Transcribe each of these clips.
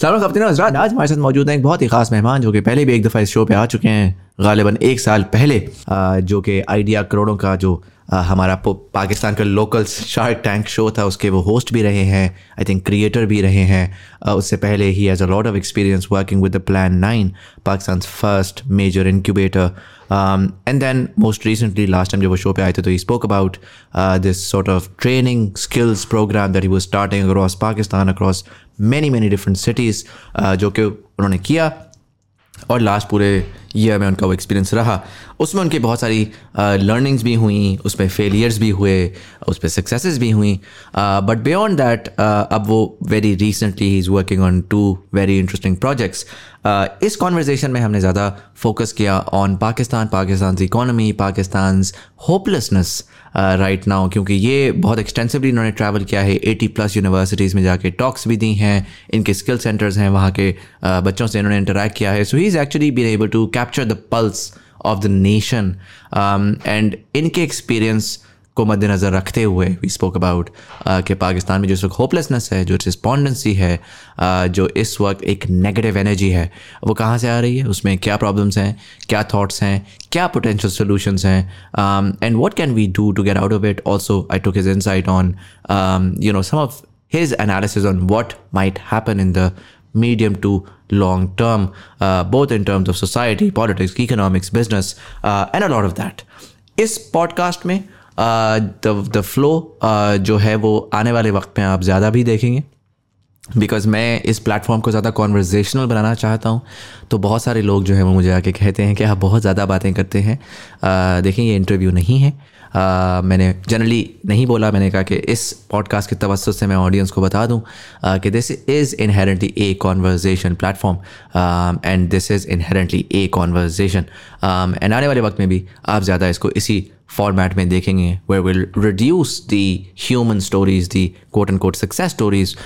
सलाम खफ्तीन हजरात आज हमारे साथ मौजूद हैं एक बहुत ही खास मेहमान जो कि पहले भी एक दफ़ा इस शो पे आ चुके हैं। गालिबा एक साल पहले जो कि आइडिया करोड़ों का जो हमारा पाकिस्तान का लोकल शार्क टैंक शो था, उसके वो होस्ट भी रहे हैं आई थिंक क्रिएटर भी रहे हैं। उससे पहले ही as a lot of experience working with the plan nine Pakistan first major incubator and then most recently last time जब वो शो पे आए थे तो he spoke about this sort of training skills programme that he was starting across Pakistan across many many different cities जो कि उन्होंने किया और लास्ट पूरे ईयर में उनका वो एक्सपीरियंस रहा। उसमें उनकी बहुत सारी लर्निंग्स भी हुई उसमें फेलियर्स भी हुए उस पर सक्सेसेस भी हुई। बट बियॉन्ड दैट अब वो very recently he is working on two very interesting projects इस कॉन्वर्जेसन में हमने ज़्यादा फोकस किया on Pakistan Pakistan economy Pakistan hopelessness right now क्योंकि ये बहुत एक्सटेंसिवली इन्होंने ट्रैवल किया है। एटी प्लस यूनिवर्सिटीज़ में जाके टॉक्स भी दी हैं इनके स्किल सेंटर्स हैं वहाँ के uh, बच्चों से इन्होंने इंटरेक्ट किया है। So he is actually been able to capture the pulse of the nation and इनके एक्सपीरियंस को मद्देनज़र रखते हुए वी स्पोक अबाउट कि पाकिस्तान में जो इस वक्त होपलेसनेस है जो रिस्पॉन्डेंसी है uh, जो इस वक्त एक नेगेटिव एनर्जी है वो कहाँ से आ रही है? उसमें क्या प्रॉब्लम्स हैं? क्या थाट्स हैं? क्या पोटेंशियल सोल्यूशंस हैं? And what can we do to get out of it also I took his insight on you know some of his analysis on what might happen in the medium to long term, uh, both in terms of society, politics, economics, business, uh, and a lot of that. इस podcast में the flow जो है वो आने वाले वक्त में आप ज़्यादा भी देखेंगे। बिकॉज़ मैं इस प्लेटफॉर्म को ज़्यादा कॉन्वर्जेशनल बनाना चाहता हूँ तो बहुत सारे लोग जो है वो मुझे आके कहते हैं कि आप बहुत ज़्यादा बातें करते हैं। देखें ये इंटरव्यू नहीं है। मैंने जनरली नहीं बोला, मैंने कहा कि इस पॉडकास्ट के तवसत से मैं ऑडियंस को बता दूँ कि this is inherently a conversation platform and this is inherently a conversation and आने वाले वक्त में भी आप ज़्यादा इसको इसी फॉर्मेट में देखेंगे where will reduce the human stories the quote end quote success stories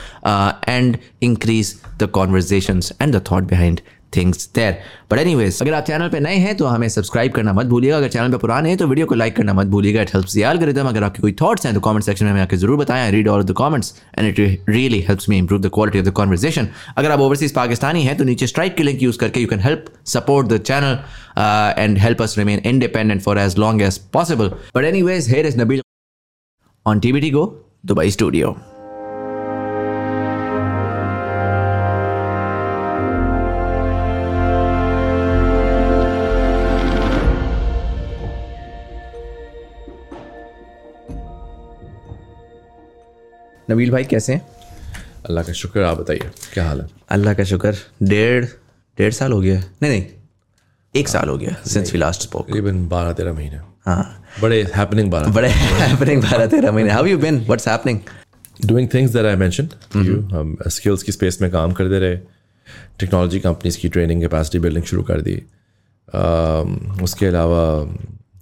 and increase the conversations and the thought behind things there but any अगर आप चैनल पर नए हैं तो हमें सब्सक्राइब करना मत भूलिएगा। अगर चैनल पर पुराने हैं तो वीडियो को लाइक करना मत भूलिएगा। इट हेल्प्स यार एल्गोरिदम अगर आपके कोई थॉट्स हैं तो कमेंट सेक्शन में हमें ज़रूर बताएँ। Read all the comments and it really helps me improve the quality of the conversation अगर आप ओवरसीज पाकिस्तानी हैं तो नीचे स्ट्राइक के लिंक यूज़ करके you can help support the channel and help us remain independent for as long as possible but any ways here is Nabeel on TBT go Dubai studio Nabeel भाई कैसे हैं? अल्लाह का शुक्र आप बताइए क्या हाल है? अल्लाह का शुक्र डेढ़ डेढ़ साल हो गया। नहीं नहीं एक साल हो गया सिंस वी लास्ट स्पोक तकरीबन बारह तेरह महीने। हाँ। बड़े हैपनिंग बारह बड़े हैपनिंग बारह तेरह महीने। How you been what's happening doing things that I mention you हम स्किल्स की स्पेस में काम करते रहे। टेक्नोलॉजी कंपनीज़ की ट्रेनिंग कैपेसिटी बिल्डिंग शुरू कर दी। Um, उसके अलावा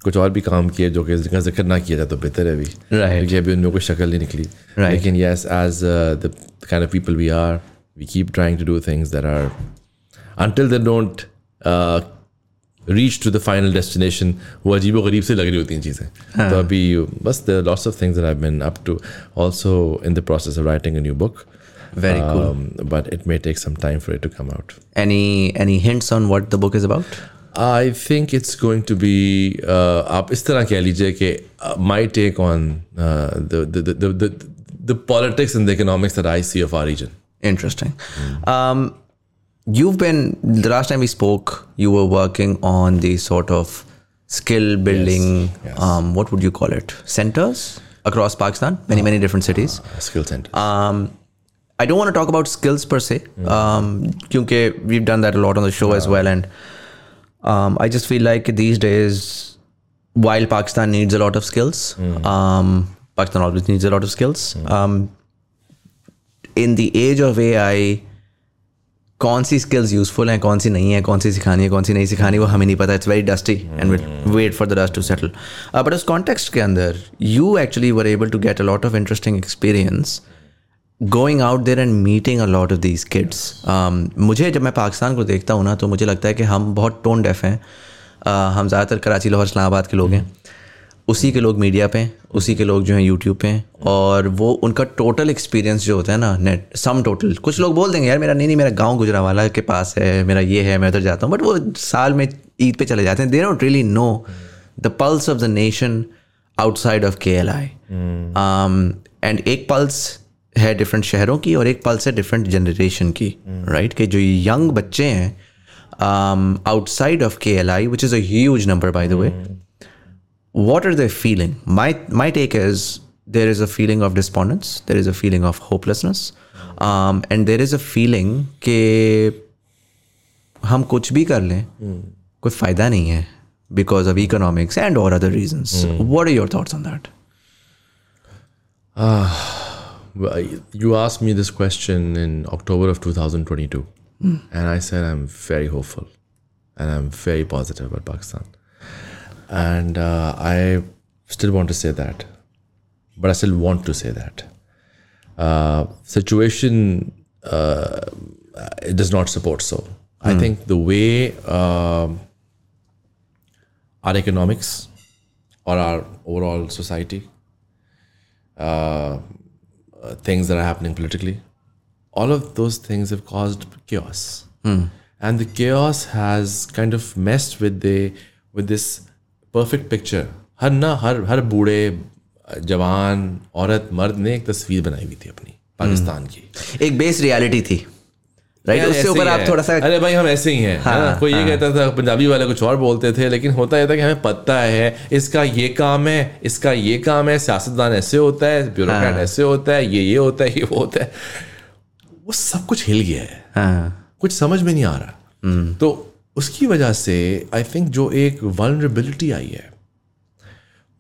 कुछ और भी काम किए जो कि जिनका ज़िक्र ना किया जाए तो बेहतर है अभी. क्योंकि अभी उनमें कोई शक्ल नहीं निकली. लेकिन yes as the kind of people we are we keep trying to do things that are they don't uh, reach to the final destination वो अजीब गरीब से लग रही होती हैं चीज़ें तो अभी बस lots of things that I've been up to also in the process of writing a new book Very cool. um, but it may take some time for it to come out Any any hints on what the book is about? I think it's going to be uh, आप इस तरह कह लीजिए कि uh, my take on uh, the, the, the, the, the, the politics and the economics that I see of our region. Interesting. Um, you've been the last time we spoke, you were working on the sort of skill building. yes. Um, what would you call it? Centers across Pakistan, many many different cities. Skill center. Um, I don't want to talk about skills per se, um, क्योंकि we've done that a lot on the show as well, and um, I just feel like these days, while Pakistan needs a lot of skills, um, Pakistan always needs a lot of skills. Um, in the age of AI, कौन सी skills useful हैं कौन सी नहीं है कौन सी सिखानी है कौन सी नहीं सिखानी वो हमें नहीं पता it's very dusty and wait for the dust to settle but उस कॉन्टेक्स्ट के अंदर you actually were able to get a lot of interesting experience going out there and meeting a lot of these kids मुझे जब मैं पाकिस्तान को देखता हूँ ना तो मुझे लगता है कि हम बहुत टोन डेफ हैं। Uh, हम ज़्यादातर कराची लाहौर इस्लामाबाद के लोग हैं। उसी के लोग मीडिया पे हैं, उसी के लोग जो हैं यूट्यूब पे हैं और वो उनका टोटल एक्सपीरियंस जो होता है ना नेट सम टोटल कुछ लोग बोल देंगे यार मेरा नहीं नहीं मेरा गाँव गुजरा वाला के पास है मेरा ये है मैं उधर जाता हूँ। बट वो साल में ईद पे चले जाते हैं। They don't really know the pulse of the nation outside of K L I and एक पल्स है डिफरेंट शहरों की और एक पल्स है डिफरेंट जनरेशन की hmm. राइट के जो यंग बच्चे हैं outside of K L I which is as number by the way what are the feeling my my take is there is a feeling of despondence there is a feeling of hopelessness and there is a feeling के हम कुछ भी कर लें कोई फ़ायदा नहीं है बिकॉज़ ऑफ़ इकोनॉमिक्स एंड और other reasons what are your thoughts on that You asked me this question in October of 2022, and I said I'm very hopeful and I'm very positive about Pakistan. And uh, I still want to say that, but I still want to say that. Uh, situation uh, it does not support so. I think the way um our economics or our overall society uh, things that are happening politically. All of those things have caused chaos, and the chaos has kind of messed with the with this perfect picture. हर ना हर हर बूढ़े जवान औरत मर्द ने एक तस्वीर बनाई हुई थी अपनी पाकिस्तान की एक बेस रियलिटी थी राइट उससे ऊपर आप थोड़ा सा अरे भाई हम ऐसे ही हैं है ना? कोई ये कहता था पंजाबी वाले कुछ और बोलते थे लेकिन होता यह था कि हमें पता है इसका ये काम है इसका ये काम है सियासतदान ऐसे होता है ब्यूरोक्रेट ऐसे होता है ये ये होता है ये वो होता है। वो सब कुछ हिल गया है। हाँ। कुछ समझ में नहीं आ रहा। तो उसकी वजह से आई थिंक जो एक वनरेबिलिटी आई है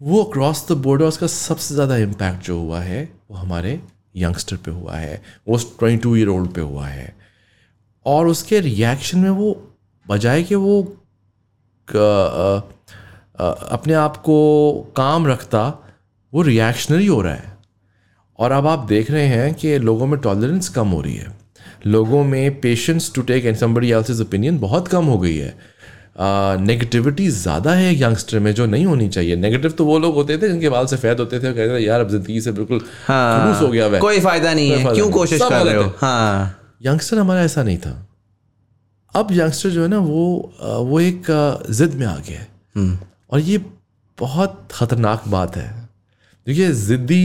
वो अक्रॉस द बॉर्डर उसका सबसे ज़्यादा इम्पैक्ट जो हुआ है वो हमारे यंगस्टर पे हुआ है वो ट्वेंटी टू ईयर ओल्ड पे हुआ है। और उसके रिएक्शन में वो बजाय कि वो अपने आप को काम रखता वो रिएक्शनरी हो रहा है। और अब आप देख रहे हैं कि लोगों में टॉलरेंस कम हो रही है। लोगों में patience to take and somebody else's opinion बहुत कम हो गई है। नेगेटिविटी ज़्यादा है यंगस्टर में जो नहीं होनी चाहिए। नेगेटिव तो वो लोग होते थे जिनके बाल सफ़ेद होते थे और कहते थे यार अब ज़िंदगी से बिल्कुल खलूस हो गया कोई फ़ायदा नहीं है। क्यों कोशिश कर रहे हो। है। यंगस्टर हमारा ऐसा नहीं था। अब यंगस्टर जो है ना वो वो एक जिद में आ गया है। और ये बहुत ख़तरनाक बात है। देखिए ज़िद्दी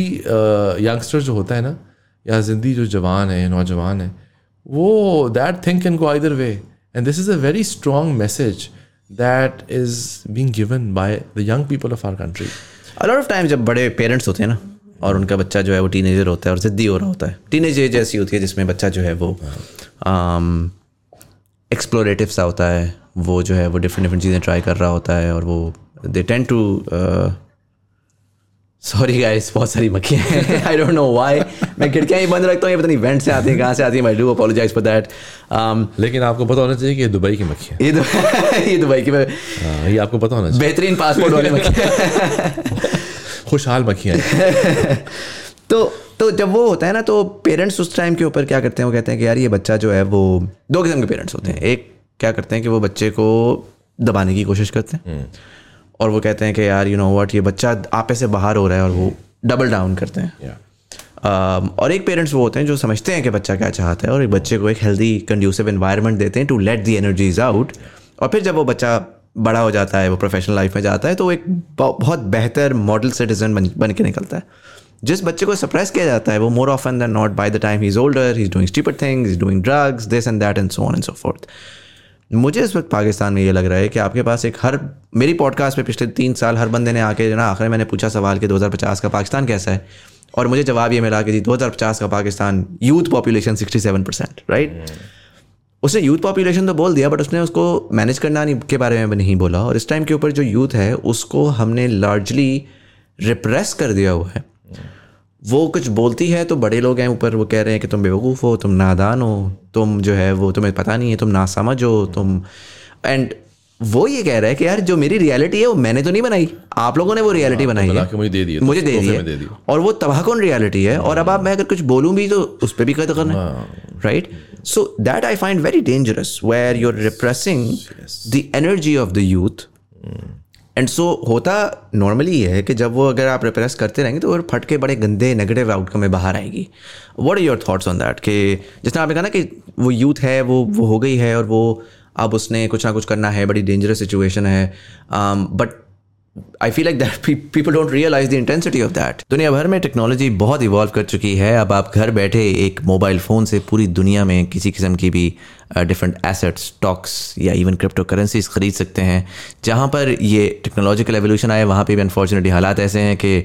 यंगस्टर जो होता है ना या ज़िद्दी जो जवान है नौजवान है वो that think can go either way and this is a very strong message that is being given by the young people of our country a lot of time जब बड़े पेरेंट्स होते हैं ना और उनका बच्चा जो है वो टीनेजर होता है और ज़िद्दी हो रहा होता है। टीनेज एज ऐसी होती है जिसमें बच्चा जो है वो एक्सप्लोरेटिव सा होता है वो जो है वो डिफरेंट डिफरेंट चीज़ें ट्राई कर रहा होता है और वो they tend to sorry guys बहुत सारी मक्खियाँ हैं। आई डोंट नो व्हाई मैं खिड़कियाँ ही बंद रखता हूँ ये पता नहीं वेंट से आती हैं कहाँ से आती हैं I do apologise for that लेकिन आपको पता होना चाहिए कि ये दुबई की मक्खी है। ये दुबई की हाँ, ये आपको पता होना चाहिए। बेहतरीन पासपोर्ट वाली मक्खियाँ खुशहाल मक्खियाँ हैं। तो तो जब वो होता है ना तो पेरेंट्स उस टाइम के ऊपर क्या करते हैं? वो कहते हैं कि यार ये बच्चा जो है वो दो किस्म के पेरेंट्स होते हैं। एक क्या करते हैं कि वो बच्चे को दबाने की कोशिश करते हैं। और वो कहते हैं कि यार यू नो व्हाट ये बच्चा आपे से बाहर हो रहा है और वो डबल डाउन करते हैं। Yeah. Um, और एक पेरेंट्स वो होते हैं जो समझते हैं कि बच्चा क्या चाहता है और एक बच्चे को एक हेल्दी कंड्यूसिव एनवायरनमेंट देते हैं to let the energies out और फिर जब वो बच्चा बड़ा हो जाता है, वो प्रोफेशनल लाइफ में जाता है तो एक बहुत बेहतर मॉडल सिटीजन बन बन के निकलता है। जिस बच्चे को सप्रेस किया जाता है, वो more often than not by the time he is older he is doing stupid things is doing drugs this and that and so on and so forth मुझे इस वक्त पाकिस्तान में ये लग रहा है कि आपके पास एक हर, मेरी पॉडकास्ट में पिछले तीन साल हर बंदे ने आके जो ना, आखिर मैंने पूछा सवाल कि 2050 का पाकिस्तान कैसा है? और मुझे जवाब ये मिला कि जी 2050 का Pakistan youth population 67 percent right उसने यूथ पॉपुलेशन तो बोल दिया बट उसने उसको मैनेज करना के बारे में नहीं बोला। और इस टाइम के ऊपर जो यूथ है, उसको हमने लार्जली रिप्रेस कर दिया हुआ है। वो कुछ बोलती है तो बड़े लोग हैं ऊपर, वो कह रहे हैं कि तुम बेवकूफ़ हो, तुम नादान हो, तुम जो है वो तुम्हें पता नहीं है, तुम नासमझ हो, तुम एंड वो ये कह रहा है कि यार जो मेरी रियलिटी है वो मैंने तो नहीं बनाई। आप लोगों ने वो रियलिटी बनाई है। मुझे दे दी मुझे दे दी है और वो तबाहकुन रियलिटी है? और अब आप मैं अगर कुछ बोलूँ भी तो उस पर भी कदर करना। Right so that I find very dangerous where you are repressing the energy of the youth and so होता नॉर्मली ये है कि जब वो अगर आप रिप्रेस करते रहेंगे तो वो फट के बड़े गंदे नेगेटिव आउटकम में बाहर आएगी। What are your thoughts on that कि जिसने आपने कहा ना कि वो यूथ है वो वो हो गई है और वो अब उसने कुछ ना कुछ करना है, बड़ी डेंजरस सिचुएशन है। But I feel like that people don't realise the intensity of that दुनिया भर में टेक्नोलॉजी बहुत इवॉल्व कर चुकी है। अब आप घर बैठे एक मोबाइल फ़ोन से पूरी दुनिया में किसी किस्म की भी डिफरेंट एसेट्स स्टॉक्स या इवन क्रिप्टो करेंसीज ख़रीद सकते हैं। जहाँ पर ये टेक्नोलॉजिकल एवोल्यूशन आए वहाँ पे भी अनफॉर्चुनेटली हालात ऐसे हैं कि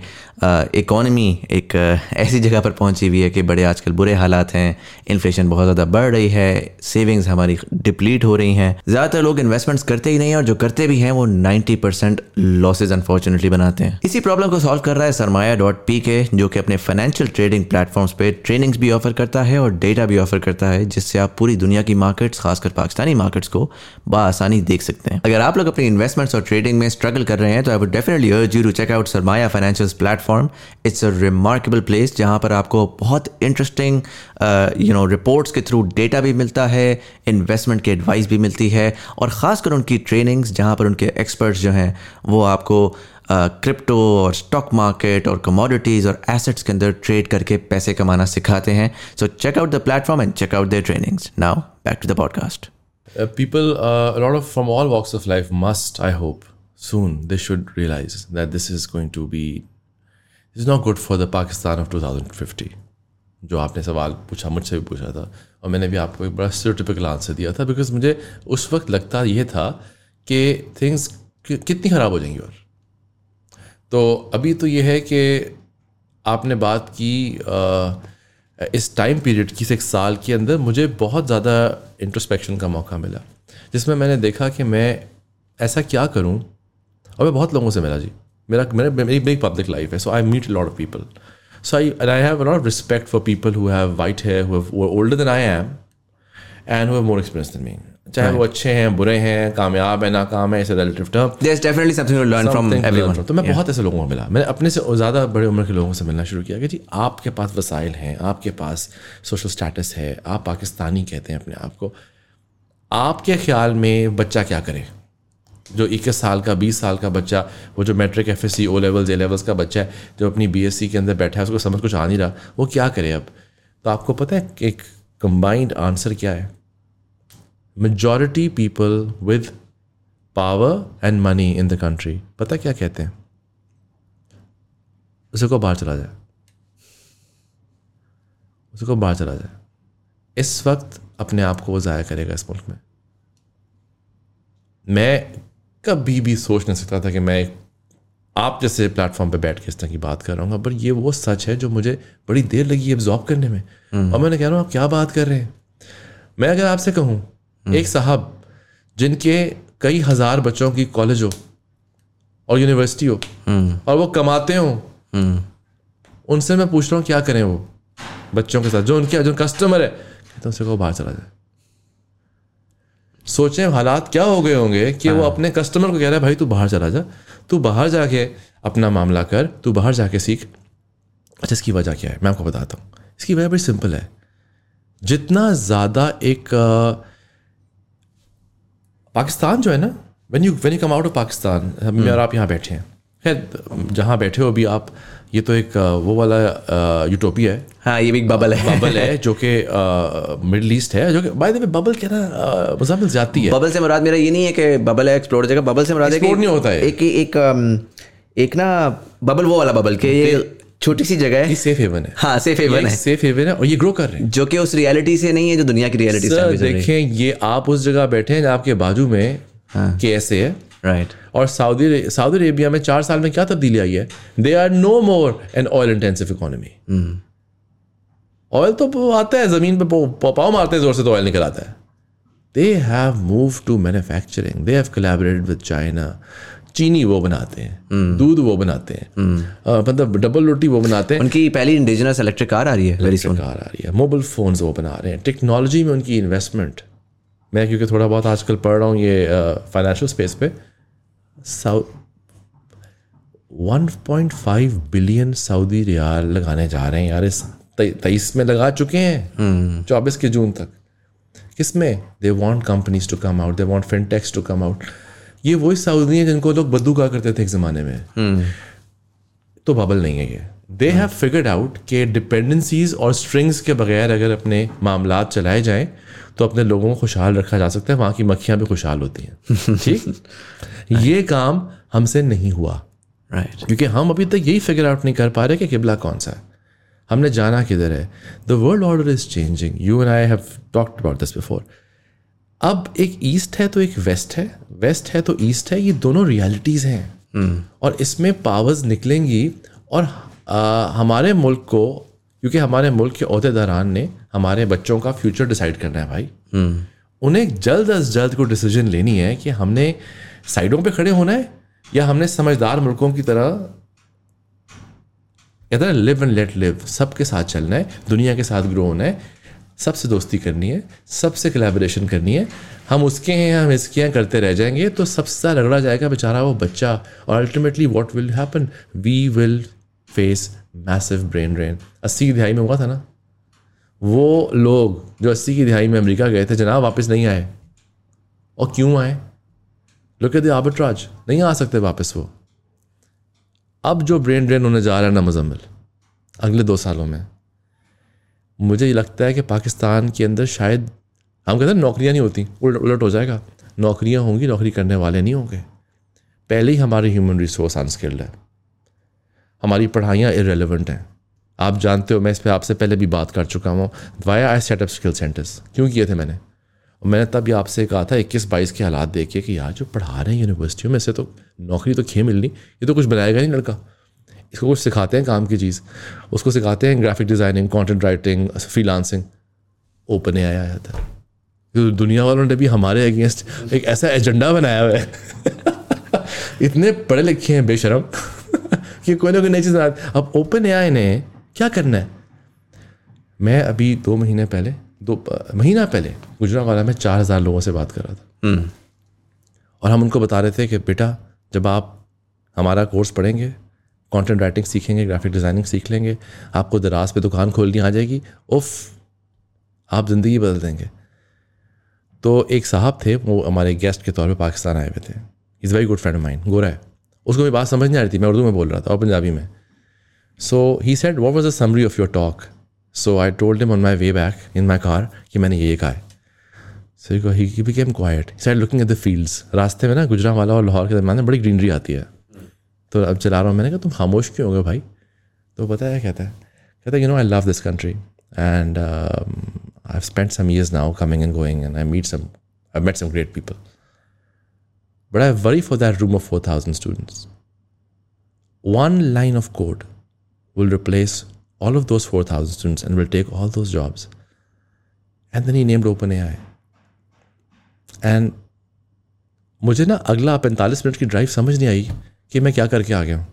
इकॉनमी एक ऐसी जगह पर पहुँची हुई है कि बड़े आजकल बुरे हालात हैं इन्फ्लेशन बहुत ज़्यादा बढ़ रही है सेविंग्स हमारी डिप्लीट हो रही हैं। ज़्यादातर लोग इन्वेस्टमेंट्स करते ही नहीं हैं और जो करते भी हैं, वो नाइन्टी परसेंट लॉसेज अनफॉर्चुनेटली बनाते हैं। इसी प्रॉब्लम को सॉल्व कर रहा है सरमाया डॉट पी के, जो कि अपने फाइनेंशियल ट्रेडिंग प्लेटफॉर्म्स पर ट्रेनिंग्स भी ऑफ़र करता है और डेटा भी ऑफ़र करता है, जिससे आप पूरी दुनिया की मार्केट्स खासकर पाकिस्तानी मार्केट्स को बसानी देख सकते हैं। अगर आप लोग अपनी इन्वेस्टमेंट्स और ट्रेडिंग में स्ट्रगल कर रहे हैं तो I would definitely urge you to check out Sarmaya financial platform it's a remarkable place जहाँ पर आपको बहुत इंटरेस्टिंग यू नो रिपोर्ट्स के थ्रू डेटा भी मिलता है इन्वेस्टमेंट की एडवाइस भी मिलती है, और ख़ासकर उनकी ट्रेनिंग्स जहाँ पर उनके एक्सपर्ट्स जो हैं, वो आपको क्रिप्टो और स्टॉक मार्केट और कमोडिटीज़ और एसेट्स के अंदर ट्रेड करके पैसे कमाना सिखाते हैं। So check out the platform and check out their trainings now back to the podcast people, uh, from all walks of life must, I hope, soon they should realize that this is going to be, this is not good for the Pakistan of 2050. जो आपने सवाल पूछा मुझसे भी पूछा था और मैंने भी आपको एक बड़ा स्टेरियोटिपिकल आंसर दिया था बिकॉज़ मुझे उस वक्त लगता यह था कि थिंग्स कितनी ख़राब हो जाएँगी और। तो अभी तो ये है कि आपने बात की आ, इस टाइम पीरियड की एक साल के अंदर मुझे बहुत ज़्यादा इंट्रोस्पेक्शन का मौका मिला जिसमें मैंने देखा कि मैं ऐसा क्या करूँ। और मैं बहुत लोगों से मिला जी। मेरा मेरा मेरी मेरी पब्लिक लाइफ है so I meet lot of people so I and I have lot of respect for people who have wait who older than I am and who have more experience than me चाहे वो अच्छे हैं बुरे हैं कामयाब है नाकाम है इसे relative term to learn from Something to learn everyone. from. तो मैं बहुत ऐसे लोगों को मिला। मैंने अपने से ज़्यादा बड़े उम्र के लोगों से मिलना शुरू किया कि जी आपके पास वसाइल हैं आपके पास सोशल स्टेटस है आप पाकिस्तानी कहते हैं अपने आप को। आपके ख्याल में बच्चा क्या करे? जो इक्कीस साल का बीस साल का बच्चा वो जो matric F S C O levels A levels का बच्चा है जो अपनी बी एस सी के अंदर बैठा है उसको समझ कुछ आ नहीं रहा वो क्या करे अब? तो आपको पता है एक कंबाइंड आंसर क्या है? Majority people with power and money in the country पता क्या कहते हैं? उसे को बाहर चला जाए। उसे को बाहर चला जाए। इस वक्त अपने आप को वो ज़ाया करेगा इस मुल्क में। मैं कभी भी सोच नहीं सकता था कि मैं आप जैसे प्लेटफॉर्म पे बैठ के इस तरह की बात कर रहा हूँ पर ये वो सच है जो मुझे बड़ी देर लगी एब्जॉर्ब करने में। और मैंने कह रहा हूँ आप क्या बात कर रहे हैं? मैं अगर आपसे कहूँ एक साहब जिनके कई हज़ार बच्चों की कॉलेज हो और यूनिवर्सिटी हो और वो कमाते हो उनसे मैं पूछ रहा हूँ क्या करें वो बच्चों के साथ? जो उनके जो कस्टमर है कहते उनसे को बाहर चला जाए। सोचें हालात क्या हो गए होंगे कि वो अपने कस्टमर को कह रहा है भाई तू बाहर चला जा। तू बाहर जाके अपना मामला कर। तू बाहर जाके सीख। अच्छा इसकी वजह क्या है? मैं आपको बताता हूँ। इसकी वजह बड़ी सिंपल है। जितना ज़्यादा एक आ, पाकिस्तान जो है ना when you when you come out of Pakistan मैं और आप यहाँ बैठे हैं। खैर जहाँ बैठे हो अभी आप ये तो एक वो वाला यूटोपिया है। हाँ ये भी एक बबल है। बबल है जो कि मिडल ईस्ट है जो कि बाय द वे बबल क्या ना मुजामिल जाती है। बबल से मुराद मेरा ये नहीं है कि बबल है एक्सप्लोर जगह बबल से मुराद है नहीं होता है। एक एक एक ना बबल वो वाला बबल के ये छोटी सी जगह है। सेफ़ हेवन है। हाँ सेफ़ हेवन है। सेफ़ हेवन है और ये ग्रो कर रहे हैं। जो कि उस रियलिटी से नहीं है जो दुनिया की रियलिटी से है। देखें ये आप उस जगह बैठे हैं आपके बाजू में के ऐसे है। राइट और सऊदी सऊदी अरेबिया में चार साल में क्या तब्दीली आई है? They are no more an oil intensive economy oil तो आता है ज़मीन पे पो- पाँव मारते हैं ज़ोर से तो ऑयल निकल आता है। They have move to manufacturing they have collaborated with China चीनी वो बनाते हैं दूध वो बनाते हैं मतलब डबल रोटी वो बनाते हैं। उनकी पहली इंडिजिनस इलेक्ट्रिक कार आ रही है वेरी सुन कार आ रही है मोबाइल फोन्स वो बना रहे हैं। टेक्नोलॉजी में उनकी इन्वेस्टमेंट मैं क्योंकि थोड़ा बहुत आजकल पढ़ रहा हूँ ये फाइनेंशियल स्पेस पे साउ 1.5 बिलियन सऊदी रियाल लगाने जा रहे हैं यार इस तेईस में लगा चुके हैं चौबीस के जून तक। किसमें? They want companies to come out they want fintechs to come out ये वही सऊदी हैं जिनको लोग बद्दू कहा करते थे एक ज़माने में। तो बबल नहीं है ये। दे हैव फिगर्ड आउट कि डिपेंडेंसीज और स्ट्रिंग्स के बगैर अगर अपने मामला चलाए जाएँ तो अपने लोगों को खुशहाल रखा जा सकता है वहाँ की मक्खियाँ भी खुशहाल होती हैं। ठीक? ये काम हमसे नहीं हुआ। Right right. क्योंकि हम अभी तक यही फिगर आउट नहीं कर पा रहे कि किबला कौन सा है। हमने जाना किधर है। The world order is changing you and I have talked about this before अब एक ईस्ट है तो एक वेस्ट है वेस्ट है तो ईस्ट है ये दोनों रियलिटीज़ हैं। और इसमें पावर्स निकलेंगी और आ, हमारे मुल्क को क्योंकि हमारे मुल्क के अहदेदारान ने हमारे बच्चों का फ्यूचर डिसाइड करना है भाई। उन्हें जल्द अज जल्द को डिसीज़न लेनी है कि हमने साइडों पे खड़े होना है या हमने समझदार मुल्कों की तरह कहते हैं लिव एंड लेट लिव सबके साथ चलना है दुनिया के साथ ग्रो होना है सबसे दोस्ती करनी है, सबसे कोलेबोरेशन करनी है। हम उसके हैं, हम इसके हैं, करते रह जाएँगे तो सबसे रगड़ा जाएगा बेचारा वो बच्चा। और ultimately what will happen we will face massive brain drain अस्सी की दिहाई में हुआ था ना? वो लोग जो अस्सी की दिहाई में अमेरिका गए थे, जनाब वापस नहीं आए। और क्यों आए? लोग कहते आर्बिट्राज नहीं आ सकते वापस वो। अब जो ब्रेन ड्रेन होने जा रहा है ना, मुजम्मिल, अगले दो सालों में मुझे ये लगता है कि पाकिस्तान के अंदर शायद, हम कहते हैं नौकरियाँ नहीं होती, उलट उलट हो जाएगा। नौकरियाँ होंगी, नौकरी करने वाले नहीं होंगे। पहले ही हमारे ह्यूमन रिसोर्स अनस्किल्ड है। हमारी पढ़ाइयाँ इरेलीवेंट हैं। आप जानते हो, मैं इस पर आपसे पहले भी बात कर चुका हूँ why I set up skill centres क्यों किए थे मैंने? मैंने तब ये आपसे कहा था, इक्कीस बाईस के हालात देखिए कि यार, जो पढ़ा रहे हैं यूनिवर्सिटियों में से तो नौकरी तो खे मिलनी ये तो कुछ बनाएगा नहीं लड़का। इसको कुछ सिखाते हैं काम की चीज़। उसको सिखाते हैं graphic designing content writing freelancing OpenAI आया था तो दुनिया वालों ने भी हमारे अगेंस्ट एक ऐसा एजेंडा बनाया हुआ है। इतने पढ़े लिखे हैं बेशरम। कि कोई ना कोई नई चीज़ अब ओपन ए ने क्या करना है? मैं अभी दो महीने पहले दो महीना पहले गुजरा वाला में चार हज़ार लोगों से बात कर रहा था। और हम उनको बता रहे थे कि बेटा जब आप हमारा कोर्स पढ़ेंगे कंटेंट राइटिंग सीखेंगे ग्राफिक डिज़ाइनिंग सीख लेंगे, आपको दराज पे दुकान खोलनी आ जाएगी, उफ, आप ज़िंदगी बदल देंगे। तो एक साहब थे, वो हमारे गेस्ट के तौर पे पाकिस्तान आए हुए थे। Is very good friend mind गोरा है। उसको मेरी बात समझ नहीं आ रही थी, मैं उर्दू में बोल रहा था और पंजाबी में। So he said what was the summary of your talk so I told him on my way back in my car कि मैंने ये कहा है। So he became quiet side looking at the fields रास्ते में ना गुजरा वाला और लाहौर के दरमियान में बड़ी ग्रीनरी आती है। तो अब चला रहा हूँ। मैंने कहा तुम खामोश क्यों हो गए भाई? तो है कहता है? कहता है you know I love this country and I spend some years now coming and going and I meet some I met some great people but I worry for that room of four thousand students one line of code will replace all of those 4,000 students and will take all those jobs. And then he named OpenAI. And मुझे ना अगला पैंतालीस minute की drive समझ नहीं आई। कि मैं क्या करके आ गया हूँ?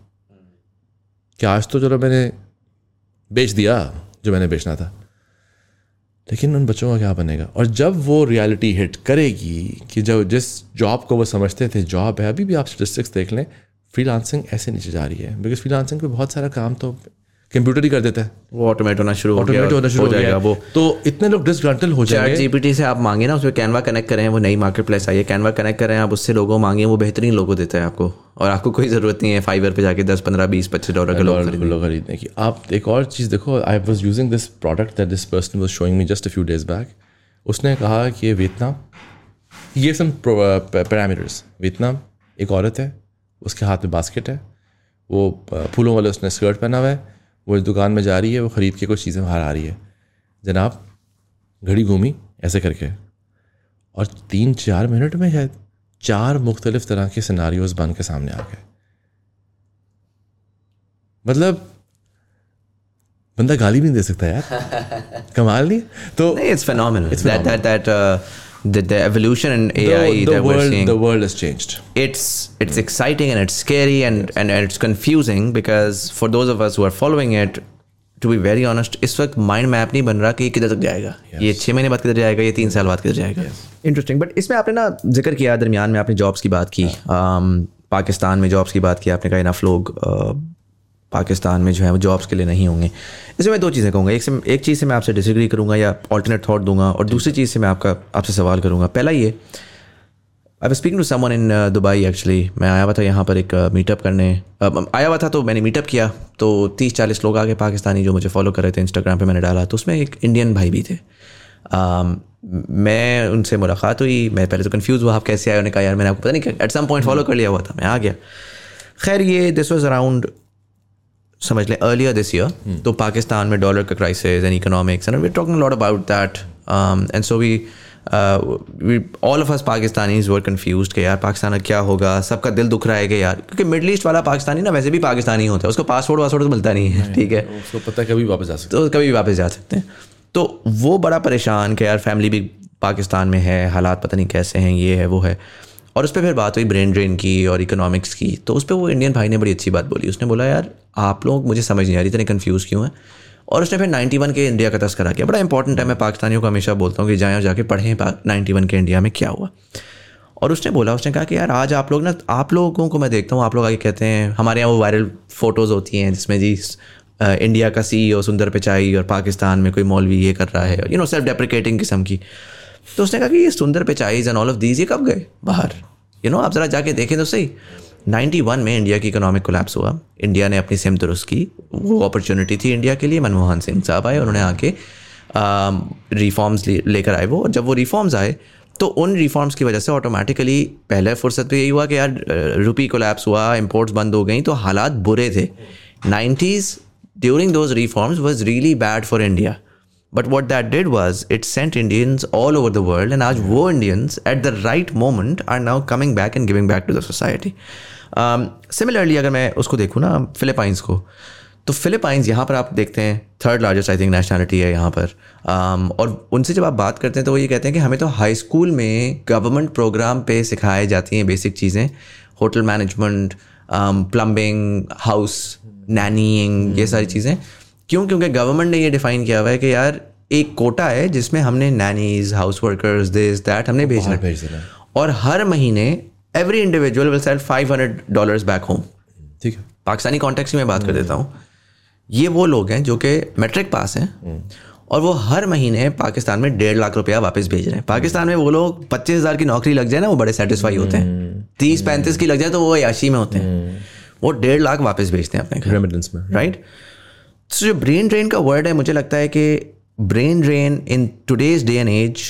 कि आज तो चलो मैंने बेच दिया जो मैंने बेचना था। लेकिन उन बच्चों का क्या बनेगा? और जब वो रियलिटी हिट करेगी कि जब जिस जॉब को वो समझते थे जॉब है, अभी भी आप स्टेटिस्टिक्स देख लें फ्रीलांसिंग ऐसे नीचे जा रही है। बिकॉज़ फ्रीलांसिंग पे बहुत सारा काम तो कंप्यूटर ही कर देता है। वो ऑटोमेट होना शुरू हो ऑटोमेट होना शुरू हो जाएगा वो। तो इतने लोग डिसग्रंटल हो जाएँगे। जीपीटी से आप मांगे ना उसमें कैनवा कनेक्ट करें वो नई मार्केट प्लेस आई है कैनवा कनेक्ट करें आप उससे लोगों मांगे वो बेहतरीन लोगों देता है आपको। और आपको कोई ज़रूरत नहीं है फाइवर पे जाके दस पंद्रह बीस पच्चीस डॉलर के लोग खरीदें खरीदने की आप एक और चीज़ देखो I was using this product that this person was showing me just a few days back उसने कहा कि ये वियतनाम ये सम पैरामीटर्स वियतनाम एक औरत है उसके हाथ में बास्केट है वो फूलों वाले उसने स्कर्ट पहना हुआ है। वो इस दुकान में जा रही है वो ख़रीद के कुछ चीज़ें बाहर आ रही है। जनाब घड़ी घूमी ऐसे करके। और तीन चार मिनट में शायद चार मुख्तलिफ़ तरह के सिनारियोज बन के सामने आ गए। मतलब बंदा गाली भी नहीं दे सकता यार। कमाल नहीं? तो phenomenal. that that that uh, the, the evolution in AI the, the that world, we're seeing. the world has changed it's it's mm. exciting and it's scary and, yes. and and it's confusing because for those of us who are following it to be very honest इस वक्त mind map नहीं बन रहा कि ये किधर तक जाएगा ये छः महीने बाद किधर जाएगा ये तीन साल बाद किधर जाएगा इंटरेस्टिंग बट इसमें आपने ना ज़िक्र किया दरमियान में आपने जॉब्स की बात की um, पाकिस्तान में जॉब्स की बात की आपने कहा इनफ लोग uh, पाकिस्तान में जो है वो जॉब्स के लिए नहीं होंगे। इसमें मैं दो चीज़ें कहूँगा। एक से एक चीज़ से मैं आपसे डिसग्री करूँगा या ऑल्टरनेट थॉट दूँगा और दूसरी चीज़ से मैं आपका आपसे सवाल करूँगा। पहला ये I to someone in uh, Dubai actually मैं आया हुआ था यहाँ पर एक मीटअप uh, करने। आया हुआ था तो मैंने मीटअप किया। तो तीस चालीस लोग आगे पाकिस्तानी जो मुझे फॉलो कर रहे थे इंस्टाग्राम पे मैंने डाला। तो उसमें एक इंडियन भाई भी थे। Um, मैं उनसे मुलाकात हुई। मैं पहले तो कन्फ्यूज़ हुआ आप कैसे आए? उन्होंने कहा यार मैंने आपको पता नहीं एट सम पॉइंट फॉलो कर लिया हुआ था। मैं आ गया। खैर ये दिस वॉज़ अराउंड समझ लें अर्लियर दिस ईयर तो पाकिस्तान में डॉलर का crisis and economics and we talking lot about that and so we all of us Pakistanis were confuse कि यार पाकिस्तान क्या होगा सबका दिल दुख रहा है कि यार क्योंकि मिडल ईस्ट वाला पाकिस्तानी ना वैसे भी पाकिस्तानी होता है उसको पासपोर्ट वासपोर्ट तो मिलता नहीं है ठीक है? उसको पता कभी वापस जा सकते तो कभी भी वापस जा सकते हैं। तो वो बड़ा परेशान कि यार फैमिली भी पाकिस्तान में है हालात पता नहीं कैसे हैं ये है वो है। और उस पर फिर बात हुई ब्रेन ड्रेन की और इकोनॉमिक्स की। तो उस पर वो इंडियन भाई ने बड़ी अच्छी बात बोली। उसने बोला, यार, आप लोग, मुझे समझ नहीं आ रही, इतने कन्फ्यूज़ क्यों हैं? और उसने फिर 91 के इंडिया का तस्करा किया। बड़ा इंपॉर्टेंट है मैं पाकिस्तानियों को हमेशा बोलता हूँ कि जाएँ और जाके पढ़ें नाइन्टी वन के इंडिया में क्या हुआ। और उसने बोला, उसने कहा कि, यार, आज आप लोग ना, आप लोगों को मैं देखता हूँ, आप लोग आगे कहते हैं, हमारे यहाँ वो वायरल फ़ोटोज़ होती हैं, जिसमें जी इंडिया का सी ओ सुंदर पिचाई और पाकिस्तान में कोई मौलवी ये कर रहा है यू नो सेल्फ डेप्रिकेटिंग किस्म की। तो उसने कहा कि ये Sundar Pichais and all of these ये कब गए? बाहर। यू नो आप ज़रा जाके देखें तो सही। 91 में इंडिया की इकोनॉमिक कोलैप्स हुआ। इंडिया ने अपनी सिम दुरुस्त की। वो अपॉर्चुनिटी थी इंडिया के लिए। मनमोहन सिंह साहब आए, उन्होंने आके रिफॉर्म्स लेकर आए वो। और जब वो रिफॉर्म्स आए तो उन रिफॉर्म्स की वजह से ऑटोमेटिकली पहले फुर्सत पे यही हुआ कि यार रुपी कोलैप्स हुआ इम्पोर्ट्स बंद हो गई तो हालात बुरे थे। Nineties during those reforms was really bad for India but what that did was it sent Indians all over the world and आज वो Indians at the right moment are now coming back and giving back to the society similarly अगर मैं उसको देखूँ ना Philippines को तो Philippines यहाँ पर आप देखते हैं third largest I think nationality है यहाँ पर। Um, और उनसे जब आप बात करते हैं तो वो ये कहते हैं कि हमें तो हाई स्कूल में गवर्नमेंट प्रोग्राम पे सिखाई जाती हैं बेसिक चीज़ें। Hotel management plumbing house nannying ये सारी चीज़ें। क्यों? क्योंकि गवर्नमेंट ने ये डिफाइन किया हुआ है कि यार एक कोटा है जिसमें हमने nannies house workers this that हमने भेजना भेज देना और हर महीने every individual will sell five hundred dollars back home ठीक है। पाकिस्तानी कॉन्टेक्स्ट में बात कर देता हूँ। ये वो लोग हैं जो कि मैट्रिक पास हैं और वो हर महीने पाकिस्तान में डेढ़ लाख रुपया वापस भेज रहे हैं। पाकिस्तान में वो लोग पच्चीस हज़ार की नौकरी लग जाए ना वो बड़े सेटिस्फाई होते हैं। तीस पैंतीस की लग जाए तो वो याशी में होते हैं। वो डेढ़ लाख वापस भेजते हैं अपने रेमिटेंस में। राइट सो जो ब्रेन ड्रेन का वर्ड है मुझे लगता है कि brain drain in today's day and age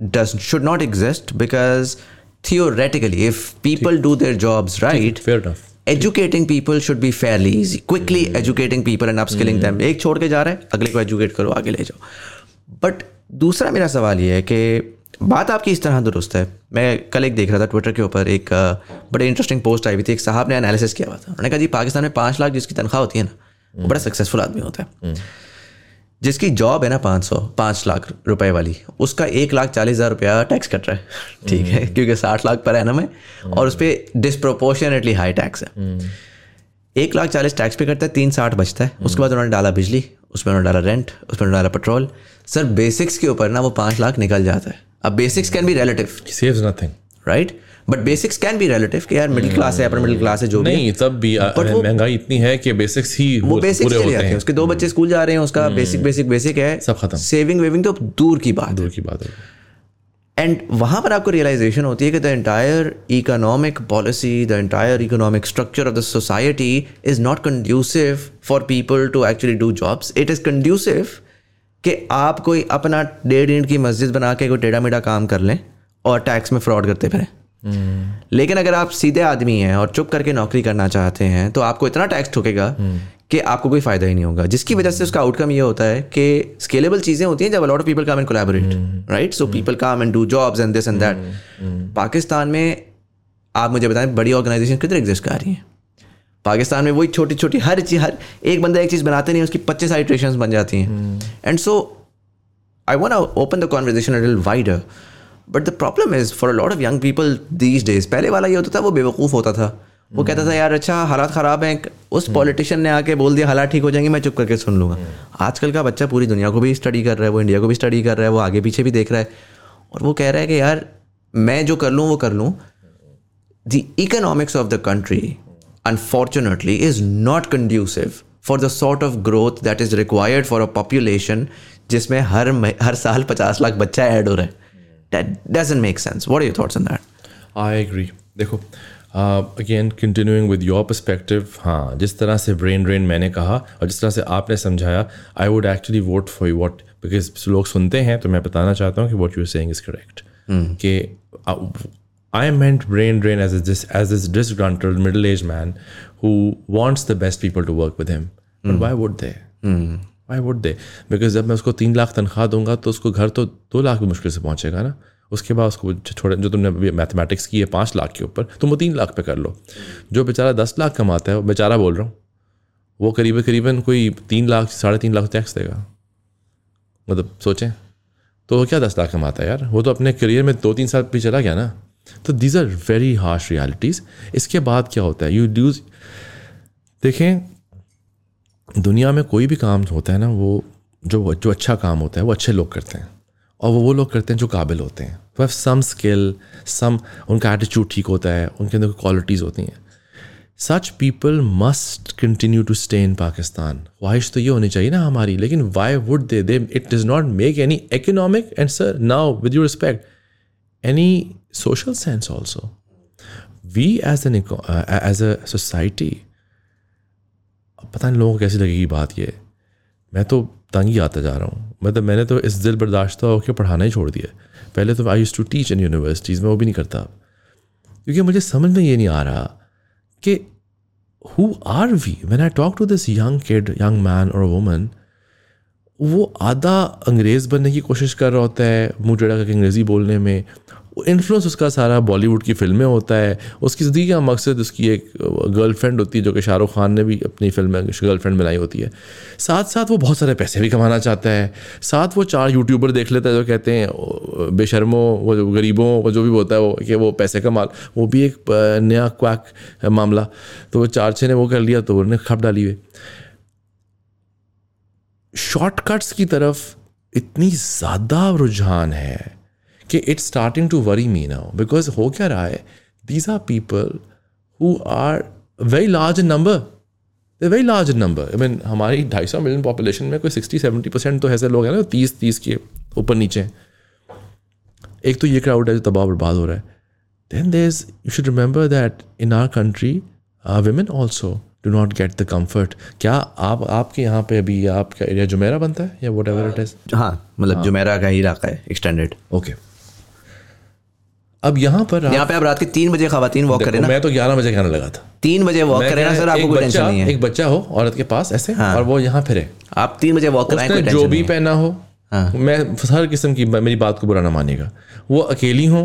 does should not exist because theoretically if people do their jobs right fair educating people should be fairly easy quickly educating people and upskilling them एक छोड़ के जा रहे हैं अगले को educate करो आगे ले जाओ। बट दूसरा मेरा सवाल ये है कि बात आपकी इस तरह दुरुस्त है। मैं कल एक देख रहा था ट्विटर के ऊपर एक बड़े इंटरेस्टिंग पोस्ट आई हुई थी। एक साहब ने एनालिसिस किया हुआ था। उन्होंने कहा जी पाकिस्तान में पाँच लाख जिसकी तनख्वाह होती है ना वो बड़ा सक्सेसफुल आदमी होता है। जिसकी जॉब है ना पाँच सौ पाँच लाख रुपए वाली उसका एक लाख चालीस हज़ार रुपया टैक्स कट रहा है। ठीक है क्योंकि साठ लाख पर एनम है और उस पर डिस्प्रोपोर्शनेटली हाई टैक्स है। एक लाख चालीस टैक्स पे करता है तीन साठ बचता है। उसके बाद उन्होंने डाला बिजली उसमें उन्होंने डाला रेंट उसमें उन्होंने डाला पेट्रोल सर बेसिक्स के ऊपर ना वो पाँच लाख निकल जाता है। अब basics can be relative saves nothing right but basics can be relative कि यार मिडिल क्लास है अपर मिडिल क्लास है जो भी नहीं तब भी वो- महँगाई इतनी है कि बेसिक्स ही वो पूरे बेसिक्स चले होते जाते हैं। उसके दो बच्चे स्कूल जा रहे हैं उसका बेसिक बेसिक बेसिक है। सब खत्म। सेविंग वेविंग तो दूर की बात दूर की बात है। एंड वहाँ पर आपको रियलाइजेशन होती है कि the entire economic policy the entire economic structure of the society is not conducive for people to actually do jobs it is conducive कि आप कोई अपना डेढ़ ईंट की मस्जिद बना के कोई टेढ़ा मेढ़ा काम कर लें और टैक्स में फ्रॉड करते फिरें। लेकिन अगर आप सीधे आदमी हैं और चुप करके नौकरी करना चाहते हैं तो आपको इतना टैक्स ठुकेगा कि आपको कोई फ़ायदा ही नहीं होगा। जिसकी वजह से उसका आउटकम ये होता है कि स्केलेबल चीज़ें होती हैं जब lot of people come and collaborate right so people come and do jobs and this and that Pakistan में आप मुझे बताएँ बड़ी ऑर्गेनाइजेशन किधर एग्जिस्ट कर रही हैं? पाकिस्तान में वही छोटी छोटी हर चीज़ हर एक बंदा एक चीज़ बनाते नहीं उसकी पच्चीस आइट्रेशन बन जाती हैं। And so I want to open the conversation a the problem is for a lot of young people these days, पहले वाला ये होता था वो बेवकूफ़ होता था। वो कहता था यार अच्छा हालात ख़राब हैं उस पॉलिटिशियन ने आके बोल दिया हालात ठीक हो जाएँगे मैं चुप करके सुन लूँगा। आजकल का बच्चा पूरी दुनिया को भी स्टडी कर रहा है वो इंडिया को भी स्टडी कर रहा है वो आगे पीछे भी देख रहा है। और वो कह रहा है कि यार मैं जो कर लूँ वो कर लूँ। The economics of the country unfortunately is not conducive for the sort of growth that is required for a population जिसमें हर हर साल पचास लाख बच्चा ऐड हो रहा है। that doesn't make sense what are your thoughts on that I agree देखो again continuing with your perspective हाँ जिस तरह से ब्रेन ड्रेन मैंने कहा और जिस तरह से आपने समझाया I would actually vote for you what because लोग सुनते हैं तो मैं बताना चाहता हूँ कि what you saying is correct कि I meant brain drain as a, this as this disgruntled middle-aged man who wants the best people to work with him. But why would they? Why would they? Because जब मैं उसको तीन लाख तनख्वाह दूँगा तो उसको घर तो दो लाख भी मुश्किल से पहुंचेगा ना? उसके बाद उसको छोड़े जो तुमने अभी मैथमेटिक्स की है पाँच लाख के ऊपर, तुम वो तीन लाख पे कर लो। जो बेचारा दस लाख कमाता है, वो बेचारा बोल रहा हूँ, वो करीब, करीबन कोई तीन लाख, साढ़े तीन लाख टैक्स देगा। मतलब सोचें तो वो क्या दस लाख कमाता है यार? वो तो अपने करियर में दो तीन साल भी चला गया ना? तो these are very harsh realities इसके बाद क्या होता है? यू ड्यूज देखें दुनिया में कोई भी काम होता है ना वो जो जो अच्छा काम होता है वो अच्छे लोग करते हैं। और वो वो लोग करते हैं जो काबिल होते हैं। वो सम स्किल सम उनका एटीट्यूड ठीक होता है उनके अंदर क्वालिटीज़ होती हैं। Such people must continue to stay in Pakistan ख्वाहिश तो ये होनी चाहिए ना हमारी लेकिन why would they they it does not make any economic and sir now with you respect any social sense also we as uh, as a society पता नहीं लोगों को कैसी लगेगी बात ये। मैं तो तंग ही आता जा रहा हूँ। मतलब मैंने तो इस दिल बर्दाश्त होकर पढ़ाना ही छोड़ दिया। पहले तो I used to teach in universities में वो भी नहीं करता। क्योंकि मुझे समझ में ये नहीं आ रहा कि who are we when I talk to this young kid young man और वुमन वो आधा अंग्रेज़ बनने की कोशिश कर रहा होता है, मुँह टेढ़ा करके अंग्रेज़ी बोलने में। इन्फ्लुएंस उसका सारा बॉलीवुड की फ़िल्में होता है। उसकी ज़िंदगी का मकसद उसकी एक गर्लफ्रेंड होती है, जो कि शाहरुख खान ने भी अपनी फ़िल्म में गर्लफ्रेंड बनाई होती है। साथ साथ वो बहुत सारे पैसे भी कमाना चाहता है। साथ वो चार यूट्यूबर देख लेता है, जो कहते हैं बेशर्मों, वो जो गरीबों, वो जो भी होता है, वो, कि वो पैसे कमा, वो भी एक नया क्वैक मामला। तो वो चार छः ने वो कर लिया तो उन्होंने खप डाली हुई। शॉर्टकट्स की तरफ़ इतनी ज़्यादा रुझान है। कि it's starting to worry me now because हो क्या रहा है? These are people who are very large number they very large number I mean हमारी ढाई सौ मिलियन पॉपुलेशन में कोई सिक्सटी सेवेंटी परसेंट तो ऐसे लोग हैं ना तीस तीस के ऊपर नीचे। एक तो ये क्राउड है जो तबाह बर्बाद हो रहा है। Then there is you should remember that in our country women also do not get the comfort क्या आप आपके यहाँ पे अभी आपका एरिया जुमेरा बनता है या वट एवर इट इज़ हाँ मतलब हाँ. जुमेरा का ही इलाका है एक्सटेंडेड ओके अब यहाँ पर यहाँ पे आप रात के तीन बजे खातन वॉक करें ना। मैं तो ग्यारह बजे कहने लगा था। तीन बजे वॉक करें ना सर आपको कोई टेंशन नहीं है। एक बच्चा हो औरत के पास ऐसे हाँ। और वो यहाँ फिरे। आप तीन बजे वॉक करें जो भी पहना हो हाँ। मैं हर किस्म की मेरी बात को बुरा ना मानेगा। वो अकेली हो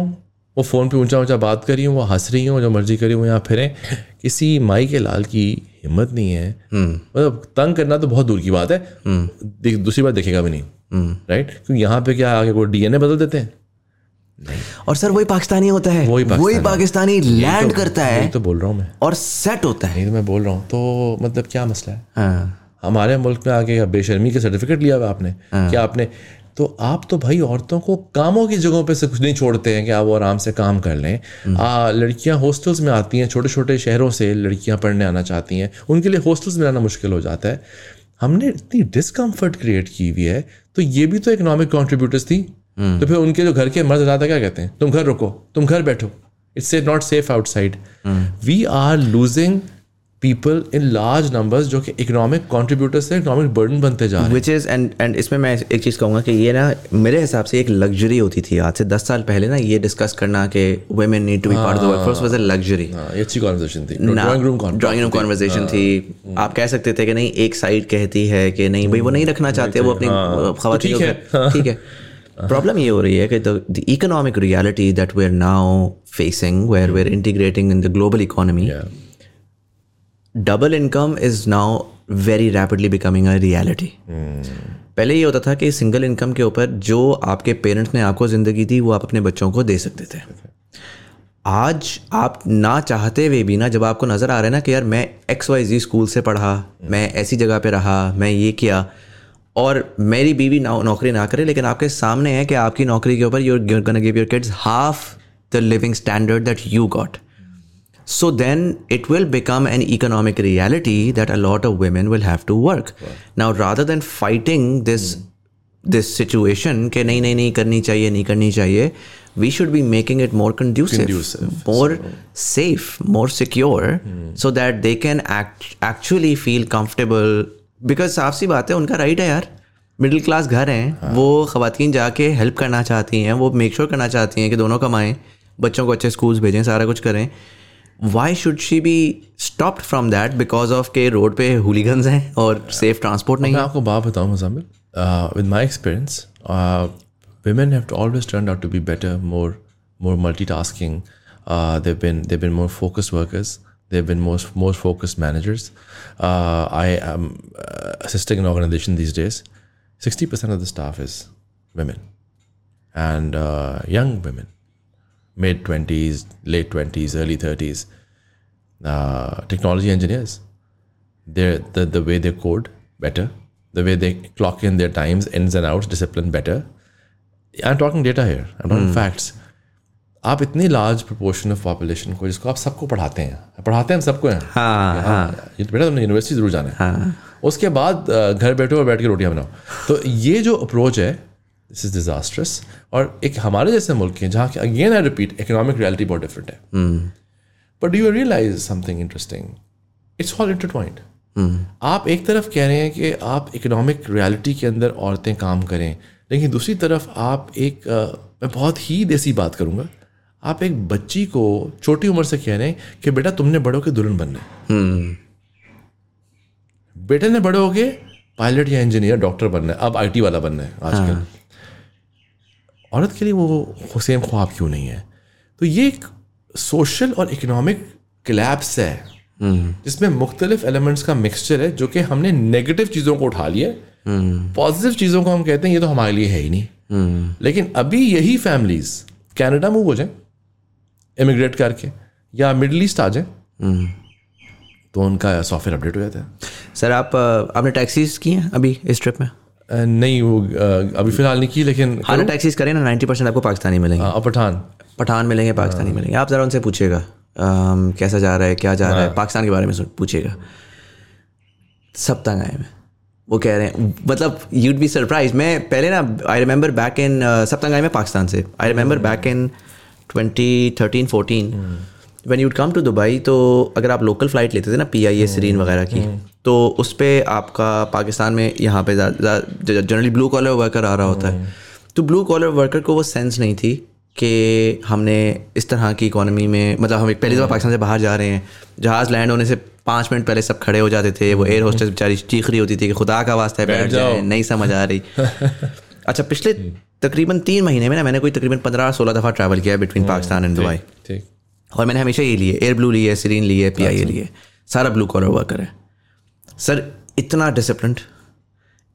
वो फ़ोन पे ऊँचा ऊँचा बात करी हूँ वो हंस रही हूँ जो मर्ज़ी करी हूँ यहाँ फिरें। किसी माई के लाल की हिम्मत नहीं है। हम्म। मतलब तंग करना तो बहुत दूर की बात है। हम्म। दूसरी बात देखेगा भी नहीं। Right hmm. क्योंकि यहाँ पे क्या आगे वो डीएनए बदल देते हैं? और सर वही पाकिस्तानी होता है। वही पाकिस्तानी, वही पाकिस्तानी। लैंड तो, करता है तो बोल रहा हूँ मैं। और सेट होता है। नहीं तो मैं बोल रहा हूँ तो मतलब क्या मसला है? हाँ। हमारे मुल्क में आगे बेशर्मी के सर्टिफिकेट लिया हुआ आपने हाँ। क्या आपने? तो आप तो भाई औरतों को कामों की जगहों पे से कुछ नहीं छोड़ते हैं कि आप वो आराम से काम कर लें। हम्म। लड़कियाँ हॉस्टल्स में आती हैं छोटे छोटे शहरों से लड़कियाँ पढ़ने आना चाहती हैं उनके लिए हॉस्टल्स में आना मुश्किल हो जाता है। हमने इतनी डिसकम्फर्ट क्रिएट की हुई है तो ये भी तो इकोनॉमिक कॉन्ट्रीब्यूटर्स थी। तो फिर उनके जो घर के मर्द ज़्यादा क्या कहते हैं? तुम घर रुको तुम घर बैठो। It's not safe outside we are losing people in large numbers जो कि इकोनॉमिक कॉन्ट्रीब्यूटर से इकोनॉमिक बर्डन बनते जा रहे हैं। विच इज़ एंड एंड इसमें मैं एक चीज़ कहूँगा कि ये ना मेरे हिसाब से एक लग्जरी होती थी आज से दस साल पहले ना ये डिस्कस करना कि women need to be part of the workforce was a luxury अच्छी कन्वर्सेशन थी। Drawing room drawing room conversation थी। हम्म। आप कह सकते थे कि नहीं एक साइड कहती है कि नहीं भाई वो नहीं रखना चाहते वो अपनी हाँ, खवातीन ठीक है। प्रॉब्लम ये हो रही है कि the economic reality that we are now facing where we are integrating in the global economy double income is now very rapidly becoming a reality पहले ये होता था कि सिंगल इनकम के ऊपर जो आपके पेरेंट्स ने आपको ज़िंदगी दी वो आप अपने बच्चों को दे सकते थे। आज आप ना चाहते हुए भी ना जब आपको नज़र आ रहा है ना कि यार मैं एक्स वाई जी स्कूल से पढ़ा मैं ऐसी जगह पे रहा मैं ये किया और मेरी बीवी नौ, नौकरी ना करे लेकिन आपके सामने है कि आपकी नौकरी के ऊपर you're gonna give your kids half the living standard that you got so then it will become an economic reality that a lot of women will have to work now rather than fighting this this situation के नहीं नहीं नहीं करनी चाहिए नहीं करनी चाहिए we should be making it more conducive more safe more secure so that they can actually feel comfortable Because साफ़ सी बात है उनका राइट है यार। मिडिल क्लास घर हैं वो खातन जाके हेल्प करना चाहती हैं वो मेक श्योर करना चाहती हैं कि दोनों कमाएँ बच्चों को अच्छे स्कूल्स भेजें सारा कुछ करें। Why should she be stopped from that because of के रोड पे हुलीगन्स हैं और सेफ़ ट्रांसपोर्ट नहीं मैं है? आपको बात बताऊँ Muzammil with my experience women have always turned out to be better more more multitasking uh, they've been they've been more focused workers. They've been more more focused managers. Uh, i am uh, assisting an organization these days. 60% of the staff is women and uh, young women. Mid 20s late 20s early 30s uh, technology engineers. They're the, the way they code better. The way they clock in their times ins and outs discipline better. I'm talking data here. I'm talking facts आप इतनी large proportion of population को जिसको आप सबको पढ़ाते हैं पढ़ाते हैं हम सबको हैं। हाँ हाँ। बेटा तुमने यूनिवर्सिटी ज़रूर जाना है। हाँ, उसके बाद घर बैठो और बैठ के रोटियाँ बनाओ। तो ये जो अप्रोच है दिस इज़ डिजास्ट्रस और एक हमारे जैसे मुल्क हैं जहाँ again I repeat economic reality बहुत डिफरेंट है। But you realise something interesting it's all intertwined आप एक तरफ़ कह रहे हैं कि आप इकोनॉमिक रियलिटी के अंदर औरतें काम करें लेकिन दूसरी तरफ़ आप एक मैं बहुत ही देसी बात करूँगा। आप एक बच्ची को छोटी उम्र से कह रहे हैं कि बेटा तुमने बड़ो के दुल्हन बनना है। बेटे ने बड़े हो गए पायलट या इंजीनियर डॉक्टर बनना है अब आईटी वाला बनना है आजकल। हाँ। औरत के लिए वो सेम ख्वाब क्यों नहीं है? तो ये एक सोशल और इकोनॉमिक क्लैप्स है। जिसमें मुख्तलिफ़ एलिमेंट्स का मिक्सचर है जो कि हमने नेगेटिव चीज़ों को उठा लिया पॉजिटिव चीज़ों को हम कहते हैं ये तो हमारे लिए है ही नहीं। लेकिन अभी यही फैमिलीज़ कनाडा मूव हो जाए। इमिग्रेट करके या मिडल ईस्ट आ जाए तो उनका सॉफ्टवेयर अपडेट हो जाता है। सर आप आपने टैक्सीज की हैं अभी इस ट्रिप में? नहीं वो अभी फ़िलहाल नहीं की लेकिन हाँ टैक्सीज करें। ना नाइन्टी परसेंट आपको पाकिस्तानी मिलेंगे। अ, पठान। पठान मिलेंगे पाकिस्तानी मिलेंगे। आप ज़रा उनसे पूछिएगा कैसा जा रहा है क्या जा रहा है पाकिस्तान के बारे में पूछिएगा। सब तंग आए में वो कह रहे हैं मतलब यूड बी सरप्राइज़ मैं पहले ना आई रिमेंबर बैक इन सब तंग आए में पाकिस्तान से। I remember back in twenty thirteen fourteen when you'd come to Dubai तो अगर आप लोकल फ़्लाइट लेते थे ना पी आई ए सरीन वगैरह की तो उस पर आपका पाकिस्तान में यहाँ पे जनरली ब्लू कॉलर वर्कर आ रहा होता है। तो ब्लू कॉलर वर्कर को वो सेंस नहीं थी कि हमने इस तरह की इकोनॉमी में मतलब हम एक पहली दफ़ा पाकिस्तान से बाहर जा रहे हैं। जहाज़ लैंड होने से पाँच मिनट पहले सब खड़े हो जाते थे। वो एयर होस्टेस बेचारी चीख रही होती थी कि खुदा का वास्ता है बैठ जाए नहीं समझ आ रही। अच्छा पिछले तकरीबन तीन महीने में ना मैंने कोई तकरीबन पंद्रह सोलह दफ़ा ट्रैवल किया बिटवीन पाकिस्तान एंड दुबई ठीक। और मैंने हमेशा ये लिए एयर ब्लू लिए सीरीन लिए पी आई ए लिए। सारा ब्लू कॉलर वर्कर है सर इतना डिसिप्लिन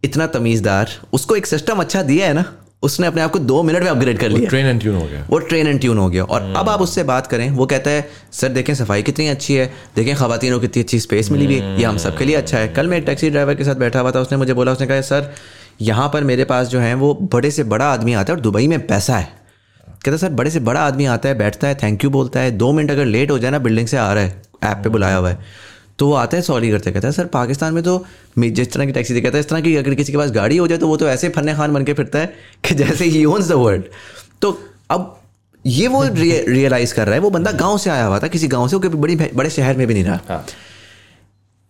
इतना तमीज़दार उसको एक सिस्टम अच्छा दिया है ना उसने अपने आप को दो मिनट में अपग्रेड कर लिया। ट्रेन एंड ट्यून हो गया। वो ट्रेन एंड ट्यून हो गया। और अब आप उससे बात करें वो कहता है सर देखें सफ़ाई कितनी अच्छी है देखें खातनों को कितनी अच्छी स्पेस मिली हुई है ये हम सबके लिए अच्छा है। कल मैं एक टैक्सी ड्राइवर के साथ बैठा हुआ था उसने मुझे बोला उसने कहा सर यहाँ पर मेरे पास जो है वो बड़े से बड़ा आदमी आता है और दुबई में पैसा है। कहता सर बड़े से बड़ा आदमी आता है बैठता है थैंक यू बोलता है दो मिनट अगर लेट हो जाए ना बिल्डिंग से आ रहा है ऐप पे बुलाया हुआ है। तो वो आता है सॉरी करते कहता है सर पाकिस्तान में तो जिस तरह की टैक्सी कहता है इस तरह की अगर किसी के पास गाड़ी हो जाए तो वो तो ऐसे फन्ने खान बन के फिरता है कि जैसे ही ओन्स द वर्ल्ड तो अब ये वो रियलाइज़ कर रहा है वो बंदा गाँव से आया हुआ था किसी गाँव से वो कभी बड़ी बड़े शहर में भी नहीं रहा।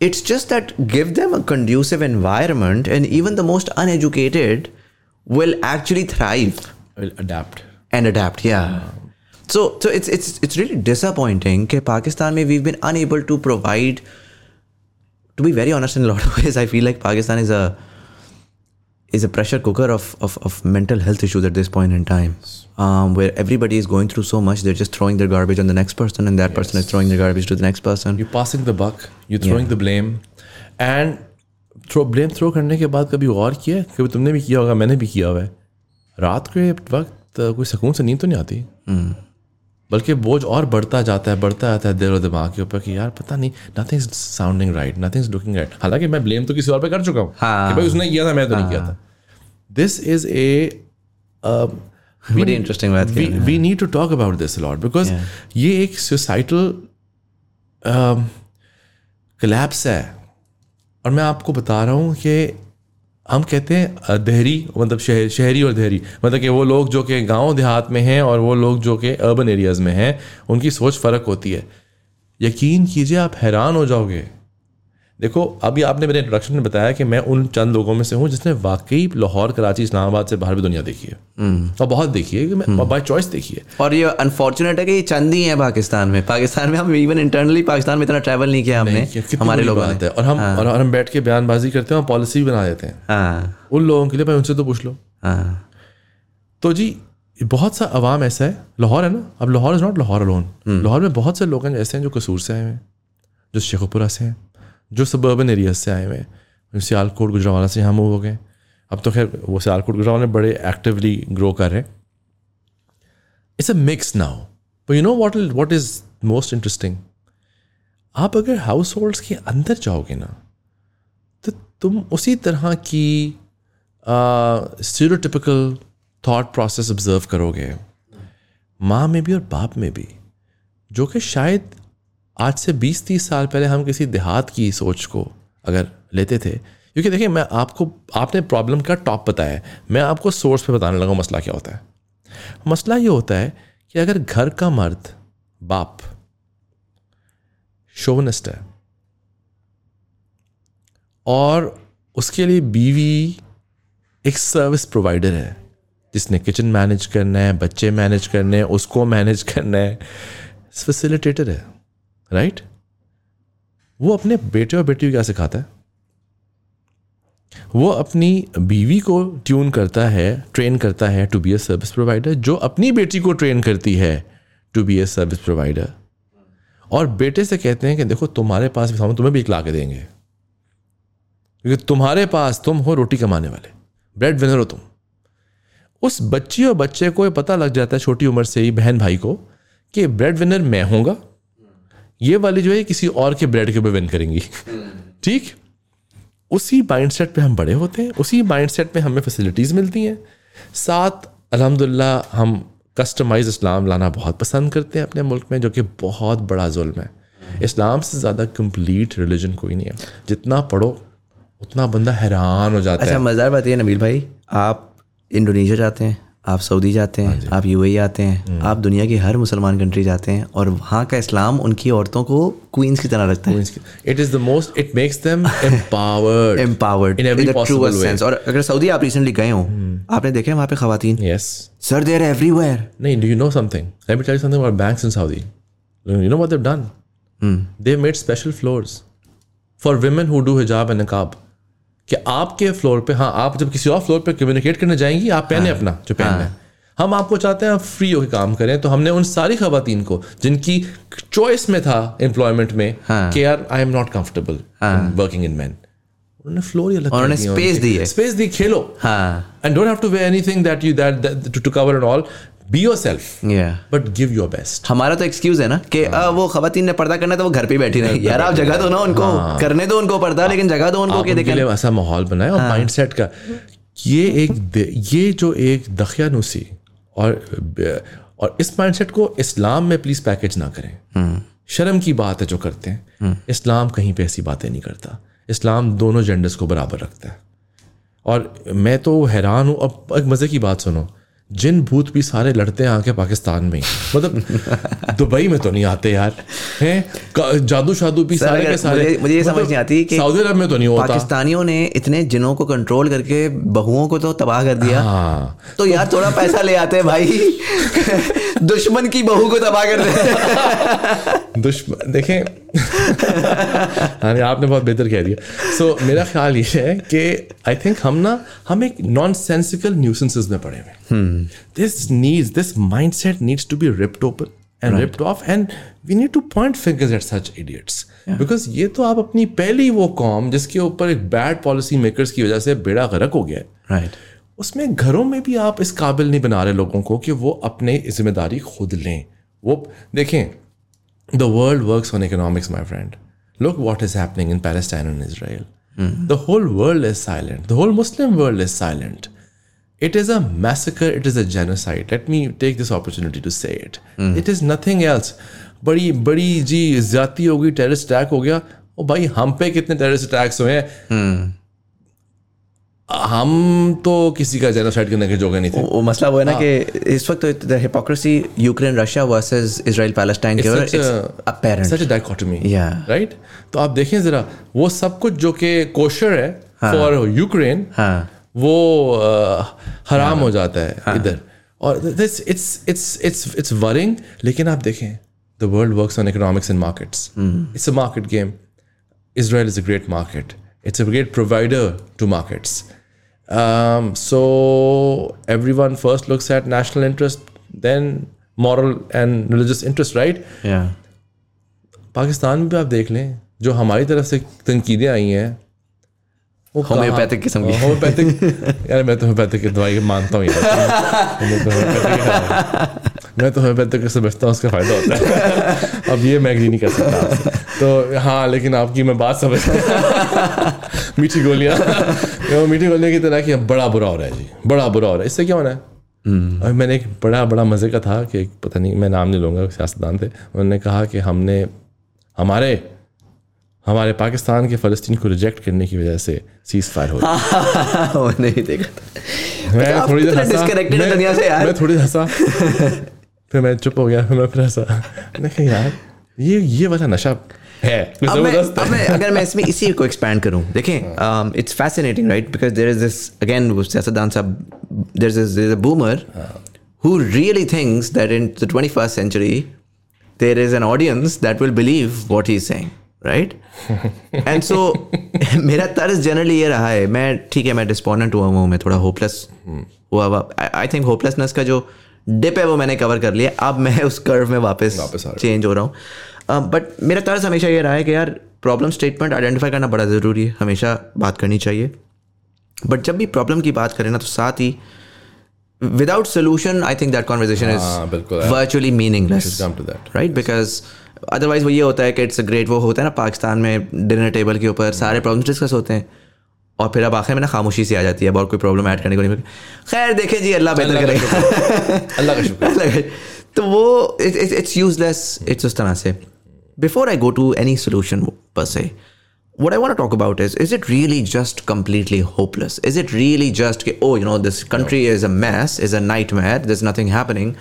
It's just that give them a conducive environment, and even the most uneducated will actually thrive. Will adapt. And adapt, yeah. Wow. So, so it's it's it's really disappointing that Pakistan may we've been unable to provide. To be very honest, in a lot of ways, I feel like Pakistan is a is a pressure cooker of, of, of mental health issues at this point in time um, where everybody is going through so much they're just throwing their garbage on the next person and that yes. person is throwing their garbage to the next person you passing the buck you throwing the blame and throw blame throw करने के बाद कभी गौर किया है? कभी तुमने भी किया होगा मैंने भी किया हुआ है रात के वक्त कोई सुकून से नींद तो नहीं आती बल्कि बोझ और बढ़ता जाता है बढ़ता जाता है दिल और दिमाग के ऊपर कि यार पता नहीं nothing sounding right nothing looking right हालाँकि मैं ब्लेम तो किसी और पे कर चुका हूँ हाँ। कि भाई उसने किया था मैं तो हाँ, नहीं किया था। दिस इज़ ए बड़ी इंटरेस्टिंग बात need to talk about this a lot because ये एक societal collapse है। और मैं आपको बता रहा हूँ कि हम कहते हैं देहरी मतलब शहर शहरी और देहरी। मतलब कि वो लोग जो कि गाँव देहात में हैं और वो लोग जो कि अर्बन एरियाज़ में हैं, उनकी सोच फ़र्क होती है। यकीन कीजिए आप हैरान हो जाओगे। देखो अभी आपने मेरे इंट्रोडक्शन में बताया कि मैं उन चंद लोगों में से हूँ जिसने वाकई लाहौर कराची इस्लामाबाद से बाहर भी दुनिया देखी है। और बहुत देखी है कि मैं बाई चॉइस देखी है। और ये अनफॉर्चुनेट है कि ये चंद ही है पाकिस्तान में। पाकिस्तान में हम इवन इंटरनली पाकिस्तान में इतना ट्रैवल नहीं किया हमने हमारे लोग आते हैं। और हम और हम बैठ के बयानबाजी करते हैं और पॉलिसी भी बना देते हैं। हाँ। उन लोगों के लिए भाई उनसे तो पूछ लो। हाँ। तो जी बहुत सा अवाम ऐसा है लाहौर है ना? अब Lahore is not Lahore alone Lahore में बहुत से लोग हैं ऐसे हैं जो कसूर से आए हैं जो शेखुपुरा से हैं। जो सबर्बन एरियाज़ से आए हुए हैं। सियालकोट, गुजरावाला से यहाँ मूव हो गए। अब तो खैर, वो सियालकोट, गुजरावाला बड़े एक्टिवली ग्रो कर रहे हैं। It's a mix now but you know what what is most interesting आप अगर हाउस होल्ड्स के अंदर जाओगे ना तो तुम उसी तरह की स्टीरियोटिपिकल थाट प्रोसेस ऑब्ज़र्व करोगे। माँ में भी और बाप में भी, जो कि शायद आज से 20-30 साल पहले हम किसी देहात की सोच को अगर लेते थे, क्योंकि देखिए मैं आपको, आपने प्रॉब्लम का टॉप बताया है। मैं आपको सोर्स पे बताने लगा मसला क्या होता है। मसला ये होता है कि अगर घर का मर्द, बाप शोवनिस्ट है, और उसके लिए बीवी एक सर्विस प्रोवाइडर है, जिसने किचन मैनेज करना है, बच्चे मैनेज करने हैं, उसको मैनेज करना है फैसिलिटेटर है। राइट वो अपने बेटे और बेटी को क्या सिखाता है? वो अपनी बीवी को ट्यून करता है ट्रेन करता है to be a service provider जो अपनी बेटी को ट्रेन करती है to be a service provider और बेटे से कहते हैं कि देखो, तुम्हारे पास भी तुम्हें भी एक ला के देंगे। क्योंकि तुम्हारे पास तुम हो रोटी कमाने वाले। ब्रेड विनर हो तुम। उस बच्ची और बच्चे को ये पता लग जाता है, छोटी उम्र से ही बहन भाई को, कि ब्रेड विनर मैं होऊँगा। ये वाली जो है किसी और के ब्रेड के ऊपर विन करेंगी। ठीक? उसी माइंडसेट पे हम बड़े होते हैं उसी माइंडसेट पे हमें फैसिलिटीज़ मिलती हैं। साथ अल्हम्दुलिल्लाह हम कस्टमाइज इस्लाम लाना बहुत पसंद करते हैं अपने मुल्क में जो कि बहुत बड़ा जुल्म है। इस्लाम से ज़्यादा कंप्लीट रिलीजन कोई नहीं है। जितना पढ़ो उतना बंदा हैरान हो जाता अच्छा है। अच्छा मज़ेदार बात ये नबील भाई आप इंडोनेशिया जाते हैं आप सऊदी जाते हैं आप यू आते हैं आप दुनिया की हर मुसलमान कंट्री जाते हैं और वहाँ का इस्लाम उनकी औरतों को क्वींस की तरह रखता है। It is the most it makes them empowered empowered in every और अगर सऊदी आप रिसेंटली गए हो आपने देखे वहाँ पे खातन यस सर देर एवरीवेयर नहीं do you know something let me in Saudi you know what done they special floors for women who do hijab and niqab कि आपके फ्लोर पे हाँ आप जब किसी और फ्लोर पे कम्युनिकेट करने जाएँगी आप पहने अपना जो पहनना है। हम आपको चाहते हैं आप फ्री होकर काम करें तो हमने उन सारी खातन को जिनकी चॉइस में था एम्प्लॉयमेंट में हाँ। कि यार I am not comfortable working in man उन्होंने फ्लोर ही अलग उन्होंने space दी है। स्पेस दी खेलो। हाँ। And don't have to wear anything that you that, that to, to cover your all but yourself या but give your best. हमारा तो एक्सक्यूज है ना कि हाँ। वो खातन ने पर्दा करना है तो वो घर पे बैठी रही. यार आप जगह दो ना उनको करने दो उनको पर्दा लेकिन जगह दो उनको हाँ। कि देखें ऐसा माहौल बनाए और माइंड सेट का। ये एक ये जो एक दखियानुसी और और इस माइंडसेट को इस्लाम में प्लीज़ पैकेज ना करें। शर्म की बात है जो करते हैं। इस्लाम कहीं पे ऐसी बातें नहीं करता। इस्लाम दोनों जेंडर्स को बराबर रखता है। और मैं तो हैरान हूँ अब एक मज़े की बात सुनो। जिन भूत भी सारे लड़ते हैं आके पाकिस्तान में मतलब दुबई में तो नहीं आते यार। हैं? जादू शादू भी सारे के सारे। मुझे- मुझे ये समझ नहीं आती कि सऊदी अरब में तो नहीं होता। पाकिस्तानियों ने इतने जिनों को कंट्रोल करके बहुओं को तो तबाह कर दिया। हाँ। तो यार थोड़ा पैसा ले आते हैं भाई। दुश्मन की बहू को तबाह कर दे। दुश्मन देखें हाँ आपने बहुत बेहतर कह दिया। सो so, मेरा ख्याल ये है कि आई थिंक हम ना हम एक नॉन सेंसिकल न्यूसेंसेस में पड़े हुए this needs this mindset needs to be ripped open and ripped off and we need to point fingers at such idiots because ये तो आप अपनी पहली वो कॉम जिसके ऊपर एक बैड पॉलिसी मेकर्स की वजह से बेड़ा गरक हो गया है। राइट उसमें घरों में भी आप इस काबिल नहीं बना रहे लोगों को कि वो अपने ज़िम्मेदारी खुद लें। वो देखें the world works on economics my friend look what is happening in Palestine and Israel the whole world is silent the whole Muslim world is silent it is a massacre. It is a genocide. Let me take this opportunity to say it. It is nothing else. बड़ी बड़ी जी ज़्यादा हो गई terrorist attack हो गया। ओ भाई हम पे कितने टेररिस्ट अटैक्स हुए हैं? हम तो किसी का जेनोसाइड करने के जोगे नहीं थे। वो मसला वो है ना कि इस वक्त the hypocrisy Ukraine Russia versus Israel Palestine के it's apparent such dichotomy Yeah. Right तो आप देखें जरा वो सब कुछ जो कि कोशर है फॉर यूक्रेन हाँ। वो अ, हराम हो। जाता है इधर। और this it's it's it's it's worrying लेकिन आप देखें the world works on economics and markets it's a market game Israel is a great market. It's a great provider to markets. Um, so everyone first looks at national interest, then moral and religious interest, right? Yeah. Pakistan में भी आप देख लें जो हमारी तरफ़ से तनकीदें आई हैं वो Homeopathic किस्म की। होम्योपैथिक यार मैं तो होम्योपैथिक की दवाई मानता हूँ मैं तो homeopathic ही- मैं तो होम्योपैथिक से बचता हूँ उसका फ़ायदा होता है। अब ये मैं एग्री नहीं कर सकता तो हाँ लेकिन आपकी मैं बात समझ मीठी गोलियाँ। वो मीठी गोलियाँ की तरह कि अब बड़ा बुरा हो रहा है जी। बड़ा बुरा हो रहा है। इससे क्या होना है? और मैंने एक बड़ा बड़ा मज़े का था कि पता नहीं मैं नाम नहीं लूँगा सियासतदान थे। उन्होंने कहा कि हमने हमारे हमारे पाकिस्तान के फ़लस्तीन को रिजेक्ट करने की वजह से सीज फायर हो। नहीं देखा मैं थोड़ी देर हंसा। मैं थोड़ी हंसा। फिर मैं चुप हो गया फिर मैं फिर हंसा मैंने कहा यार ये ये वाला नशा है। अब मैं, अब मैं अगर मैं इसमें इसी को एक्सपैंड करूँ देखें it's fascinating right because there is this again वो सियासतदान साहब there is a boomer who really thinks that in the 21st century there is an audience that will believe what he's saying right? And so मेरा तर्ज generally ये रहा है मैं ठीक है मैं डिस्पोनेंट हुआ हूँ मैं थोड़ा होपलेस हुआ हुआ आई थिंक होपलेसनेस का जो डिप है वो मैंने कवर कर लिया। अब मैं उस कर्व में वापस वापस चेंज हो। रहा हूँ। बट uh, मेरा तर्ज हमेशा ये रहा है कि यार प्रॉब्लम स्टेटमेंट आइडेंटिफाई करना बड़ा ज़रूरी है। हमेशा बात करनी चाहिए। बट जब भी प्रॉब्लम की बात करें ना तो साथ ही without solution I think that conversation is. Virtually meaningless. Right because otherwise वो ये होता है कि इट्स अ ग्रेट वो होता है ना पाकिस्तान में डिनर टेबल के ऊपर सारे प्रॉब्लम्स डिस्कस होते हैं। और फिर अब आखिर में ना खामोशी सी आ जाती है अब और कोई प्रॉब्लम ऐड करने को नहीं खैर देखे जी अल्लाह बेहतर करेगा। अल्लाह का शुक्र। अल्लाह तो वो इट्स यूजलेस इट्स उस तरह से। Before I go to any solution पर से what I want talk about is is it really just completely hopeless is it really just कि ओ you know this country is a mess is a nightmare this nothing happening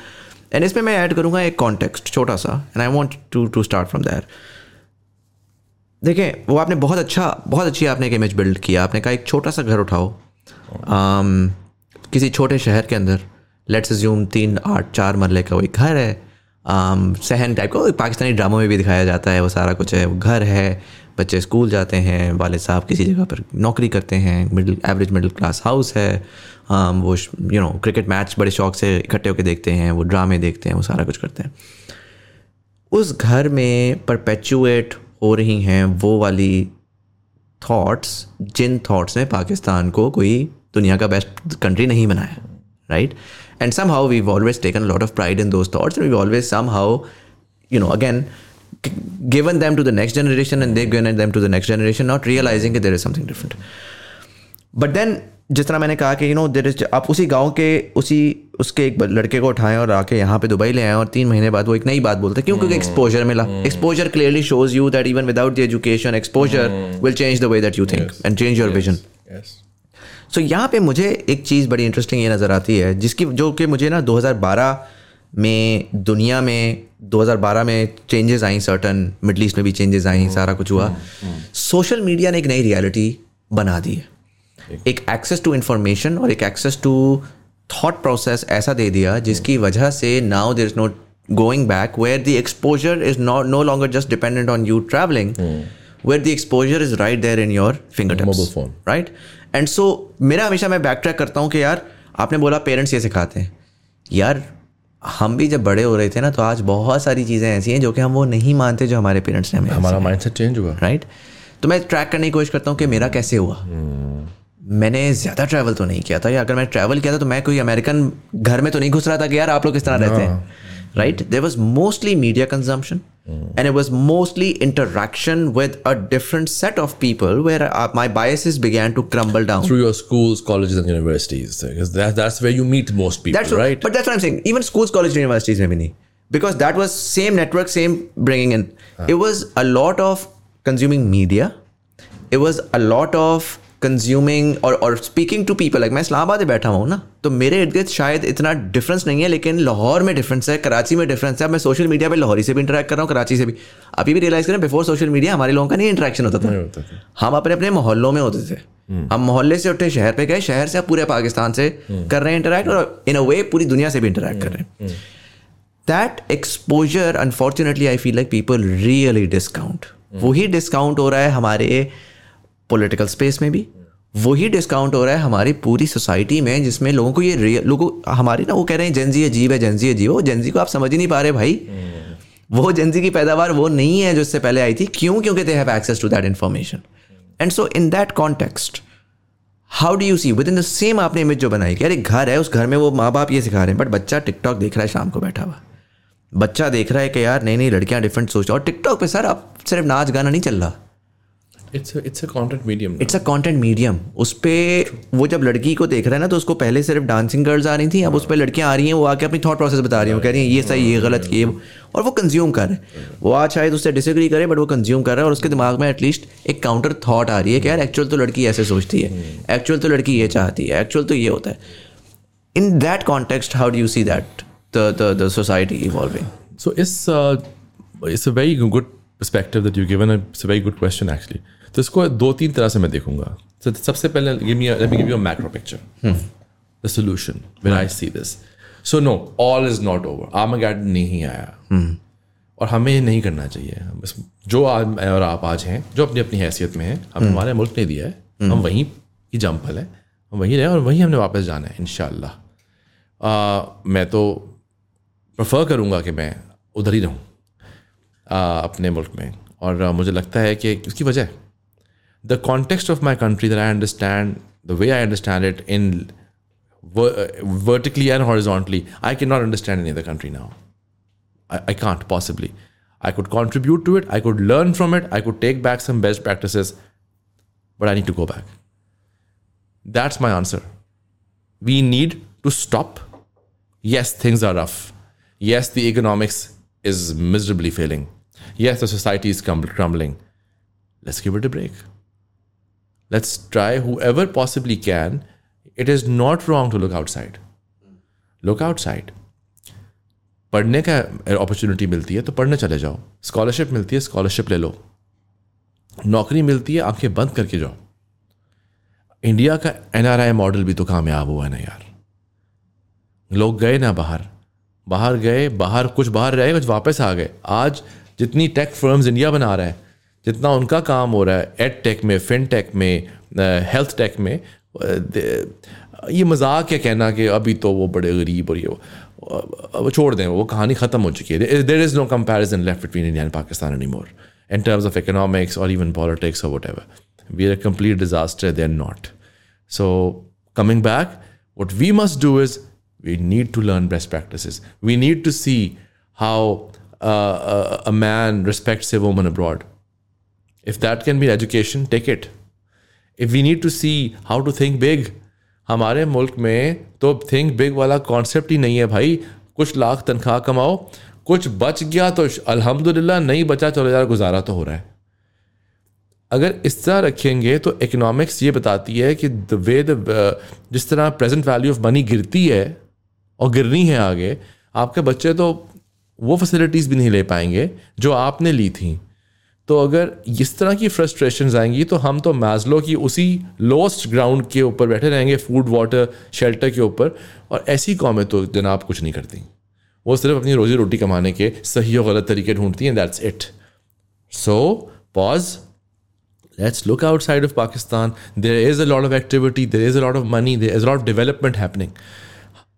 and इसमें मैं add करूँगा एक context छोटा सा and I want to to start from that देखें वो आपने बहुत अच्छा बहुत अच्छी आपने एक इमेज बिल्ड किया। आपने कहा एक छोटा सा घर उठाओ। Um, किसी छोटे शहर के अंदर लेट्स अज्यूम तीन आठ चार मरले का वो एक घर है। Um, सहन टाइप का पाकिस्तानी ड्रामों में भी दिखाया जाता है। वो सारा कुछ है। वो घर है। बच्चे स्कूल जाते हैं। वाले साहब किसी जगह पर नौकरी करते हैं। Middle average middle class house है। Um, वो यू नो क्रिकेट मैच बड़े शौक से इकट्ठे होकर देखते हैं। वो ड्रामे देखते हैं। वो सारा कुछ करते हैं। उस घर में परपेचुएट हो रही हैं, वो वाली थाट्स जिन थाट्स ने पाकिस्तान को कोई दुनिया का बेस्ट कंट्री नहीं बनाया right and somehow we always taken lot of pride in those thoughts and we always somehow you know again given them to the next generation and they've them to the next generation not realizing there is something different but than जिस तरह मैंने कहा कि you know there is आप उसी गाँव के, उसी उसके एक लड़के को उठाएँ और आके यहाँ पे दुबई ले आए और तीन महीने बाद वो एक नई बात बोलते हैं। क्यों? क्योंकि एक्सपोजर मिला। Exposure clearly shows you that even without the education exposure will change the way that you think and change your vision so यहाँ पे मुझे एक चीज़ बड़ी इंटरेस्टिंग ये नज़र आती है जिसकी जो कि मुझे ना 2012 में दुनिया में 2012 में चेंजेस आई सर्टन मिडल ईस्ट में भी चेंजेस आई सारा कुछ हुआ। सोशल मीडिया ने एक नई रियलिटी बना दी है। एक एक्सेस टू इंफॉर्मेशन और एक एक्सेस टू थॉट प्रोसेस ऐसा दे दिया जिसकी वजह से now there is no going back where the exposure is not no longer just dependent on you travelling where the exposure is right there in your finger Mobile phone. Right and so मेरा हमेशा मैं back track करता हूँ कि यार आपने बोला parents ये सिखाते हैं। यार हम भी जब बड़े हो रहे थे ना तो आज बहुत सारी चीज़ें ऐसी हैं जो कि हम वो नहीं मानते जो हमारे पेरेंट्स ने हमें हमारा माइंडसेट चेंज हुआ। राइट तो मैं ट्रैक करने की कोशिश करता हूँ कि मेरा कैसे हुआ। मैंने ज़्यादा ट्रैवल तो नहीं किया था। या अगर मैं ट्रैवल किया था तो मैं कोई अमेरिकन घर में तो नहीं घुस रहा था कि यार आप लोग किस तरह रहते हैं। Right there was mostly media consumption and was mostly interaction with a different set of people where my bias is began to crumble down through your school even schools college universities में भी नहीं because that was same network same bringing in it was a lot of consuming media it was a lot of consuming और और speaking to people like मैं इस्लामाबाद में बैठा हूँ ना तो मेरे इर्द गिर्द शायद इतना डिफरेंस नहीं है लेकिन लाहौर में डिफरेंस है कराची में डिफरेंस है। मैं सोशल मीडिया पे लाहौरी से भी इंटरेक्ट कर रहा हूँ कराची से भी। अभी भी रियलाइज़ करें बिफोर सोशल मीडिया हमारे लोगों का नहीं इंटरेक्शन होता था। होता हम अपने अपने मोहल्लों में होते थे। हम मोहल्ले से उठे शहर पे गए शहर से अब पूरे पाकिस्तान से कर रहे हैं इंटरेक्ट और इन अ वे पूरी दुनिया से भी इंटरेक्ट कर रहे हैं। That exposure unfortunately I feel like people really discount वही डिस्काउंट हो रहा है हमारे पॉलिटिकल स्पेस में भी। वही डिस्काउंट हो रहा है हमारी पूरी सोसाइटी में, जिसमें लोगों को ये लोगों हमारी ना वो कह रहे हैं जेंजी अजीब है जेंजी अजीब वो जेंजी को आप समझ ही नहीं पा रहे भाई। वो जेंजी की पैदावार वो नहीं है जो इससे पहले आई थी। क्यों? क्योंकि they have access to that information and so in that context how do you see within the same आपने इमेज जो बनाई कि अरे घर है, उस घर में वो माँ बाप ये सिखा रहे हैं बट बच्चा टिकटॉक देख रहा है शाम को बैठा हुआ। बच्चा देख रहा है कि यार नई नई लड़कियाँ डिफरेंट सोच और टिकटॉक पे सर अब सिर्फ़ नाच गाना नहीं चल रहा। इट्स अ कंटेंट मीडियम उस पर वो जब लड़की को देख रहा है ना तो उसको पहले सिर्फ़ डांसिंग गर्ल्स आ रही थी अब उस पर लड़कियाँ आ रही हैं वो आके अपनी थॉट प्रोसेस बता रही हैं कह रही हैं ये सही ये गलत ये और वो कंज्यूम कर रहे हैं। वो आज शायद उससे डिसएग्री करे बट वो कंज्यूम कर रहा है और उसके दिमाग में एटलीस्ट एक काउंटर थॉट आ रही है कि यार एक्चुअल तो लड़की ऐसे सोचती है। एक्चुअल तो लड़की ये चाहती है एक्चुअल तो ये होता है। In that context how do you see that the society evolving it's uh, it's a very good perspective that you've given. It's a very good question actually. तो इसको दो तीन तरह से मैं देखूँगा। So, सबसे पहले a macro picture. The solution when I see this. So no, all is not over. Armageddon नहीं आया। और हमें ये नहीं करना चाहिए। जो आज मैं और आप आज हैं जो अपनी अपनी हैसियत में हैं हम हमारे मुल्क ने दिया है। हम वहीं की जंपल है। हम वहीं रहे और वहीं हमने वापस जाना है इन मैं तो प्रेफर करूँगा कि मैं उधर ही रहूँ अपने मुल्क में। और मुझे लगता है कि उसकी वजह the context of my country that I understand, the way I understand it in ver- uh, vertically and horizontally, I cannot understand any other country now. I, I can't possibly. I could contribute to it. I could learn from it. I could take back some best practices, but I need to go back. That's my answer. We need to stop. Yes, things are rough. Yes, the economics is miserably failing. Yes, the society is crumbling. Let's give it a break. Let's try whoever possibly can. It is not wrong to look outside. Look outside. पढ़ने का opportunity मिलती है तो पढ़ने चले जाओ। Scholarship मिलती है स्कॉलरशिप ले लो। नौकरी मिलती है, आँखें बंद करके जाओ। इंडिया का एनआरआई मॉडल भी तो कामयाब हुआ है ना यार। लोग गए ना बाहर। बाहर गए, बाहर कुछ बाहर रहे, कुछ वापस आ गए। आज जितनी टेक फर्म्स इंडिया बना रहा है जितना उनका काम हो रहा है एड टेक में फिन टेक में हेल्थ टेक में दे- ये मज़ाक है कहना कि अभी तो वो बड़े गरीब और ये वो छोड़ दें वो कहानी ख़त्म हो चुकी है there is no comparison left between India and Pakistan anymore in terms of economics or even politics or whatever. We are a complete disaster. They're not. So, coming back, what we must do is we need to learn best practices. We need to see how uh, a, a man respects a. If that can be education, take it. If we need to see how to think big, हमारे मुल्क में तो think big वाला concept ही नहीं है भाई। कुछ लाख तनख्वाह कमाओ कुछ बच गया तो अल्हम्दुलिल्लाह नहीं बचा चलो यार गुजारा तो हो रहा है। अगर इस तरह रखेंगे तो इकोनॉमिक्स ये बताती है कि द वे द जिस तरह प्रेजेंट वैल्यू ऑफ़ मनी गिरती है और गिरनी है आगे आपके बच्चे तो वो फैसिलिटीज़ भी नहीं ले पाएँगे जो आपने ली थी। तो अगर इस तरह की फ्रस्ट्रेशन आएँगी तो हम तो मैजलो की उसी लोस्ट ग्राउंड के ऊपर बैठे रहेंगे फ़ूड वाटर शेल्टर के ऊपर और ऐसी कौमें तो जनाब कुछ नहीं करती वो सिर्फ़ अपनी रोजी रोटी कमाने के सही और गलत तरीके ढूंढती हैं that's it so pause let's look of Pakistan. There is a lot of activity, there is a lot of money, there is a lot of development happening.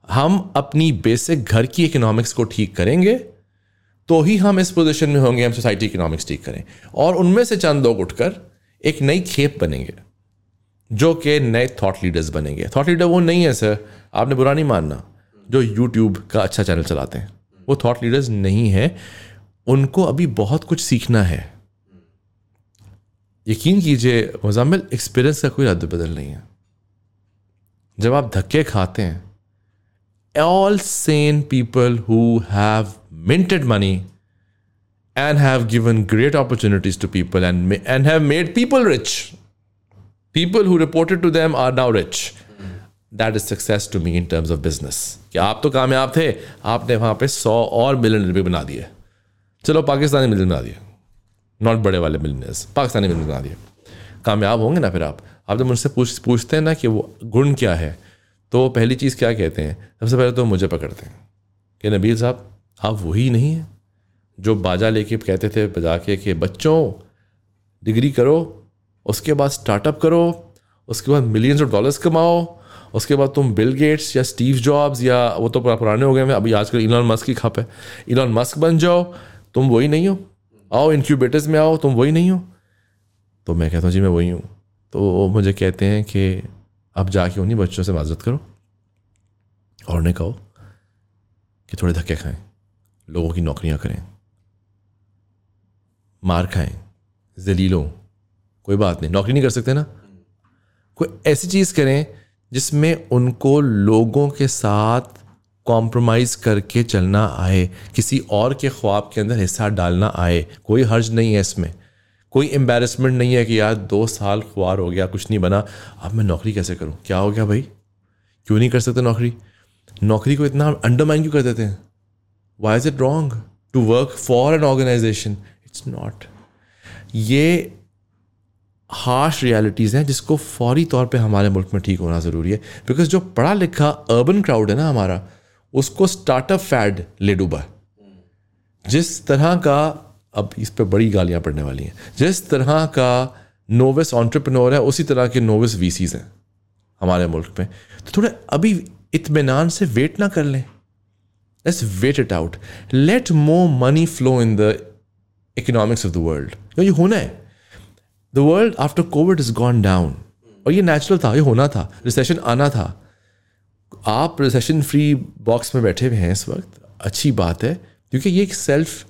हम अपनी बेसिक घर की इकोनॉमिक्स को ठीक करेंगे तो ही हम इस पोजीशन में होंगे, हम सोसाइटी इकोनॉमिक्स ठीक करें। और उनमें से चंद लोग उठकर एक नई खेप बनेंगे, जो कि नए थॉट लीडर्स बनेंगे। थॉट लीडर वो नहीं है सर आपने बुरा नहीं मानना। जो यूट्यूब का अच्छा चैनल चलाते हैं, वो थॉट लीडर्स नहीं है। उनको अभी बहुत कुछ सीखना है। यकीन कीजिए मुजम्मिल एक्सपीरियंस का कोई रद्द बदल नहीं है। जब आप धक्के खाते हैं all sane people who have minted money and have given great opportunities to people and and have made people rich. People who reported to them are now rich. That is success to me in terms of business कि आप तो कामयाब थे, आपने वहाँ पे सौ और मिलियन रुपये बना दिए। चलो, पाकिस्तानी मिलियन बना दिए। नॉट बड़े वाले मिलियनर्स पाकिस्तानी मिलियन बना दिए। कामयाब होंगे ना फिर आप? आप जब मुझसे पूछ, पूछते हैं ना कि वो गुण क्या है तो पहली चीज़ क्या कहते हैं? सबसे पहले तो मुझे पकड़ते हैं। कि नबील साहब, आप वही नहीं हैं जो बाजा लेके कहते थे बजा के कि बच्चों, डिग्री करो, उसके बाद स्टार्टअप करो, उसके बाद मिलियंस ऑफ़ डॉलर्स कमाओ, उसके बाद तुम बिल गेट्स या स्टीव जॉब्स या वो तो पुराने हो गए हैं, अभी आजकल इलॉन मस्क की खप है। इलॉन मस्क बन जाओ, तुम वही नहीं हो। आओ इंक्यूबेटर्स में आओ, तुम वही नहीं हो। तो मैं कहता हूँ, जी, मैं वही हूँ। तो वो मुझे कहते हैं कि अब जाके उन्हीं बच्चों से माजरत करो और उन्हें कहो कि थोड़े धक्के खाएँ, लोगों की नौकरियाँ करें, मार खाएँ, जलीलों कोई बात नहीं, नौकरी नहीं कर सकते ना? कोई ऐसी चीज़ करें जिसमें उनको लोगों के साथ कॉम्प्रोमाइज़ करके चलना आए, किसी और के ख्वाब के अंदर हिस्सा डालना आए, कोई हर्ज नहीं है इसमें। कोई एम्बेरसमेंट नहीं है कि यार दो साल खुआर हो गया, कुछ नहीं बना। अब मैं नौकरी कैसे करूँ? क्या हो गया भाई? क्यों नहीं कर सकते नौकरी? नौकरी को इतना अंडरमाइन क्यों कर देते हैं? Why is it wrong to work for an organisation it's not ये हार्श रियलिटीज़ हैं जिसको फौरी तौर पे हमारे मुल्क में ठीक होना ज़रूरी है। बिकॉज़ जो पढ़ा लिखा अर्बन क्राउड है ना हमारा, उसको स्टार्टअप फैड ले डूबा। जिस तरह का अब इस पर बड़ी गालियाँ पड़ने वाली हैं। जिस तरह का नोविस ऑन्टरप्रनोर है, उसी तरह के नोविस वीसीज हैं हमारे मुल्क में। तो थोड़े अभी इतमान से वेट ना कर लें। Let's wait it out let more money flow in the economics of the world ये होना है। The world after Covid is gone down और ये नेचुरल था, ये होना था। रिसेशन आना था। आप रिसेशन फ्री बॉक्स में बैठे हुए हैं इस वक्त। अच्छी बात है, क्योंकि ये एक सेल्फ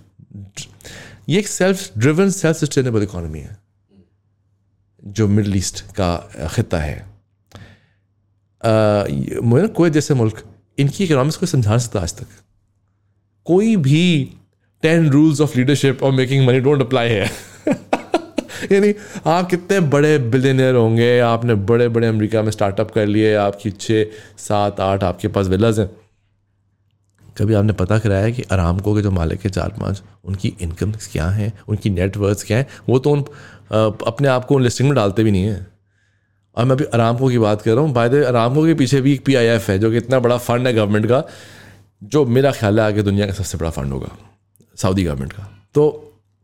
ये एक self driven self sustainable economy है, जो मिडल ईस्ट का खत्ता है। मुझे कोई जैसे मुल्क, इनकी इकोनॉमिक्स को समझा सकता आज तक। कोई भी टेन रूल्स ऑफ़ लीडरशिप और मेकिंग मनी डोंट अप्लाई है यानी आप कितने बड़े बिलियनियर होंगे, आपने बड़े बड़े अमेरिका में स्टार्टअप कर लिए, आपकी छः सात, आठ आपके पास विलाज हैं। कभी आपने पता कराया है कि आरामको के जो मालिक है चार पाँच, उनकी इनकम क्या हैं, उनकी नेटवर्थ क्या हैं? वो तो उन अपने आप को उन लिस्टिंग में डालते भी नहीं हैं। और मैं अभी आरामको की बात कर रहा हूँ। बाय आरामको के पीछे भी एक पी आई एफ़ है, जो कि इतना बड़ा फंड है गवर्नमेंट का, जो मेरा ख्याल है आगे दुनिया का सबसे बड़ा फंड होगा सऊदी गवर्नमेंट का। तो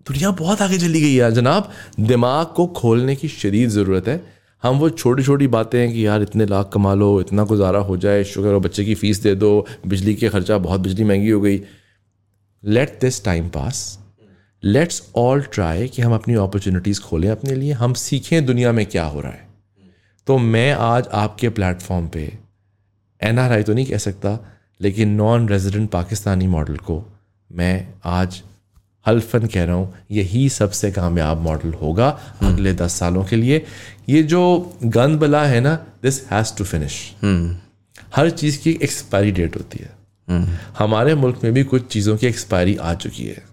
दुनिया बहुत आगे चली गई है जनाब। दिमाग को खोलने की शदीद ज़रूरत है। हम वो छोटी छोटी बातें हैं कि यार इतने लाख कमा लो, इतना गुजारा हो जाए, शुगर और बच्चे की फ़ीस दे दो, बिजली के खर्चा, बहुत बिजली महँगी हो गई। Let this time pass let's all try कि हम अपनी अपॉर्चुनिटीज़ खोलें अपने लिए। हम सीखें दुनिया में क्या हो रहा है। तो मैं आज आपके प्लेटफॉर्म पे एन आर आई तो नहीं कह सकता, लेकिन नॉन रेजिडेंट पाकिस्तानी मॉडल को मैं आज हल्फन कह रहा हूँ यही सबसे कामयाब मॉडल होगा अगले दस सालों के लिए। ये जो गंद बला है ना दिस हैज़ टू फिनिश हर चीज़ की एक्सपायरी डेट होती है। हमारे मुल्क में भी कुछ चीज़ों की एक्सपायरी आ चुकी है।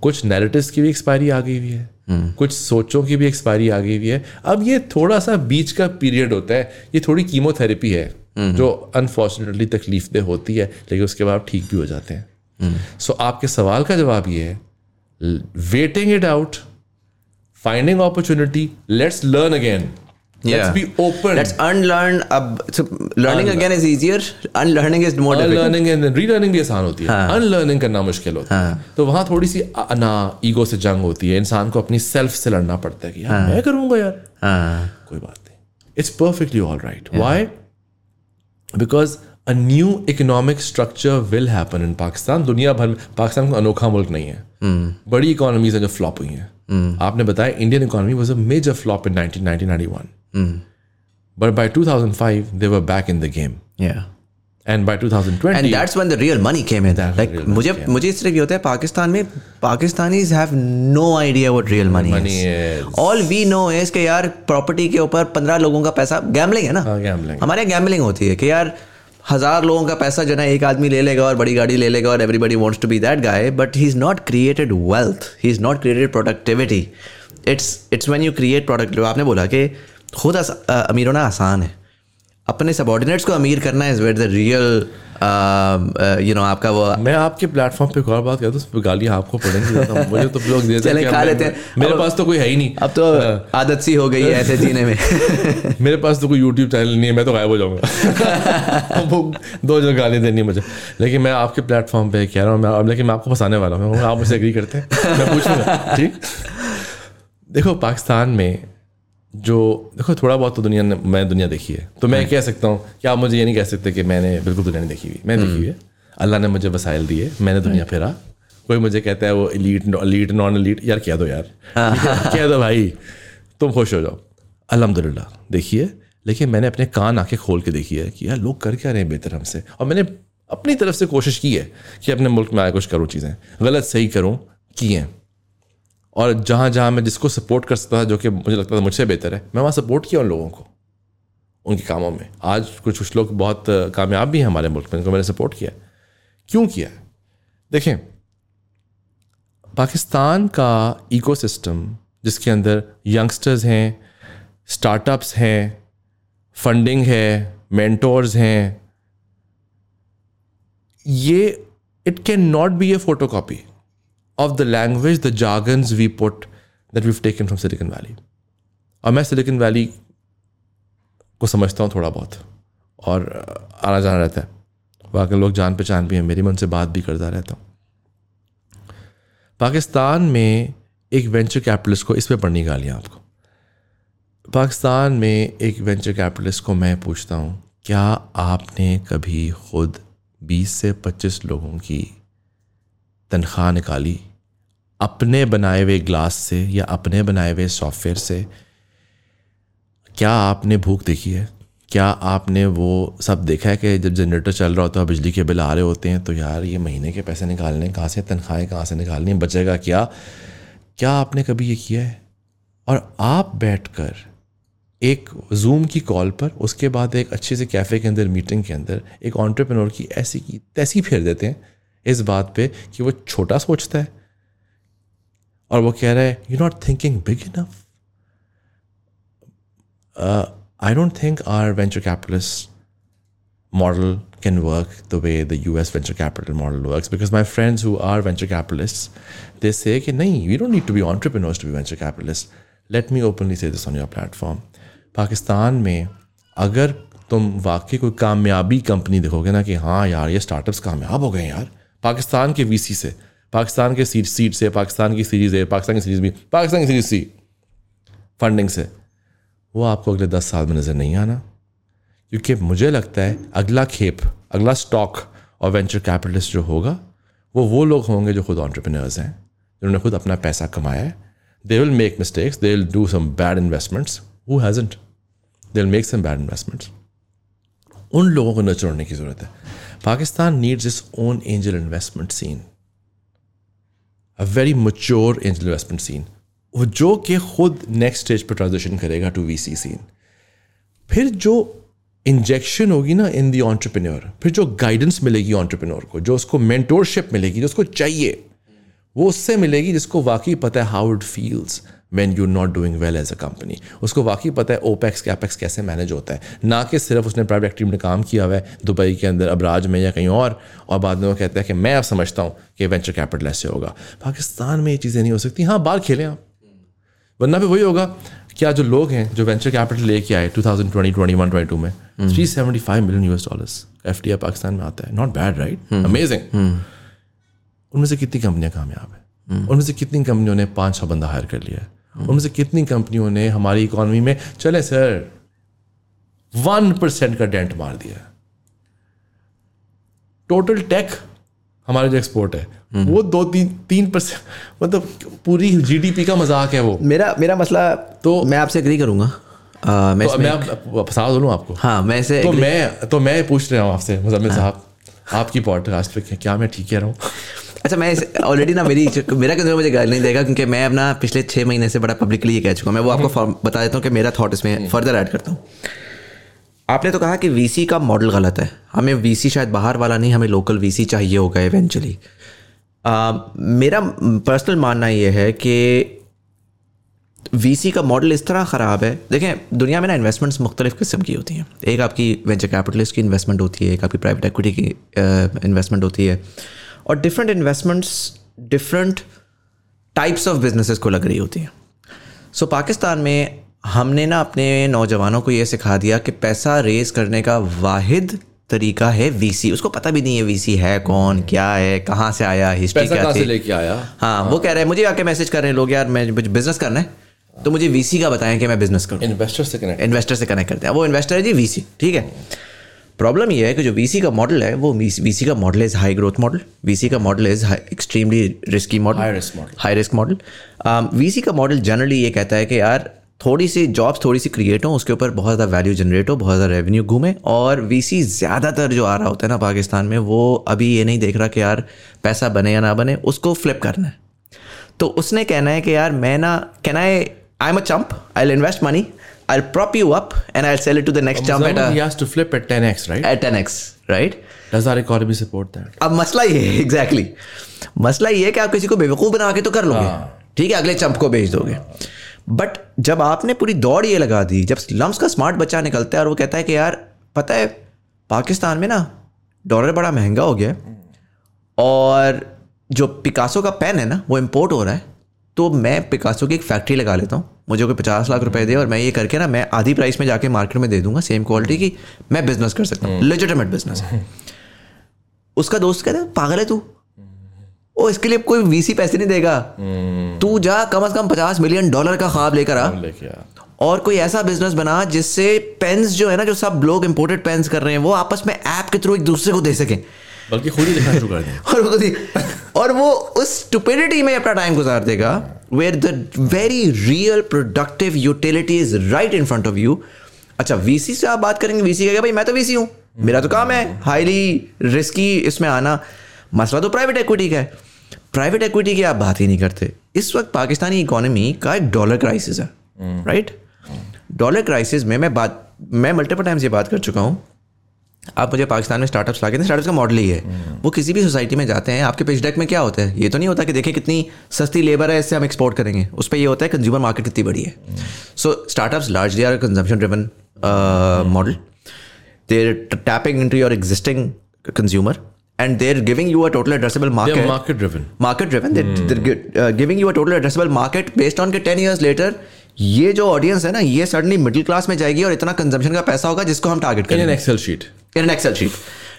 कुछ नैरेटिव्स की भी एक्सपायरी आ गई हुई है। कुछ सोचों की भी एक्सपायरी आ गई हुई है। अब ये थोड़ा सा बीच का पीरियड होता है। ये थोड़ी कीमोथेरेपी है जो अनफॉर्चुनेटली तकलीफ़ दे होती है लेकिन उसके बाद ठीक भी हो जाते हैं। सो so, आपके सवाल का जवाब ये है waiting it out, finding opportunity. Let's learn again. Yeah. Let's be open. Let's unlearn. अब so learning Unlearn. again is easier. Unlearning is more difficult. Unlearning and relearning भी आसान होती है हाँ. Unlearning करना मुश्किल होता है हाँ. तो वहाँ थोड़ी सी ना ईगो से जंग होती है इंसान को अपनी सेल्फ से लड़ना पड़ता है कि यार हाँ. मैं करूँगा यार हाँ. कोई बात नहीं it's perfectly all right why because a new economic structure will happen in Pakistan दुनिया भर में पाकिस्तान का अनोखा मुल्क नहीं है। Mm. बड़ी इकोनॉमीज हैं जो फ्लॉप हुई हैं। Mm. आपने बताया Indian economy was a major flop in 1991 but by 2005 they were back in the game and by 2020 and that's when the real money came in like मुझे मुझे इस तरह की होता है पाकिस्तान में Pakistanis have no idea what real money is all we know is कि यार प्रॉपर्टी के ऊपर 15 लोगों का पैसा गैम्बलिंग है ना? गैम्बलिंग हमारे गैम्बलिंग होती है कि यार हज़ार लोगों का पैसा जो है एक आदमी ले लेगा और बड़ी गाड़ी ले लेगा और everybody wants to be that guy but he is not created wealth he is not created productivity it's it's when you create productivity आपने बोला कि खुद अमीर होना आसान है। अपने सबॉर्डिनेट्स को अमीर करना is wait the real you know आपका वो मैं आपके प्लेटफॉर्म पे एक और बात करता हूँ गालियाँ आपको पड़ेंगी मुझे तो लोग देते हैं खा लेते हैं। मेरे अब- पास तो कोई है ही नहीं। अब तो आदत सी हो गई है ऐसे जीने में। मेरे पास तो कोई यूट्यूब चैनल नहीं है मैं तो गायब हो जाऊँगा। वो दो जो गाली देनी है मुझे। लेकिन मैं आपके प्लेटफॉर्म पे कह रहा हूँ मैं लेकिन मैं आपको फंसाने वाला हूँ। आप मुझसे एग्री करते हैं। मैं पूछूँगा ठीक? देखो पाकिस्तान में जो देखो थोड़ा बहुत तो दुनिया ने मैं दुनिया देखी है। तो मैं कह सकता हूँ कि आप मुझे ये नहीं कह सकते कि मैंने बिल्कुल दुनिया नहीं देखी हुई? मैं देखी हुई है। अल्लाह ने मुझे वसाइल दिए मैंने दुनिया फिरा। कोई मुझे कहता है वो एलीट एलीट नॉन एलीट यार कह दो यार। कह दो भाई तुम खुश हो जाओ। अल्हम्दुलिल्लाह देखिए लेकिन मैंने अपने कान आँखें खोल के देखी है कि यार लोग कर क्या रहे हैं बेहतर हमसे। और मैंने अपनी तरफ़ से कोशिश की है कि अपने मुल्क में आए कुछ करूँ चीज़ें। गलत सही करूँ की हैं और जहाँ जहाँ मैं जिसको सपोर्ट कर सकता था, जो कि मुझे लगता था मुझसे बेहतर है, मैं वहाँ सपोर्ट किया उन लोगों को, उनके कामों में। आज कुछ कुछ लोग बहुत कामयाब भी हैं हमारे मुल्क में उनको मैंने सपोर्ट किया क्यों किया देखें, पाकिस्तान का इकोसिस्टम जिसके अंदर यंगस्टर्स हैं स्टार्टअप्स हैं फंडिंग है मेंटोर्स हैं, ये it can not be a photocopy of the language, the jargons we put that we've taken from Silicon Valley. और मैं सिलिकन वैली को समझता हूँ थोड़ा बहुत और आना जाना रहता है। वहाँ के लोग जान पहचान भी हैं मेरी मैं उनसे बात भी करता रहता हूँ। पाकिस्तान में एक वेंचर कैपिटलिस्ट को इस पर पढ़नी गालियाँ आपको। पाकिस्तान में एक वेंचर कैपिटलिस्ट को मैं पूछता हूँ क्या आपने कभी खुद 20 से 25 लोगों की तनख्वाह निकाली, अपने बनाए हुए ग्लास से या अपने बनाए हुए सॉफ्टवेयर से, क्या आपने भूख देखी है? क्या आपने वो सब देखा है कि जब जनरेटर चल रहा होता है बिजली के बिल आ रहे होते हैं तो यार ये महीने के पैसे निकालने कहाँ से तनख्वाहें, कहाँ से निकालनी बचेगा क्या? क्या आपने कभी ये किया है? और आप बैठकर एक जूम की कॉल पर, उसके बाद एक अच्छे से कैफ़े के अंदर, मीटिंग के अंदर, एक ऑन्टरप्रेन्योर की ऐसी की तैसी फेर देते हैं इस बात पे कि वो छोटा सोचता है। और वो कह रहे हैं you not thinking big enough I don't think our venture capitalist model can work the way the U S venture capital model work because my friends who are venture capitalist they say कि नहीं you don't need to be entrepreneur to be venture capitalist let me openly say this on your platform Pakistan में अगर तुम वाकई कोई कामयाबी company देखोगे ना कि हाँ यार, ये स्टार्टअप्स कामयाब हो गए यार पाकिस्तान के वीसी से, पाकिस्तान के सीट सीट से, पाकिस्तान की सीरीज़ है पाकिस्तान की सीरीज़ भी पाकिस्तान की सीरीज़ सी फंडिंग से। वो आपको अगले दस साल में नज़र नहीं आना। क्योंकि मुझे लगता है अगला खेप, अगला स्टॉक और वेंचर कैपिटलिस्ट जो होगा, वो वो लोग होंगे जो खुद ऑन्टरप्रेन्योर्स हैं, जिन्होंने खुद अपना पैसा कमाया है। They will make mistakes they will do some bad investments who hasn't they will make some bad investments उन लोगों को नचर होने की ज़रूरत है। Pakistan needs its own angel investment scene a very mature angel investment scene वो जो कि खुद नेक्स्ट स्टेज पर ट्रांजिशन करेगा टू वी सी सीन फिर जो इंजेक्शन होगी ना इन दी ऑन्टरप्रेन्योर फिर जो गाइडेंस मिलेगी ऑन्टरप्रेन्योर को, जो उसको मेंटोरशिप मिलेगी, जो उसको चाहिए, वो उससे मिलेगी जिसको वाकई पता है how it feels when you not doing well as a company उसको वाकई पता है ओपेक्स कैपेक्स कैसे मैनेज होता है? ना कि सिर्फ़ उसने प्राइवेट एक्टिव में काम किया हुआ है दुबई के अंदर अबराज में या कहीं और और बाद में वो कहता है कि मैं अब समझता हूँ कि वेंचर कैपिटल ऐसे होगा। पाकिस्तान में ये चीज़ें नहीं हो सकती। हाँ बाहर खेलें आप। वरना भी वही होगा। क्या जो लोग हैं जो वेंचर कैपिटल लेके आए 2020 21 22 में 375 million US dollars F Pakistan में आता है। नॉट बैड राइट अमेजिंग उनमें से कितनी कंपनियाँ कामयाब है? उनमें से कितनी कंपनियों ने पाँच छः बंदा हायर कर लिया है? उनमें से कितनी कंपनियों ने हमारी इकोनॉमी में चले सर वन परसेंट का डेंट मार दिया। टोटल टेक हमारा जो एक्सपोर्ट है वो दो तीन तीन परसेंट मतलब पूरी जीडीपी का मज़ाक है वो। मेरा मेरा मसला तो मैं आपसे एग्री करूँगा। आ, मैं तो मैं आप फंसा दूँ आपको? हाँ मैं इसे तो मैं तो मैं पूछ रहा हूँ आपसे मुजम्मिल साहब। आपकी पॉडकास्ट पे क्या मैं ठीक कह रहा हूँ? अच्छा मैं ऑलरेडी ना मेरी मेरा किसी मुझे गाइड नहीं देगा क्योंकि मैं अपना पिछले छः महीने से बड़ा पब्लिकली ये कह चुका हूँ। मैं वो आपको बता देता हूँ कि मेरा थॉट इसमें फर्दर ऐड करता हूँ। आपने तो कहा कि वीसी का मॉडल गलत है। हमें वीसी शायद बाहर वाला नहीं हमें लोकल वीसी चाहिए होगा इवेंचुअली मेरा पर्सनल मानना ये है कि वीसी का मॉडल इस तरह ख़राब है। देखें दुनिया में ना इन्वेस्टमेंट्स मुख्तलिफ़ किस्म की होती हैं। एक आपकी वेंचर कैपिटलिस्ट की इन्वेस्टमेंट होती है एक आपकी प्राइवेट एक्विटी की इन्वेस्टमेंट होती है। और different investments different types of businesses को लग रही होती हैं। सो so, पाकिस्तान में हमने ना अपने नौजवानों को ये सिखा दिया कि पैसा रेज करने का वाहिद तरीका है वीसी उसको पता भी नहीं है वीसी है कौन क्या है कहाँ से आया हिस्ट्री क्या थी। लेके आया? हाँ, हाँ। वो कह रहे हैं मुझे आके मैसेज कर रहे हैं लोग यार मैं मुझे बिज़नेस करना है। तो मुझे वीसी का बताएँ कि मैं बिज़नेस करूँ। इन्वेस्टर से कनेक्ट इन्वेस्टर से कनेक्ट करते हैं। वो इन्वेस्टर है जी वीसी ठीक है? प्रॉब्लम ये है कि जो वीसी का मॉडल है वो वीसी का model is high growth model VC का model is extremely risky model High risk model. High risk model VC का मॉडल जनरली ये कहता है कि यार थोड़ी सी जॉब्स थोड़ी सी क्रिएट हो उसके ऊपर बहुत ज़्यादा वैल्यू जनरेट हो बहुत ज़्यादा रेवेन्यू घूमे और वीसी ज़्यादातर जो आ रहा होता है ना पाकिस्तान में वो अभी ये नहीं देख रहा कि यार पैसा बने या ना बने उसको फ्लिप करना है। तो उसने कहना है कि यार मैं ना can I am a chump I invest money I prop you up and I'll sell it to the next chump at, he has to flip at 10x right? At 10x right? Does our economy support that? अब मसला ये है exactly exactly. मसला ये है कि आप किसी को बेवकूफ़ बना के तो कर लोगे। ठीक है अगले चंप को भेज दोगे। बट जब आपने पूरी दौड़ ये लगा दी जब लम्स का स्मार्ट बच्चा निकलता है और वो कहता है कि यार पता है पाकिस्तान में ना डॉलर बड़ा महँगा हो गया है और जो पिकासो का पेन है ना वो इम्पोर्ट हो रहा है। तो मैं पिकासो की एक फैक्ट्री लगा लेता हूँ। मुझे कोई पचास लाख रुपए दे और मैं ये करके ना मैं आधी प्राइस में जाके मार्केट में दे दूँगा सेम क्वालिटी की मैं बिज़नेस कर सकता हूँ। लेजिटमेट बिज़नेस है। उसका दोस्त कहता है पागल है तू? ओ इसके लिए कोई वीसी पैसे नहीं देगा। तू जा कम से कम पचास मिलियन डॉलर का ख्वाब लेकर आ। आ। और कोई ऐसा बिज़नेस बना जिससे पेन्स जो है ना जो सब लोग इंपोर्टेड पेन्स कर रहे हैं वो आपस में ऐप के थ्रू एक दूसरे को दे सकें। बल्कि खुद ही लिखना शुरू कर दें। और वो खुद- और वो उस स्टुपिडिटी में अपना टाइम गुजार देगा where the very real productive utility is right in front of you अच्छा वीसी से आप बात करेंगे वीसी कहेगा भाई मैं तो वीसी हूँ। मेरा तो काम है हाईली रिस्की इसमें आना। मसला तो प्राइवेट इक्विटी का है। प्राइवेट इक्विटी की आप बात ही नहीं करते। इस वक्त पाकिस्तानी इकोनॉमी का एक डॉलर क्राइसिस है राइट डॉलर क्राइसिस में मैं बात मैं मल्टीपल टाइम्स ये बात कर चुका हूँ आप मुझे पाकिस्तान में स्टार्टअप्स ला के स्टार्टअप्स का मॉडल ही। है वो किसी भी सोसाइटी में जाते हैं आपके पिच डेक में क्या होता है? ये तो नहीं होता कि देखें कितनी सस्ती लेबर है इससे हम एक्सपोर्ट करेंगे। उस पर ये होता है कंज्यूमर मार्केट कितनी बड़ी है। So startups largely are consumption driven model they're tapping into your existing consumer and they're giving you a total addressable They're market market driven. Market driven. They, they're gi- uh, giving you a total addressable market based on के 10 years later ये जो audience है ना ये suddenly middle class में जाएगी और इतना कंजम्पशन का पैसा होगा जिसको हम टारगेट करेंगे। Excel sheet. In an Excel sheet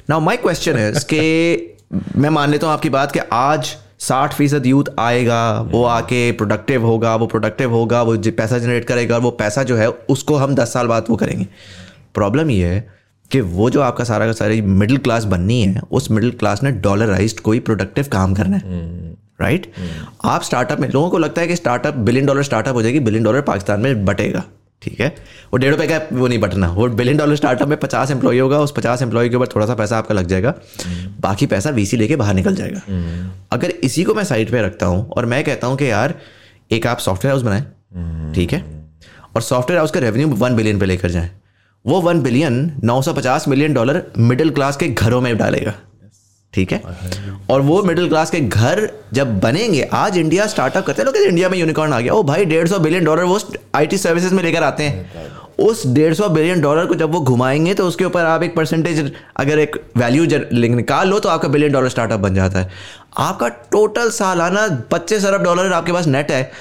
now my question is कि मैं मान लेता हूँ आपकी बात कि आज साठ फ़ीसद यूथ आएगा वो आके प्रोडक्टिव होगा वो प्रोडक्टिव होगा वो पैसा जनरेट करेगा और वो पैसा जो है उसको हम दस साल बाद वो करेंगे। प्रॉब्लम ये है कि वो जो आपका सारा का सारी मिडिल क्लास बननी है उस मिडिल क्लास ने डॉलराइज्ड कोई प्रोडक्टिव काम करना है। राइट आप स्टार्टअप में, लोगों को लगता है कि स्टार्टअप बिलियन डॉलर स्टार्टअप हो जाएगी बिलियन डॉलर पाकिस्तान में बटेगा, ठीक है? वो डेढ़ रुपये का वो नहीं बटना, वो बिलियन डॉलर स्टार्टअप में पचास एम्प्लॉय होगा, उस पचास एम्प्लॉय के ऊपर थोड़ा सा पैसा आपका लग जाएगा, बाकी पैसा वीसी लेके बाहर निकल जाएगा। अगर इसी को मैं साइड पे रखता हूँ और मैं कहता हूँ कि यार, एक आप सॉफ्टवेयर हाउस बनाएँ, ठीक है? और सॉफ्टवेयर हाउस का रेवेन्यू वन बिलियन पे लेकर जाएँ, वो one billion 950 million dollar middle class के घरों में डालेगा। ठीक है? और वो मिडिल क्लास के घर जब बनेंगे आज इंडिया स्टार्टअप करते हैं लोग इंडिया में यूनिकॉर्न आ गया। ओ भाई डेढ़ सौ बिलियन डॉलर वो आईटी सर्विसेज़ में लेकर आते हैं। उस डेढ़ सौ बिलियन डॉलर को जब वो घुमाएँगे तो उसके ऊपर आप एक परसेंटेज अगर एक वैल्यू निकाल लो तो आपका बिलियन डॉलर स्टार्टअप बन जाता है। आपका टोटल सालाना पच्चीस अरब डॉलर आपके पास नेट है।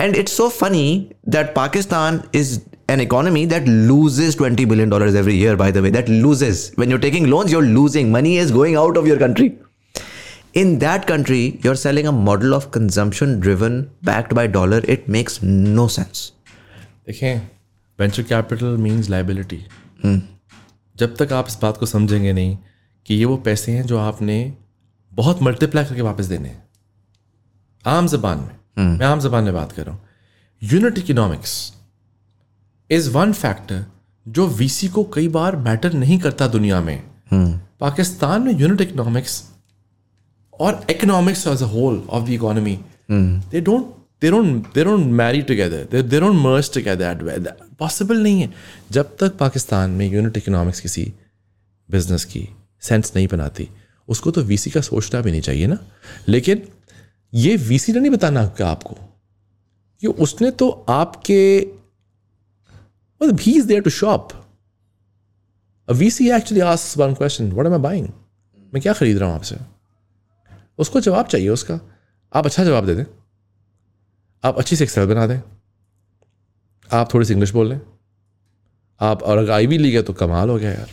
And it's so funny that Pakistan is an economy that loses 20 billion dollars every year by the way that loses when you're taking loans you're losing money is going out of your country in that country you're selling a model of consumption driven backed by dollar it makes no sense देखें venture capital means liability जब तक आप इस बात को समझेंगे नहीं कि ये वो पैसे हैं जो आपने बहुत मल्टीप्लाई करके वापस देने हैं आम जबान में मैं आम जबान में बात कर रहा हूँ unit economics is one factor जो वीसी को कई बार मैटर नहीं करता दुनिया में। पाकिस्तान में यूनिट इकोनॉमिक्स और a whole of the economy they don't they don't they don't marry together. They, they don't merge together that way That- नहीं है। जब तक पाकिस्तान में यूनिट इकोनॉमिक्स किसी बिज़नेस की सेंस नहीं बनाती उसको तो वीसी का सोचना भी नहीं चाहिए ना। लेकिन ये वीसी ने नहीं बताना आपका। आपको कि उसने तो आपके मतलब he is there to shop. A VC actually asks one question, what am I buying? मैं क्या खरीद रहा हूँ आपसे? उसको जवाब चाहिए उसका। आप अच्छा जवाब दे दें। आप अच्छी से एक्सेल बना दें। आप थोड़ी सी इंग्लिश बोल लें। आप और अगर आई भी ली गया तो कमाल हो गया यार।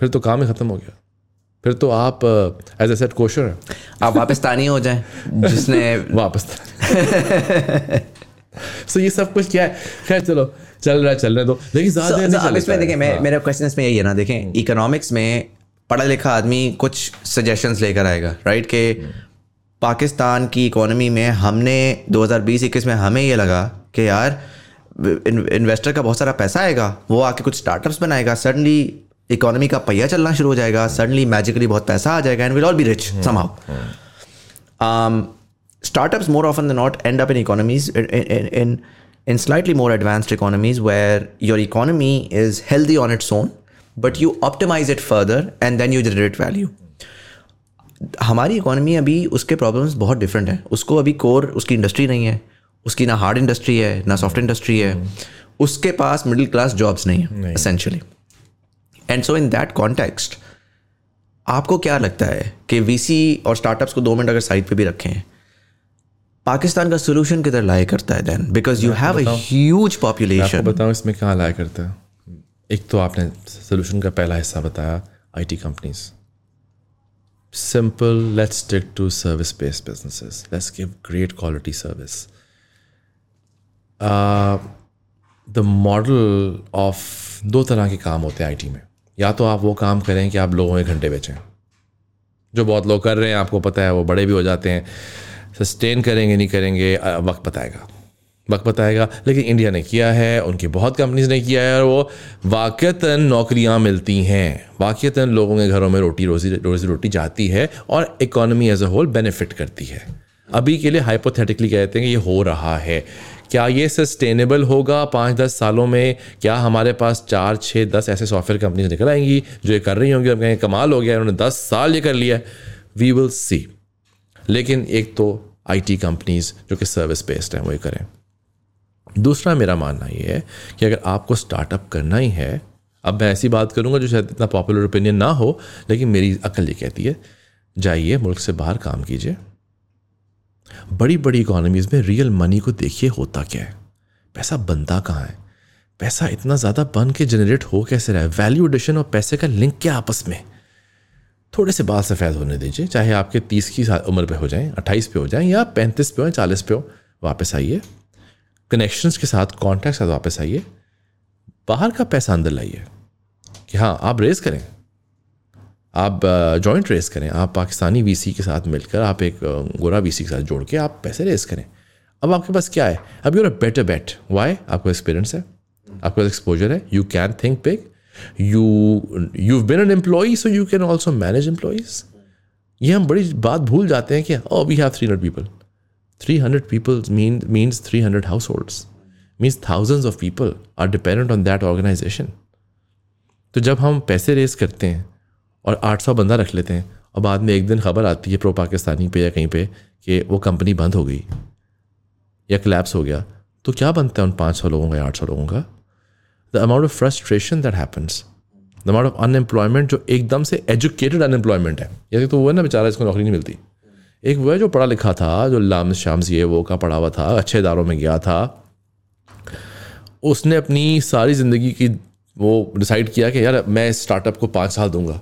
फिर तो काम ही ख़त्म हो गया। फिर तो आप एज ए सेट कोशर हैं। आप वापस्तानी हो जाएँ जिसने वापस सो ये सब कुछ क्या है? खैर चलो। चल रहा है चल रहा है तो लेकिन ज़्यादा इसमें चलेगा। देखें मैं। मेरा क्वेश्चन इसमें यही है ना देखें इकोनॉमिक्स में पढ़ा लिखा आदमी कुछ सजेशंस लेकर आएगा राइट के पाकिस्तान की इकोनॉमी में हमने 2020-21 में हमें ये लगा कि यार इन्वेस्टर का बहुत सारा पैसा आएगा वो आके कुछ स्टार्टअप्स बनाएगा सडनली इकोनॉमी का पहिया चलना शुरू हो जाएगा सडनली मैजिकली बहुत पैसा आ जाएगा and we'll all be rich somehow um, startups more often than not end up in economies in, slightly more advanced economies where your economy is healthy on its own but you optimize it further and then you generate value. हमारी economy अभी उसके problems बहुत different हैं। उसको अभी core उसकी industry नहीं है। उसकी ना हार्ड इंडस्ट्री है ना सॉफ्ट इंडस्ट्री है। उसके पास मिडिल क्लास जॉब्स नहीं है essentially and so in that context आपको क्या लगता है कि वीसी और स्टार्टअप्स को दो मिनट अगर साइड पे भी रखें पाकिस्तान का सोल्यूशन किधर लाया करता है then because you have a huge population बताऊँ इसमें कहाँ लाया करता है? एक तो आपने सोल्यूशन का पहला हिस्सा बताया IT companies simple let's stick to service based businesses let's give great quality service the model of दो तरह के काम होते हैं आईटी में. या तो आप वो काम करें कि आप लोगों के घंटे बेचें। जो बहुत लोग कर रहे हैं आपको पता है वो बड़े भी हो जाते हैं। सस्टेन करेंगे, नहीं करेंगे वक्त बताएगा। वक्त बताएगा, लेकिन इंडिया ने किया है, उनकी बहुत कंपनीज़ ने किया है, और वो वाक़ता नौकरियाँ मिलती हैं। वाक़ता लोगों के घरों में रोटी रोजी रोजी रोटी जाती है, और economy as a whole benefit करती है। अभी के लिए हाइपोथेटिकली कहते हैं कि ये हो रहा है। क्या ये सस्टेनेबल होगा पाँच दस सालों में? क्या हमारे पास चार छः दस ऐसे सॉफ्टवेयर कंपनीज़ निकल आएँगी जो ये कर रही होंगी हम कहेंगे कमाल हो गया उन्होंने दस साल ये कर लिया वी विल सी लेकिन एक तो आईटी कंपनीज़ जो कि सर्विस बेस्ड हैं वो ये करें। दूसरा मेरा मानना ये है कि अगर आपको स्टार्टअप करना ही है, अब मैं ऐसी बात करूँगा जो शायद इतना पॉपुलर ओपिनियन ना हो, लेकिन मेरी अकल ये कहती है, जाइए मुल्क से बाहर काम कीजिए। बड़ी बड़ी इकोनॉमीज़ में रियल मनी को देखिए होता क्या है? पैसा बनता कहाँ है? पैसा इतना ज़्यादा बन के जनरेट हो कैसे रहा है? वैल्यू एडिशन और पैसे का लिंक क्या आपस में? थोड़े से बाल सफ़ेद होने दीजिए, चाहे आपके तीस की उम्र पे हो जाएँ, अट्ठाईस पे हो जाएँ, या पैंतीस पे हो चालीस पे हो, वापस आइए। कनेक्शंस के साथ कॉन्टैक्ट साथ वापस आइए। बाहर का पैसा अंदर लाइए कि हाँ आप रेस करें। आप जॉइंट रेस करें। आप पाकिस्तानी वीसी के साथ मिलकर आप एक गोरा वीसी के साथ जोड़ के आप पैसे रेस करें। अब आपके पास क्या है? अब you're a better bet why आपको एक्सपीरियंस है। आपके पास एक्सपोजर है। You can think big you you been an employee so you can also manage employees ये हम बड़ी बात भूल जाते हैं कि ओ we have three hundred people three hundred people mean means three hundred household means thousands of people are dependent on that organisation तो जब हम पैसे रेस करते हैं और 800 बंदा रख लेते हैं, और बाद में एक दिन खबर आती है प्रो पाकिस्तानी पे या कहीं पे कि वो कंपनी बंद हो गई या क्लैप्स हो गया तो क्या बनता है उन 500 लोगों का या 800 लोगों का? The amount of frustration that happens the amount of unemployment जो एकदम से एजुकेटेड अनएम्प्लॉयमेंट है। जैसे तो वो है ना बेचारा, इसको नौकरी नहीं मिलती। एक वह जो पढ़ा लिखा था, जो लाम शाम्स ये वो का पढ़ा हुआ था, अच्छे इदारों में गया था। उसने अपनी सारी ज़िंदगी की वो डिसाइड किया कि यार, मैं इस स्टार्टअप को पाँच साल दूँगा।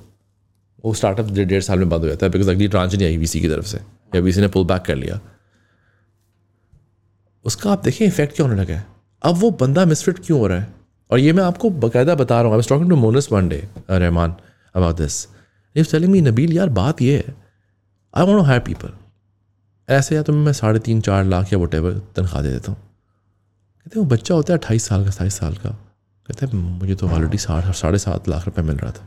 वो स्टार्टअप डेढ़ साल में बंद हो जाता है बिकॉज़ अगली ट्रांच नहीं आई वीसी की तरफ़ से। या वीसी ने पुल बैक कर लिया। उसका आप देखें इफ़ेक्ट क्या होने लगा है। अब वो बंदा मिसफिट क्यों हो रहा है? और ये मैं आपको बकायदा बता रहा हूँ। Talking to Monis one day Rahman about this if telling me Nabeel, यार, बात ये है। I want to hire people ऐसे या तो मैं साढ़े तीन, चार लाख या वट तनख्वाह दे देता हूँ। कहते हैं, वो बच्चा होता है अट्ठाईस साल का सताईस साल का। कहते हैं, मुझे तो ऑलरेडी साठ, साढ़े सात लाख रुपए मिल रहा था।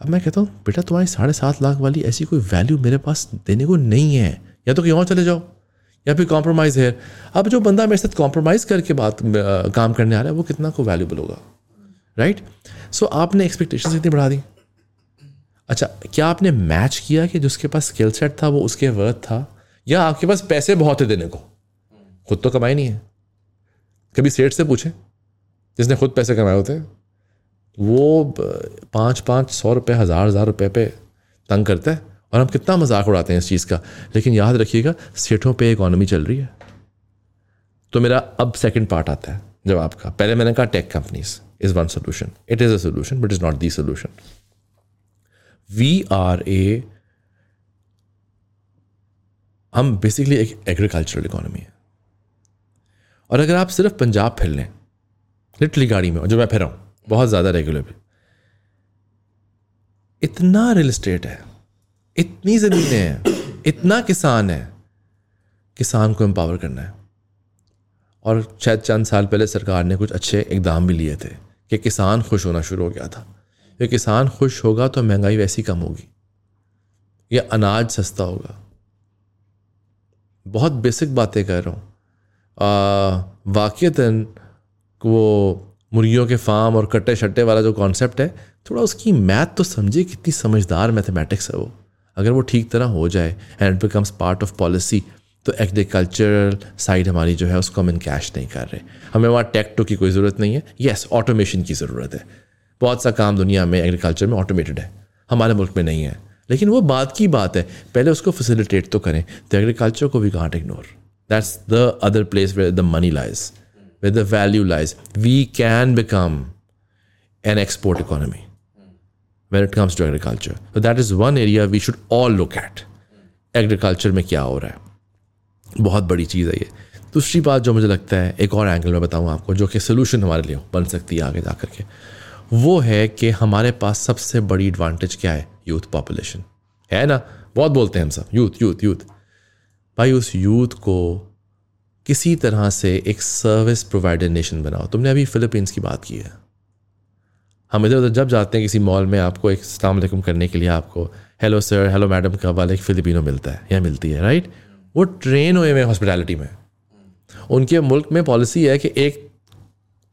अब मैं कहता हूँ, बेटा, तुम्हारी साढ़े सात लाख वाली ऐसी कोई वैल्यू मेरे पास देने को नहीं है। या तो कहीं और चले जाओ। या फिर कॉम्प्रोमाइज़ है। अब जो बंदा मेरे साथ कॉम्प्रोमाइज़ करके बात काम करने आ रहा है, वो कितना को वैल्यूबल होगा? राइट सो आपने एक्सपेक्टेशन इतनी बढ़ा दी? अच्छा क्या आपने मैच किया कि जिसके पास स्किल सेट था, वो उसके वर्थ था? या आपके पास पैसे बहुत थे देने को? खुद तो कमाई नहीं है। कभी सेठ से पूछे, जिसने खुद पैसे कमाए होते? हैं वो पाँच पाँच सौ रुपये हज़ार हज़ार रुपये पे तंग करता है। और हम कितना मज़ाक उड़ाते हैं इस चीज़ का। लेकिन याद रखिएगा, सेठों पे इकॉनमी चल रही है। तो मेरा अब सेकंड पार्ट आता है, जवाब का। पहले मैंने कहा tech companies is one solution it is a solution but is not the solution we are a हम बेसिकली एक एग्रीकल्चरल इकोनॉमी है। और अगर आप सिर्फ़ पंजाब फिर लें लिटली गाड़ी में जो मैं फिर रहा हूँ बहुत ज़्यादा रेगुलर भी। इतना रियल इस्टेट है। इतनी ज़मीनें हैं, इतना किसान है, किसान को एम्पावर करना है। और शायद चंद साल पहले सरकार ने कुछ अच्छे इकदाम भी लिए थे कि किसान खुश होना शुरू हो गया था। ये किसान खुश होगा तो महँगाई वैसी कम होगी। या अनाज सस्ता होगा। बहुत बेसिक बातें कर रहा हूँ। वाक़ता वो मुर्गियों के फार्म और कट्टे शट्टे वाला जो कॉन्सेप्ट है, थोड़ा उसकी मैथ तो समझिए, कितनी समझदार मैथमेटिक्स है वो। अगर वो ठीक तरह हो जाए and it becomes part of policy तो एग्रीकल्चरल साइड हमारी जो है, उसको हम कैश नहीं कर रहे। हमें वहाँ टेक टू की कोई ज़रूरत नहीं है। येस ऑटोमेशन की ज़रूरत है। बहुत सा काम दुनिया में एग्रीकल्चर में ऑटोमेटेड है। हमारे मुल्क में नहीं है। लेकिन वो बात की बात है। पहले उसको फैसिलिटेट तो करें। तो एग्रीकल्चर को we can't ignore that's the other place where the money lies where the value lies we can become an export economy when it comes to agriculture. So that is one area we should all look at. Agriculture में क्या हो रहा है? बहुत बड़ी चीज़ है ये। दूसरी बात जो मुझे लगता है, एक और एंगल में बताऊँ आपको, जो कि सोल्यूशन हमारे लिए बन सकती है आगे जा कर के, वो है कि हमारे पास सबसे बड़ी एडवांटेज क्या है? यूथ पॉपुलेशन है ना? बहुत बोलते हैं हम सब यूथ यूथ यूथ भाई, उस यूथ को किसी तरह से एक सर्विस प्रोवाइडर नेशन बनाओ। तुमने अभी फिलीपींस की बात की है। हम इधर उधर जब जाते हैं किसी मॉल में आपको एक सलाम करने के लिए आपको हेलो सर हेलो मैडम का वाला एक फिलिपिनो मिलता है या मिलती है राइट वो ट्रेन हुए में हॉस्पिटैलिटी में। उनके मुल्क में पॉलिसी है कि एक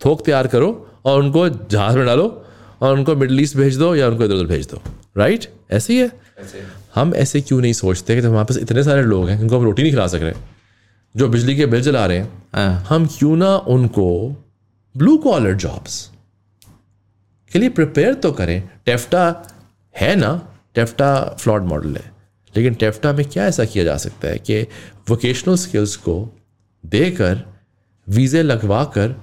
थोक तैयार करो और उनको जहाज़ में डालो और उनको मिडल ईस्ट भेज दो या उनको इधर उधर भेज दो राइट ऐसे ही है। ऐसे। हम ऐसे क्यों नहीं सोचते कि हमारे पास इतने सारे लोग हैं जिनको हम रोटी नहीं खिला सक रहे जो बिजली के बिल चला रहे हैं। हाँ। हम क्यों ना उनको ब्लू कॉलर जॉब्स के लिए प्रिपेयर तो करें। टेफ्टा है ना? टेफ्टा फ्लॉड मॉडल है। लेकिन टेफ्टा में क्या ऐसा किया जा सकता है कि वोकेशनल स्किल्स को देकर वीज़े लगवा कर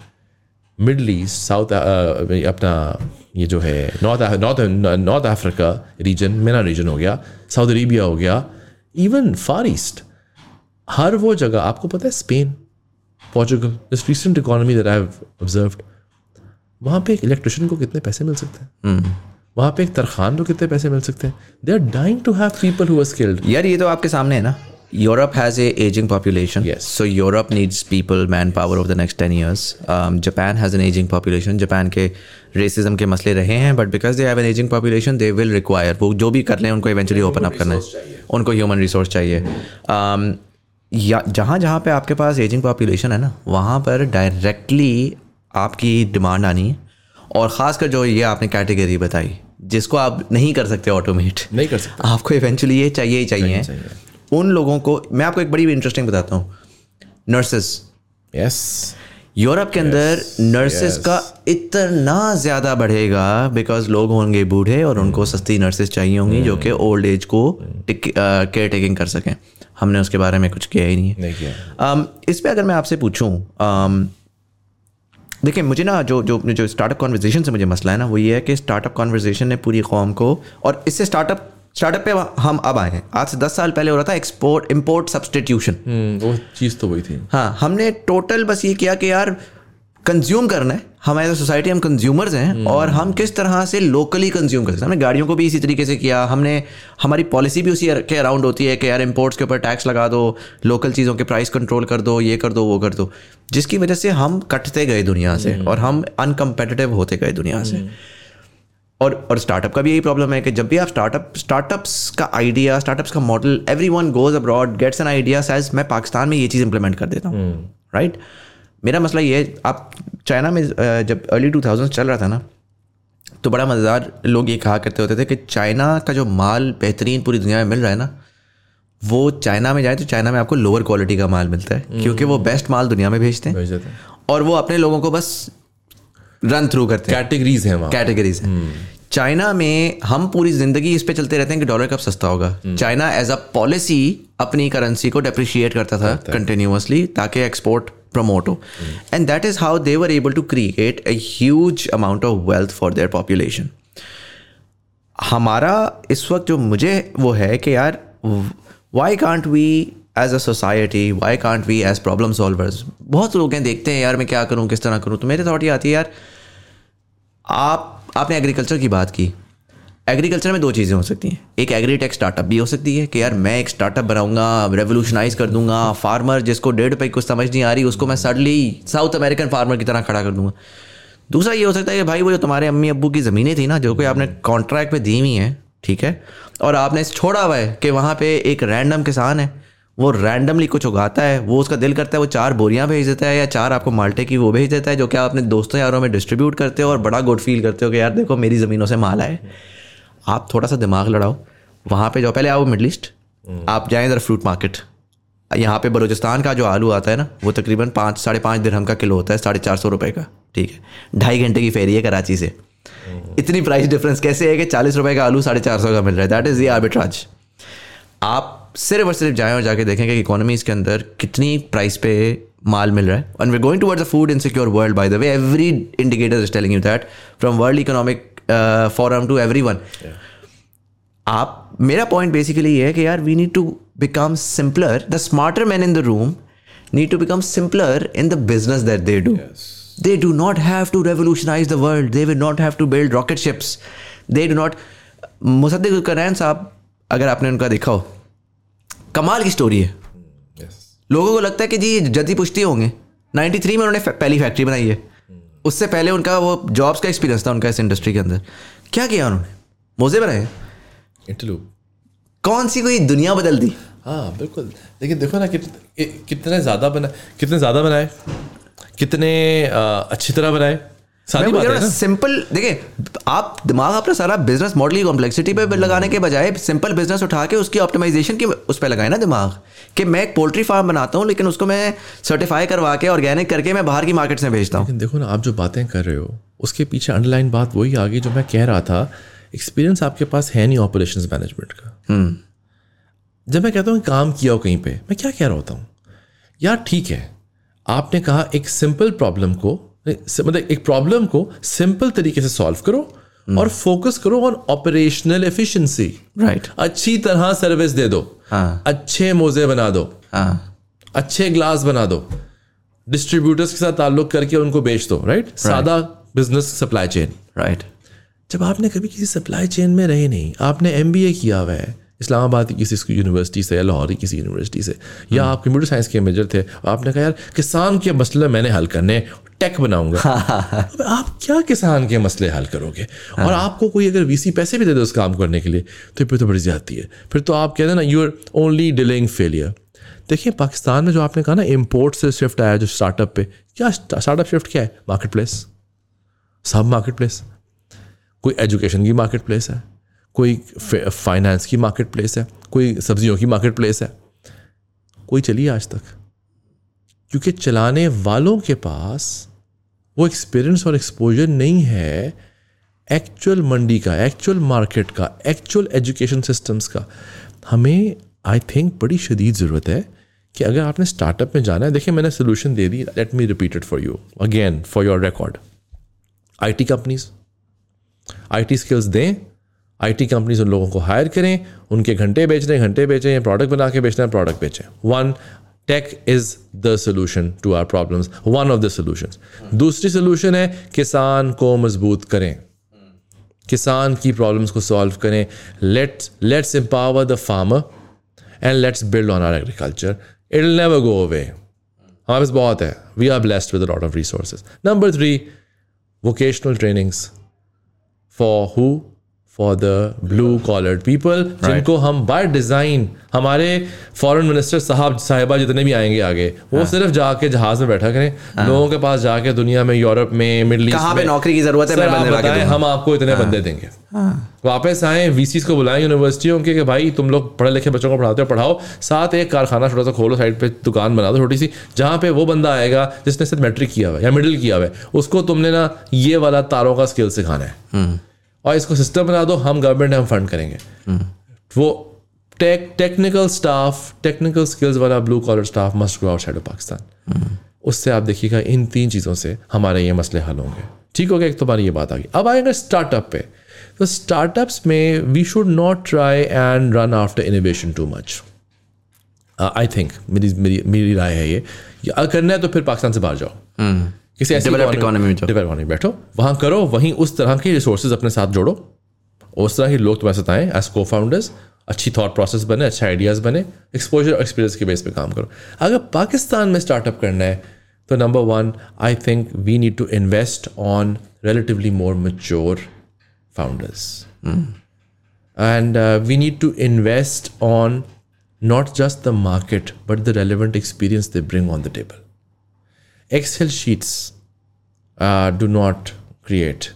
मिडल ईस्ट साउथ अपना, ये जो है north north north Africa region मेरा रीजन हो गया साउथ अरेबिया हो गया इवन फार ईस्ट हर वो जगह, आपको पता है Spain Portugal this recent economy that I have observed वहाँ पे एक इलेक्ट्रिशियन को कितने पैसे मिल सकते हैं? वहाँ पे एक तरखान को कितने पैसे मिल सकते हैं? They are dying to have people who are skilled यार ये तो आपके सामने है ना? Europe has a ageing population Yes. So Europe needs people manpower of the next ten years Japan has an ageing population Japan के racism के मसले रहे हैं but because they have an ageing population they will require वो जो भी कर लें उनको इवेंचुअली ओपन अप करना है। उनको ह्यूमन रिसोर्स चाहिए। Um, या जहाँ जहाँ पे आपके पास एजिंग पॉपुलेशन है ना वहाँ पर डायरेक्टली आपकी डिमांड आनी है। और ख़ासकर जो ये आपने कैटेगरी बताई जिसको आप नहीं कर सकते ऑटोमेट नहीं कर सकते। आपको इवेंचुअली ये चाहिए ही चाहिए, चाहिए उन लोगों को मैं आपको एक बड़ी इंटरेस्टिंग बताता हूँ। नर्सेस यस यूरोप के अंदर नर्सेस का इतना ज़्यादा बढ़ेगा बिकॉज़ लोग होंगे बूढ़े और उनको सस्ती नर्सेस चाहिए होंगी जो कि ओल्ड एज को केयर टेकिंग कर सकें। हमने उसके बारे में कुछ किया ही नहीं है। um, इस पर अगर मैं आपसे पूछूँ um, देखिए मुझे ना जो जो जो स्टार्टअप कॉन्वर्जेशन से मुझे मसला है ना वो ये है कि स्टार्टअप कॉन्वर्जेशन ने पूरी कौम को और इससे स्टार्टअप स्टार्टअप पे हम अब आए हैं। आज से दस साल पहले हो रहा था एक्सपोर्ट इम्पोर्ट सब्सटीट्यूशन हम्म, वो चीज़ तो वही थी। हाँ हमने टोटल बस ये किया कि यार कंज्यूम करना है। हमारे तो सोसाइटी हम कंज्यूमर्स हैं और हम किस तरह से लोकली कंज्यूम कर सकते हैं। हमने गाड़ियों को भी इसी तरीके से किया हमने हमारी पॉलिसी भी उसी के अराउंड होती है कि यार इंपोर्ट्स के ऊपर टैक्स लगा दो लोकल चीज़ों के प्राइस कंट्रोल कर दो ये कर दो वो कर दो। जिसकी वजह से हम कटते गए दुनिया से और हम अनकम्पेटिटिव होते गए दुनिया से। और और स्टार्टअप का भी यही प्रॉब्लम है कि जब भी आप स्टार्टअप स्टार्टअप्स का आइडिया स्टार्टअप्स का model every one goes abroad gets an idea size मैं पाकिस्तान में ये चीज़ इंप्लीमेंट कर देता हूँ। राइट मेरा मसला ये है आप चाइना में जब अर्ली टू थाउज़ेंड चल रहा था ना तो बड़ा मज़ेदार लोग ये कहा करते होते थे कि चाइना का जो माल बेहतरीन पूरी दुनिया में मिल रहा है ना वो चाइना में जाए तो चाइना में आपको लोअर क्वालिटी का माल मिलता है क्योंकि वो बेस्ट माल दुनिया में भेजते हैं। और वो अपने लोगों को बस रन थ्रू करते हैं। कैटेगरीज हैं कैटेगरीज हैं। चाइना में हम पूरी ज़िंदगी इस पे चलते रहते हैं कि डॉलर कब सस्ता होगा। चाइना एज अ पॉलिसी अपनी करेंसी को डेप्रिशिएट करता था कंटिन्यूसली ताकि एक्सपोर्ट प्रमोट हो and that is how they were able to create a huge amount of wealth for their population हमारा इस वक्त जो मुझे वो है कि यार why can't we as a society why can't we as problem solvers बहुत लोग हैं, देखते हैं यार मैं क्या करूँ, किस तरह करूँ। तो मेरे थॉट ये आती है, यार, आप, आपने एग्रीकल्चर की बात की। एग्रीकल्चर में दो चीज़ें हो सकती हैं। एक एग्रीटेक स्टार्टअप भी हो सकती है कि यार मैं एक स्टार्टअप बनाऊँगा रेवोल्यूशनाइज कर दूँगा फार्मर जिसको डेढ़ रुपये कुछ समझ नहीं आ रही, उसको मैं सडनली साउथ अमेरिकन फार्मर की तरह खड़ा कर दूँगा। दूसरा ये हो सकता है कि भाई वो जो तुम्हारे अम्मी अब्बू की ज़मीनें थी ना, जो कि आपने कॉन्ट्रैक्ट पर दी हुई हैं, ठीक है? और आपने छोड़ा हुआ है कि वहाँ पर एक रैंडम किसान है, वो रैंडमली कुछ उगाता है, वो उसका दिल करता है, वो चार बोरियाँ भेज देता है या चार आपको माल्टे की वो भेज देता है, जो कि आप अपने दोस्तों यारों में डिस्ट्रीब्यूट करते हो और बड़ा गुड फील करते हो कि यार देखो मेरी ज़मीनों से माल आए आप थोड़ा सा दिमाग लड़ाओ, वहाँ पे जाओ, पहले आओ मिडल ईस्ट, आप जाएँ ज़रा फ्रूट मार्केट यहाँ पे बलूचिस्तान का जो आलू आता है ना, वो तकरीबन पाँच, साढ़े पाँच दिरहम का किलो होता है, साढ़े चार सौ रुपये का, ठीक है? ढाई घंटे की फेरी है कराची से। इतनी प्राइस डिफरेंस कैसे है कि चालीस रुपए का आलू साढ़े चार सौ का मिल रहा है? दैट इज़ दी आर्बिट्राज आप सिर्फ़ और सिर्फ़ जाएँ और जाके देखें कि इकोनॉमीज के अंदर कितनी प्राइस पे माल मिल रहा है। And we going towards a food insecure world by the way every indicator is telling you that from World Economic Forum to every one आप मेरा पॉइंट बेसिकली ये है कि यार we need to become simpler the smarter man in the room need to become simpler in the business that they do they do not have to revolutionise the world they will not have to build rocket ships they do not मुसदिकन साहब अगर आपने उनका देखा हो कमाल की story है। hmm, लोगों को लगता है कि जी जदी पुष्टि होंगे। 93 में उन्होंने पहली फैक्ट्री बनाई है। उससे पहले उनका वो जॉब्स का एक्सपीरियंस था उनका इस इंडस्ट्री के अंदर। क्या किया उन्होंने? मोजे बनाए? Interlude. कौन सी कोई दुनिया बदल दी? हाँ बिल्कुल। लेकिन देखो ना कित, कितने ज़्यादा बना कितने ज़्यादा बनाए? कितने अच्छी तरह बनाए? सिंपल देखिए आप दिमाग अपना सारा बिज़नेस मॉडल की कॉम्प्लेक्सिटी पे लगाने के बजाय सिंपल बिज़नेस उठा के उसकी ऑप्टिमाइजेशन की उस पर लगाए ना दिमाग। कि मैं एक पोल्ट्री फार्म बनाता हूँ लेकिन उसको मैं सर्टिफाई करवा के ऑर्गेनिक करके मैं बाहर की मार्केट से भेजता हूँ। देखो ना आप जो बातें कर रहे हो उसके पीछे अंडरलाइन बात वही आ गई जो मैं कह रहा था एक्सपीरियंस आपके पास है नहीं ऑपरेशंस मैनेजमेंट का। जब मैं कहता हूँ काम किया हो कहीं पे मैं क्या कह रहा होता हूँ? यार ठीक है आपने कहा एक सिंपल प्रॉब्लम को मतलब एक प्रॉब्लम को सिंपल तरीके से सॉल्व करो Hmm. और फोकस करो ऑन ऑपरेशनल एफिशिएंसी राइट अच्छी तरह सर्विस दे दो। हाँ। अच्छे मोजे बना दो। हाँ। अच्छे ग्लास बना दो। डिस्ट्रीब्यूटर्स के साथ ताल्लुक करके उनको बेच दो राइट right? सादा बिज़नेस सप्लाई चेन राइट जब आपने कभी किसी सप्लाई चेन में रहे नहीं आपने एमबीए किया हुआ है इस्लामाबाद की किसी यूनिवर्सिटी से या लाहौर की किसी यूनिवर्सिटी से। या आप कंप्यूटर साइंस के मेजर थे आपने कहा यार किसान के मसले मैंने हल करने टेक बनाऊँगा। अब आप क्या किसान के मसले हल करोगे? और आपको कोई अगर वीसी पैसे भी दे दे उस काम करने के लिए तो फिर तो बड़ी ज़्यादा है। फिर तो आप कहते हैं ना you are only delaying failure देखिए पाकिस्तान में जो आपने कहा ना इम्पोर्ट से शिफ्ट आया जो स्टार्टअप पे क्या स्टार्टअप शिफ्ट क्या है? मार्केट प्लेस सब मार्केट प्लेस कोई एजुकेशन की मार्केट प्लेस है? कोई फाइनेंस की मार्केट प्लेस है, कोई सब्जियों की मार्केट प्लेस है। कोई चली आज तक। क्योंकि चलाने वालों के पास वो एक्सपीरियंस और एक्सपोजर नहीं है एक्चुअल मंडी का एक्चुअल मार्केट का एक्चुअल एजुकेशन सिस्टम्स का। हमें आई थिंक बड़ी शदीद ज़रूरत है कि अगर आपने स्टार्टअप में जाना है, देखिए मैंने सोल्यूशन दे दी let me repeat it for you again for your record IT companies IT skills दें आईटी कंपनीज़ उन लोगों को हायर करें, उनके घंटे बेच रहे हैं, घंटे बेचें या प्रोडक्ट बना के बेचना है प्रोडक्ट बेचें one tech is the solution to our problems one of the solution दूसरी सोल्यूशन है, किसान को मज़बूत करें। किसान की प्रॉब्लम्स को सॉल्व करें। Let's let's empower the farmer and let's build on our agriculture it will never go away हमारे पास बहुत है। We are blessed with lot of resources number three vocational trainings for who? For the blue collared people जिनको हम by design हमारे foreign minister साहब साहिबा जितने भी आएँगे आगे वो हाँ। सिर्फ़ जाके जहाज़ में बैठा करें हाँ. लोगों के पास जाके दुनिया में यूरोप में मिडल ईस्ट में नौकरी की ज़रूरत है मैं बंदे। हम आपको इतने हाँ. बंदे देंगे हाँ. वापस आए वीसीस को बुलाएँ यूनिवर्सिटियों के कि भाई तुम लोग पढ़े लिखे बच्चों को पढ़ाते हो पढ़ाओ साथ एक कारखाना छोटा सा खोलो साइड पे दुकान बना दो छोटी सी जहाँ पे वो बंदा आएगा जिसने सिर्फ़ मैट्रिक किया हुआ है या मिडिल किया हुआ है उसको तुमने ना ये वाला तारों का स्किल सिखाना है और इसको सिस्टम बना दो हम गवर्नमेंट हम फंड करेंगे। वो tech technical staff technical skills वाला blue collar staff must go outside of Pakistan उससे आप देखिएगा इन तीन चीज़ों से हमारे ये मसले हल होंगे। ठीक हो गया एक तुम्हारी ये बात आ गई। अब आएँगे स्टार्टअप पे। तो स्टार्टअप्स में we should not try and run after innovation too much I think मेरी मेरी मेरी राय है ये। करना है तो फिर पाकिस्तान से बाहर जाओ। किसी ऐसी economy में बैठो। वहाँ करो वहीं उस तरह के रिसोर्सेज अपने साथ जोड़ो। उस तरह के लोग तुम्हारे साथ आए एज को फाउंडर्स अच्छी थॉट प्रोसेस बने अच्छे आइडियाज़ बने एक्सपोजर एक्सपीरियंस के बेस पे काम करो। अगर पाकिस्तान में स्टार्टअप करना है तो number one I think we need to invest on relatively more mature founders and we need to invest on not just the market but the relevant experience they bring on the table. Excel sheets uh, do not create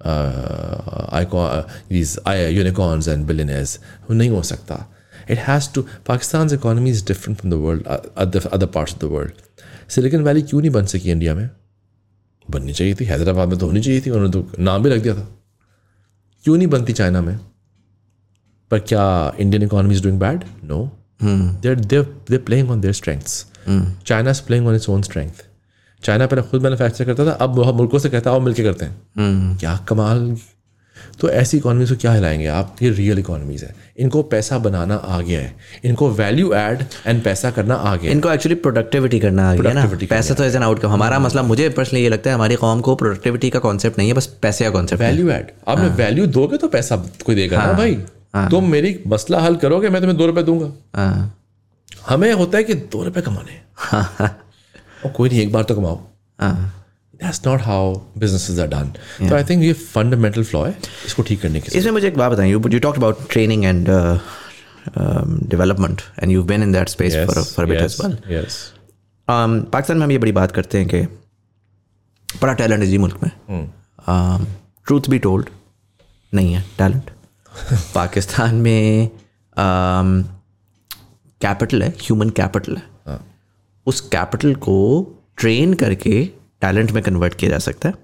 uh, icon, uh, these uh, unicorns and billionaires. नहीं हो सकता. It has to. Pakistan's economy is different from the world, uh, other other parts of the world. Silicon Valley क्यों नहीं बन सकी India में? बननी चाहिए थी हैदराबाद में तो होनी चाहिए थी उन्होंने तो नाम भी रख दिया था क्यों नहीं बनती चाइना में पर क्या Indian economy is doing bad no there there there playing on their strengths China is playing on its own strength China पहले खुद मैन्युफैक्चर करता था अब मुल्कों से कहता है और मिलके करते हैं। क्या कमाल। तो ऐसी इकोनॉमीज को क्या हिलाएँगे आप? ये रियल इकोनॉमीज है। इनको पैसा बनाना आ गया है। इनको वैल्यू ऐड एंड पैसा करना आ गया है। इनको एक्चुअली प्रोडक्टिविटी करना आ गया ना। पैसा तो एज एन आउटकम हमारा मसला मुझे पर्सनली ये लगता है हमारी कौम को प्रोडक्टिविटी का कॉन्सेप्ट नहीं है बस पैसे का कॉन्सेप्ट है। वैल्यू ऐड आपने वैल्यू दोगे तो पैसा कोई देगा ना भाई। तुम मेरी मसला हल करोगे मैं तुम्हें दो रुपए दूँगा। हाँ। हमें होता है कि दो रुपए कमाने हैं। और कोई नहीं एक बार तो कमाओ। That's not how businesses are done तो आई थिंक ये फंडामेंटल फ्लॉ है इसको ठीक करने की इसमें मुझे एक बात बताएँ you talked about training and development and you been in that space for for bit as well yes Pakistan में हम ये बड़ी बात करते हैं कि बड़ा टैलेंट है जी मुल्क में। ट्रूथ बी टोल्ड नहीं है टैलेंट पाकिस्तान में कैपिटल है ह्यूमन कैपिटल है। उस कैपिटल को ट्रेन करके टैलेंट में कन्वर्ट किया जा सकता है।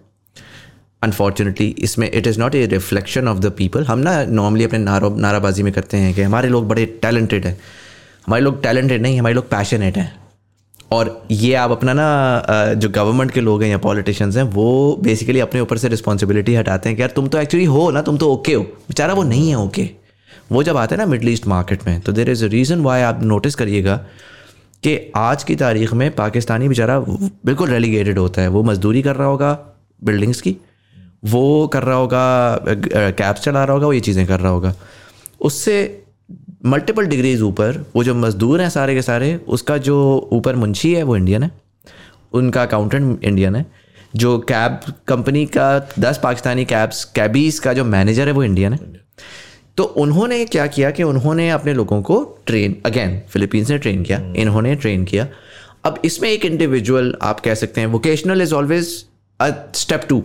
अनफॉर्चुनेटली इसमें it is not a reflection of the people हम ना नॉर्मली अपने नारो नाराबाजी में करते हैं कि हमारे लोग बड़े टैलेंटेड हैं। हमारे लोग टैलेंटेड नहीं, हमारे लोग पैशनेट हैं। और ये आप अपना ना जो गवर्नमेंट के लोग हैं या पॉलिटिशियंस हैं, वो बेसिकली अपने ऊपर से रिस्पॉन्सिबिलिटी हटाते हैं कि यार तुम तो एक्चुअली हो ना, तुम तो ओके हो। बेचारा वो नहीं है ओके वो जब आता है ना मिडल ईस्ट मार्केट में तो there is a reason why आप नोटिस करिएगा कि आज की तारीख में पाकिस्तानी बेचारा बिल्कुल रेलीगेटेड होता है। वो मजदूरी कर रहा होगा बिल्डिंग्स की, वो कर रहा होगा कैब्स चला रहा होगा, वो ये चीज़ें कर रहा होगा। उससे मल्टीपल डिग्रीज ऊपर वो जो मजदूर हैं सारे के सारे, उसका जो ऊपर मुंशी है, वो इंडियन है। उनका अकाउंटेंट इंडियन है। जो कैब कंपनी का, दस पाकिस्तानी कैब्स कैबीज का जो मैनेजर है, वो इंडियन है। तो उन्होंने क्या किया कि उन्होंने अपने लोगों को ट्रेन अगेन फिलीपींस ने ट्रेन किया इन्होंने ट्रेन किया। अब इसमें एक इंडिविजुअल आप कह सकते हैं vocational is always a step to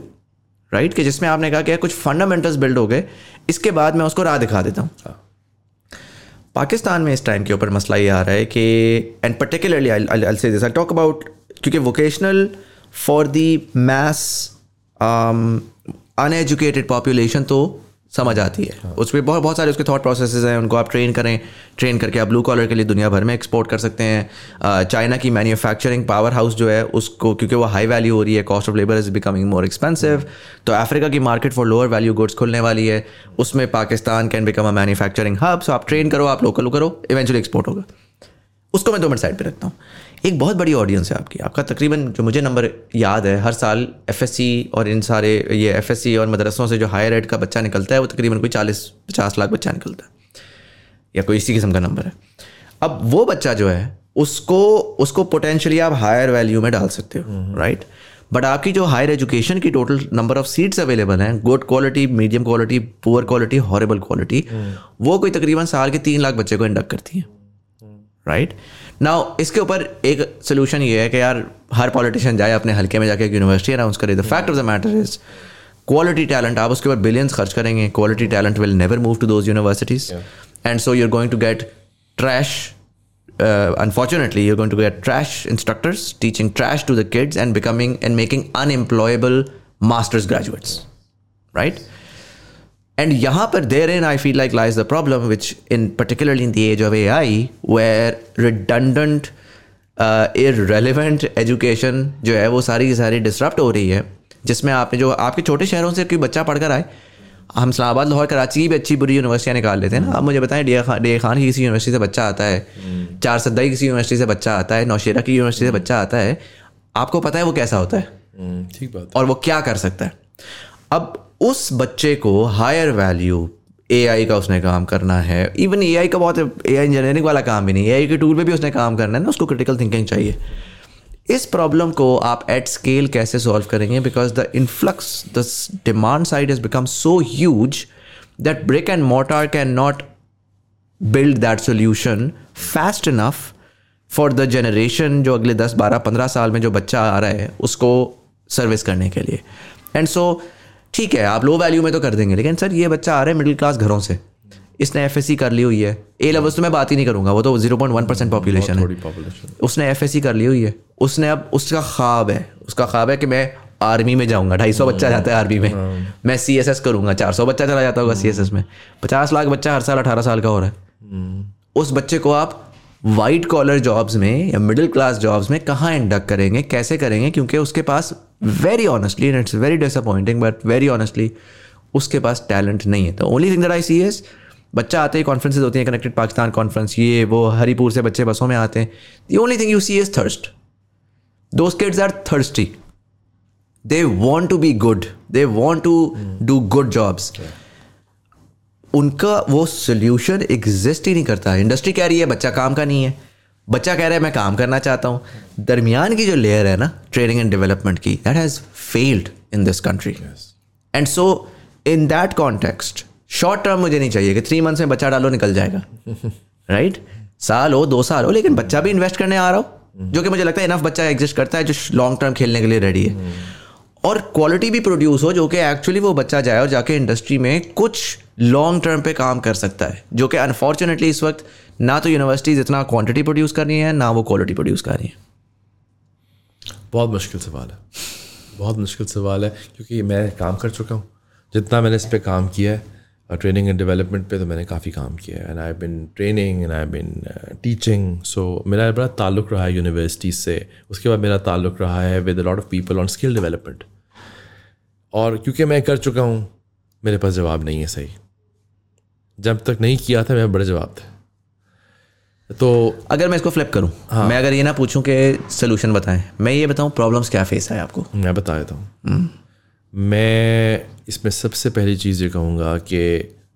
right कि जिसमें आपने कहा कि कुछ फंडामेंटल्स बिल्ड हो गए इसके बाद मैं उसको राह दिखा देता हूँ। पाकिस्तान में इस टाइम के ऊपर मसला ये आ रहा है कि and particularly I say this I talk about क्योंकि vocational for the mass uneducated population तो समझ आती है। उसमें बहुत बहुत सारे उसके थॉट प्रोसेसेस हैं उनको आप ट्रेन करें। ट्रेन करके आप ब्लू कॉलर के लिए दुनिया भर में एक्सपोर्ट कर सकते हैं। चाइना की मैन्युफैक्चरिंग पावर हाउस जो है उसको क्योंकि वो हाई वैल्यू हो रही है cost of labour is becoming more expensive तो अफ्रीका की market for lower value goods खुलने वाली है। उसमें Pakistan can become a manufacturing hub so आप ट्रेन करो आप लोकल करो इवेंचुअली एक्सपोर्ट होगा। उसको मैं दो मिनट साइड पर रखता हूँ। एक बहुत बड़ी ऑडियंस है आपकी। आपका तकरीबन जो मुझे नंबर याद है हर साल एफएससी और इन सारे ये एफएससी और मदरसों से जो हायर एड का बच्चा निकलता है वो तकरीबन कोई चालीस पचास लाख बच्चा निकलता है। या कोई इसी किस्म का नंबर है। अब वो बच्चा जो है उसको उसको पोटेंशियली आप हायर वैल्यू में डाल सकते हो राइट बट आपकी जो हायर एजुकेशन की total number of seats available हैं good quality medium quality poor quality horrible quality वो कोई तकरीबन साल के तीन लाख बच्चे को इंडक्ट करती हैं राइट नाउ इसके ऊपर एक सोल्यूशन ये है कि यार हर पॉलिटिशियन जाए अपने हल्के में जाके एक यूनिवर्सिटी अनाउंस करे। The fact of the matter is quality talent आप उसके ऊपर बिलियंस खर्च करेंगे quality talent will never move to those universities and so you are going to get trash unfortunately you're going to get trash instructors teaching trash to the kids and becoming and making unemployable master's graduates. Right? And yahan par therein i feel like lies the problem which in particularly in the age of ai where redundant uh, irrelevant education जो है वो सारी की सारी disrupt हो रही है जिसमें आपने जो आपके छोटे शहरों से कोई बच्चा पढ़कर आए हम इस्लामाबाद लाहौर कराची की भी अच्छी बुरी यूनिवर्सिटियाँ निकाल लेते हैं ना। आप मुझे बताएँ डी खान डी खान की किसी यूनिवर्सिटी से बच्चा आता है? चार सद्दाई किसी यूनिवर्सिटी से बच्चा आता है? नौशेरा की यूनिवर्सिटी से बच्चा आता है? आपको पता है वो कैसा होता है? ठीक बात और वो क्या कर सकता है? अब उस बच्चे को हायर वैल्यू ए आई का उसने काम करना है। इवन ए आई का बहुत ए आई इंजीनियरिंग वाला काम भी नहीं ए आई के टूल पे भी उसने काम करना है ना, उसको क्रिटिकल थिंकिंग चाहिए। इस प्रॉब्लम को आप एट स्केल कैसे सॉल्व करेंगे? Because the influx the demand side is become so huge that brick and mortar can not build that solution fast enough for the generation जो अगले दस, बारह, पंद्रह साल में जो बच्चा आ रहा है, उसको सर्विस करने के लिए। एंड सो ठीक है आप लो वैल्यू में तो कर देंगे लेकिन सर ये बच्चा आ रहा है मिडिल क्लास घरों से। इसने एफएससी कर ली हुई है। ए लेवल्स तो मैं बात ही नहीं करूँगा वो तो zero point one percent population है। उसने एफएससी कर ली हुई है। उसने अब उसका ख्वाब है उसका ख्वाब है कि मैं आर्मी में जाऊँगा ढाई सौ बच्चा जाता है आर्मी में। हाँ। मैं सी एस एस करूँगा चार सौ बच्चा चला जाता होगा सी एस एस में। पचास लाख बच्चा हर साल अठारह साल का हो रहा है। हम्म। उस बच्चे को आप वाइट कॉलर जॉब्स में या मिडिल क्लास जॉब्स में कहाँ इंडक्ट करेंगे कैसे करेंगे क्योंकि उसके पास very honestly and it's very disappointing but very honestly उसके पास टैलेंट नहीं है तो only thing that I see is बच्चा आते ही कॉन्फ्रेंसेज होती हैं कनेक्टेड पाकिस्तान कॉन्फ्रेंस ये वो हरीपुर से बच्चे बसों में आते हैं the only thing you see is thirst those kids are thirsty they want to be good they want to do good jobs उनका वो सोल्यूशन एग्जिस्ट ही नहीं करता. इंडस्ट्री कह रही है बच्चा काम का नहीं है. बच्चा कह रहा है मैं काम करना चाहता हूँ. दरमियान की जो लेयर है ना ट्रेनिंग एंड डेवलपमेंट की that has failed in this country and so in that context short term मुझे नहीं चाहिए कि थ्री मंथ्स में बच्चा डालो निकल जाएगा. Right right? साल हो दो साल हो लेकिन बच्चा भी इन्वेस्ट करने आ रहा हो जो कि मुझे लगता है इनफ बच्चा एग्जिस्ट करता है जो लॉन्ग टर्म खेलने के लिए रेडी है. और क्वालिटी भी प्रोड्यूस हो जो कि एक्चुअली वो बच्चा जाए और जाके इंडस्ट्री में कुछ लॉन्ग टर्म पे काम कर सकता है जो कि अनफॉर्चुनेटली इस वक्त ना तो यूनिवर्सिटीज़ इतना क्वांटिटी प्रोड्यूस कर रही हैं, ना वो क्वालिटी प्रोड्यूस कर रही हैं। बहुत मुश्किल सवाल है। बहुत मुश्किल सवाल है, क्योंकि मैं काम कर चुका हूँ। जितना मैंने इस पर काम किया है ट्रेनिंग एंड डेवलपमेंट पे तो मैंने काफ़ी काम किया है। And I been training and I been teaching so मेरा बड़ा ताल्लुक़ रहा है यूनिवर्सिटी से। उसके बाद मेरा ताल्लुक़ रहा है with lot of people on skill development और क्योंकि मैं कर चुका हूँ, मेरे पास जवाब नहीं है सही। जब तक नहीं किया था, मेरे बड़े जवाब थे। तो अगर मैं इसको फ्लिप करूँ हाँ। मैं अगर ये ना पूछूँ कि सोल्यूशन बताएँ मैं ये बताऊँ प्रॉब्लम्स क्या फेस है आपको? मैं बता देता हूँ। हम्म। मैं इसमें सबसे पहली चीज़ ये कहूँगा कि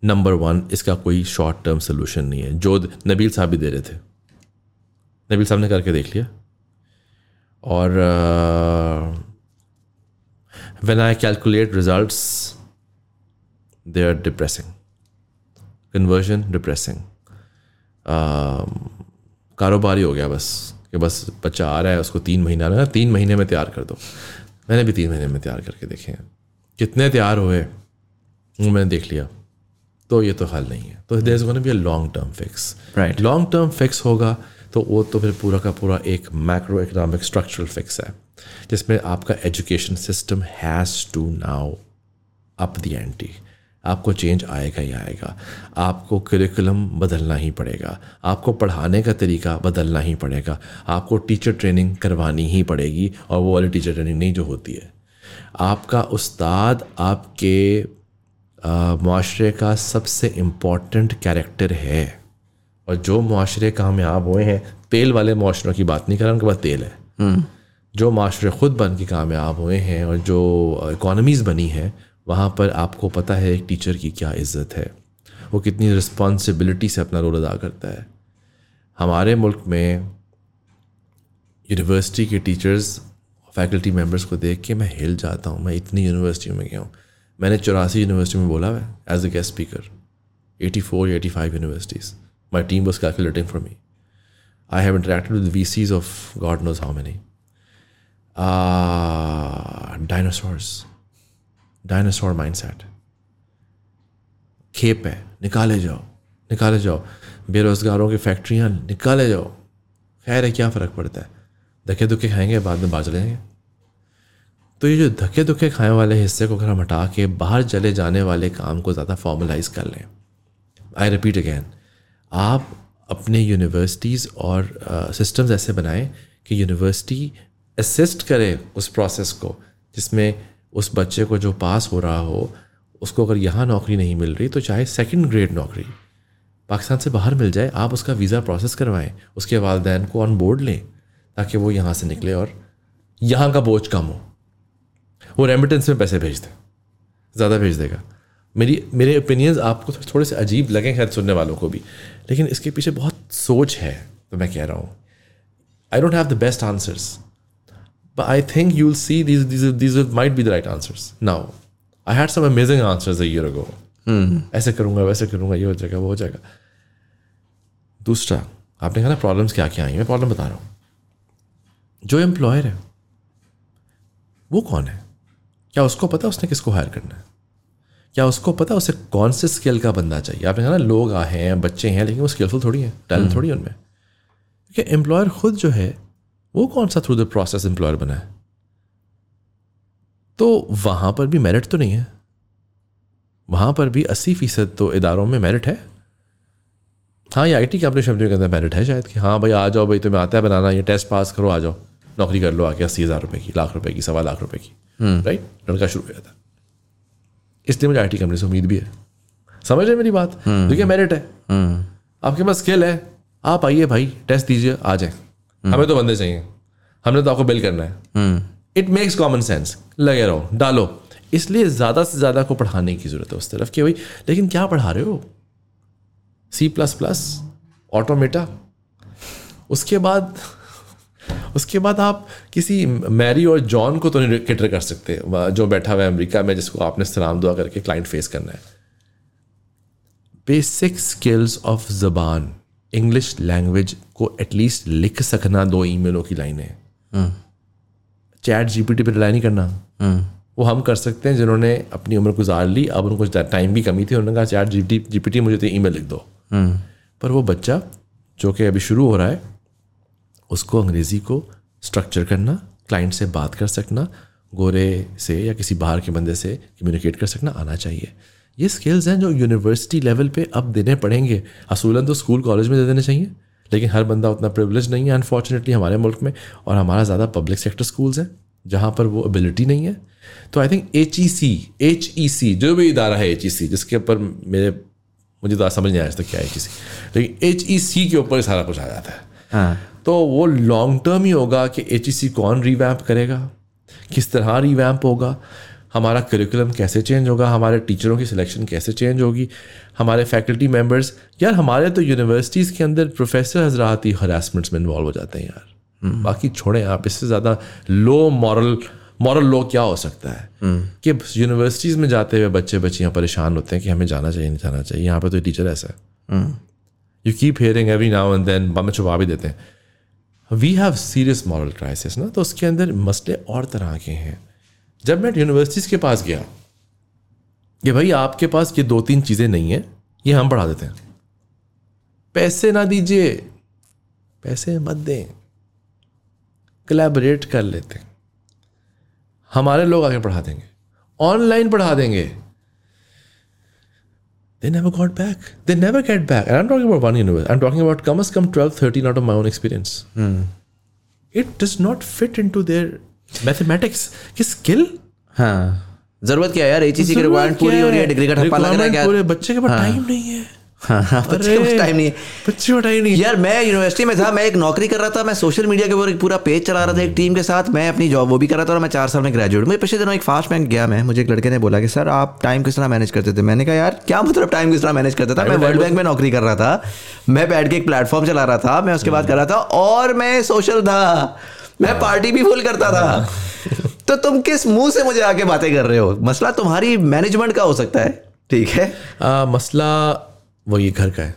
नंबर वन इसका कोई शॉर्ट टर्म सोल्यूशन नहीं है। जो नबील साहब भी दे रहे थे। नबील साहब ने करके देख लिया। और when I calculate result they are depressing conversion depressing कारोबारी हो गया बस कि बस बच्चा आ रहा है उसको तीन महीना ना तीन महीने में तैयार कर दो। मैंने भी तीन महीने में तैयार करके देखे हैं। कितने तैयार हुए वो मैंने देख लिया। तो ये तो हल नहीं है। तो there is gonna be a long term fix right long term fix होगा तो वो तो फिर पूरा का पूरा एक मैक्रो इकोनॉमिक स्ट्रक्चरल फिक्स है जिसमें आपका education system has to now up the ante आपको चेंज आएगा ही आएगा। आपको करिकुलम बदलना ही पड़ेगा। आपको पढ़ाने का तरीका बदलना ही पड़ेगा। आपको टीचर ट्रेनिंग करवानी ही पड़ेगी और वो वाली टीचर ट्रेनिंग नहीं जो होती है। आपका उस्ताद आपके माशरे का सबसे इंपॉर्टेंट कैरेक्टर है। और जो माशरे कामयाब हुए हैं तेल वाले माशरों की बात नहीं कर रहा उनके पास तेल है। हम्म। जो माशरे ख़ुद बन के कामयाब हुए हैं और जो इकोनमीज़ बनी हैं वहाँ पर आपको पता है एक टीचर की क्या इज़्ज़त है। वो कितनी रिस्पॉन्सिबिलिटी से अपना रोल अदा करता है। हमारे मुल्क में यूनिवर्सिटी के टीचर्स फैकल्टी मेंबर्स को देख के मैं हिल जाता हूँ। मैं इतनी यूनिवर्सिटियों में गया हूँ। मैंने चौरासी यूनिवर्सिटी में बोला है as a guest speaker eighty four eighty five universities my team was calculating for me I have interacted with VCs of God knows how many dinosaurs dinosaur mindset खेप है, निकाले जाओ निकाले जाओ। बेरोज़गारों की फैक्ट्रियाँ निकाले जाओ। खैर है क्या फ़र्क पड़ता है? धक्के धुक्के खाएँगे, बाद में बाज लेंगे। तो ये जो धक्के धुक्के खाने वाले हिस्से को अगर हम हटा के बाहर चले जाने वाले काम को ज़्यादा फॉर्मलाइज कर लें। आई रिपीट अगैन आप अपने यूनिवर्सिटीज़ और सिस्टम्स ऐसे बनाएँ कि यूनिवर्सिटी असिस्ट करे उस प्रोसेस को, जिसमें उस बच्चे को जो पास हो रहा हो, उसको अगर यहाँ नौकरी नहीं मिल रही तो चाहे सेकंड ग्रेड नौकरी, पाकिस्तान से बाहर मिल जाए, आप उसका वीज़ा प्रोसेस करवाएँ, उसके वालदेन को ऑन बोर्ड लें, ताकि वो यहाँ से निकले और यहाँ का बोझ कम हो। वो रेमिटेंस में पैसे भेज दें, ज़्यादा भेज देगा। मेरी, मेरे ओपिनियंस आपको थोड़े से अजीब लगें, खैर, सुनने वालों को भी, लेकिन इसके पीछे बहुत सोच है तो मैं कह रहा हूँ। I don't have the best answers But I think you'll see these these these might be the right answers. Now, I had some amazing answers a year ago. ऐसे करूँगा वैसे करूँगा ये हो जाएगा वो हो जाएगा। दूसरा आपने कहा ना प्रॉब्लम्स क्या क्या आई मैं प्रॉब्लम बता रहा हूँ। जो एम्प्लॉयर है वो कौन है? क्या उसको पता उसने किसको हायर करना है? क्या उसको पता उसे कौन से स्किल का बंदा चाहिए? आपने कहा ना लोग आए हैं बच्चे हैं लेकिन वो स्किलफुल थोड़ी हैं टैलेंट थोड़ी है उनमें। क्योंकि एम्प्लॉयर खुद जो है वो कौन सा थ्रू द प्रोसेस एम्प्लॉयर बना है? तो वहाँ पर भी मेरिट तो नहीं है। वहाँ पर भी अस्सी फ़ीसद तो इदारों में मेरिट है। हाँ ये आई टी के अपने शब्द के अंदर मेरिट है शायद कि हाँ भाई आ जाओ भाई तुम्हें आता है बनाना ये टेस्ट पास करो आ जाओ। नौकरी कर लो आके अस्सी हज़ार रुपये की लाख रुपए की सवा लाख रुपए की। राइट लड़का शुरू हो जाता इसलिए मुझे आई टी कंपनी से उम्मीद भी है। समझ रहे मेरी बात? देखिए मेरिट है। आपके पास स्किल है। आप आइए भाई टेस्ट दीजिए आ जाए। हमें तो बंदे चाहिए। हमने तो आपको बिल करना है। इट मेक्स कॉमन सेंस लगे रहो डालो। इसलिए ज़्यादा से ज़्यादा को पढ़ाने की ज़रूरत है उस तरफ़ कि भाई लेकिन क्या पढ़ा रहे हो? सी प्लस प्लस ऑटोमेटा उसके बाद उसके बाद आप किसी मैरी और जॉन को तो नहीं कैटर कर सकते। जो बैठा हुआ है अमेरिका में जिसको आपने सलाम दुआ करके क्लाइंट फेस करना है। बेसिक स्किल्स ऑफ़ जबान इंग्लिश लैंग्वेज को एटलीस्ट लिख सकना दो ईमेलों की लाइनें। चैट जीपीटी पे रिलाई नहीं करना। वो हम कर सकते हैं जिन्होंने अपनी उम्र गुजार ली। अब उनको टाइम भी कमी थी। उन्होंने कहा चैट जी जीपीटी मुझे तो ईमेल लिख दो। पर वो बच्चा जो कि अभी शुरू हो रहा है उसको अंग्रेज़ी को स्ट्रक्चर करना क्लाइंट से बात कर सकना गोरे से या किसी बाहर के बंदे से कम्युनिकेट कर सकना आना चाहिए। ये स्किल्स हैं जो यूनिवर्सिटी लेवल पे अब देने पड़ेंगे। असूलन तो स्कूल कॉलेज में दे देने चाहिए लेकिन हर बंदा उतना प्रिवलेज नहीं है अनफॉर्चुनेटली हमारे मुल्क में और हमारा ज़्यादा पब्लिक सेक्टर स्कूल्स हैं जहाँ पर वो एबिलिटी नहीं है। तो I think H E C H E C जो भी इदारा है एच ई सी जिसके ऊपर मेरे मुझे तो समझ नहीं आया तो क्या एच ई सी लेकिन एच ई सी के ऊपर सारा कुछ आ जाता है। हाँ. तो वो लॉन्ग टर्म ही होगा कि एच ई सी कौन रिवैम्प करेगा किस तरह रिवैम्प होगा हमारा करिकुलम कैसे चेंज होगा? हमारे टीचरों की सिलेक्शन कैसे चेंज होगी? हमारे फैकल्टी मेंबर्स यार हमारे तो यूनिवर्सिटीज़ के अंदर प्रोफेसर हजरात ही हरासमेंट्स में इन्वॉल्व हो जाते हैं यार। हम्म। बाकी छोड़ें आप इससे ज़्यादा लो मॉरल मॉरल लो क्या हो सकता है? हम्म। कि यूनिवर्सिटीज़ में जाते हुए बच्चे बच्चियाँ परेशान होते हैं कि हमें जाना चाहिए नहीं जाना चाहिए। यहाँ पर तो टीचर ऐसा है। You keep hearing every now and then में छुपा भी देते हैं। We have serious moral crisis ना तो उसके अंदर मसले और तरह के हैं। जब मैं यूनिवर्सिटीज के पास गया कि भाई आपके पास ये दो तीन चीज़ें नहीं है ये हम पढ़ा देते हैं। पैसे ना दीजिए पैसे मत दें। कलेबरेट कर लेते हमारे लोग आगे पढ़ा देंगे। ऑनलाइन पढ़ा देंगे। They never got back they never get back I am talking about one universe I am talking about come a come twelve thirty not of my own experience it does not fit into their mathematics की skill हाँ। ज़रूरत क्या है यार? HEC की requirement पूरी हो रही है डिग्री का ठप्पा लग रहा है क्या? पूरे बच्चे के पास टाइम हाँ। नहीं है। हाँ, हाँ, बच्चे को टाइम नहीं है। बच्चे को टाइम नहीं यार मैं यूनिवर्सिटी में था मैं एक नौकरी कर रहा था मैं सोशल मीडिया के ऊपर एक पूरा पेज चला रहा था एक टीम के साथ मैं अपनी जॉब वो भी कर रहा था और मैं चार साल में ग्रेजुएट मुझे पिछले दिनों एक फास्ट बैंक गया मैं मुझे एक लड़के ने बोला कि सर आप टाइम किस तरह मैनेज करते थे? मैंने कहा यार क्या मतलब टाइम किस तरह मैनेज करता था? मैं वर्ल्ड बैंक में नौकरी कर रहा था मैं बैठ के एक प्लेटफॉर्म चला रहा था मैं उसके बाद कर रहा था और मैं सोशल था। मैं पार्टी भी फुल करता था। तो तुम किस मुँह से मुझे आके बातें कर रहे हो? मसला तुम्हारी मैनेजमेंट का हो सकता है ठीक है? आ, मसला वो ये घर का है।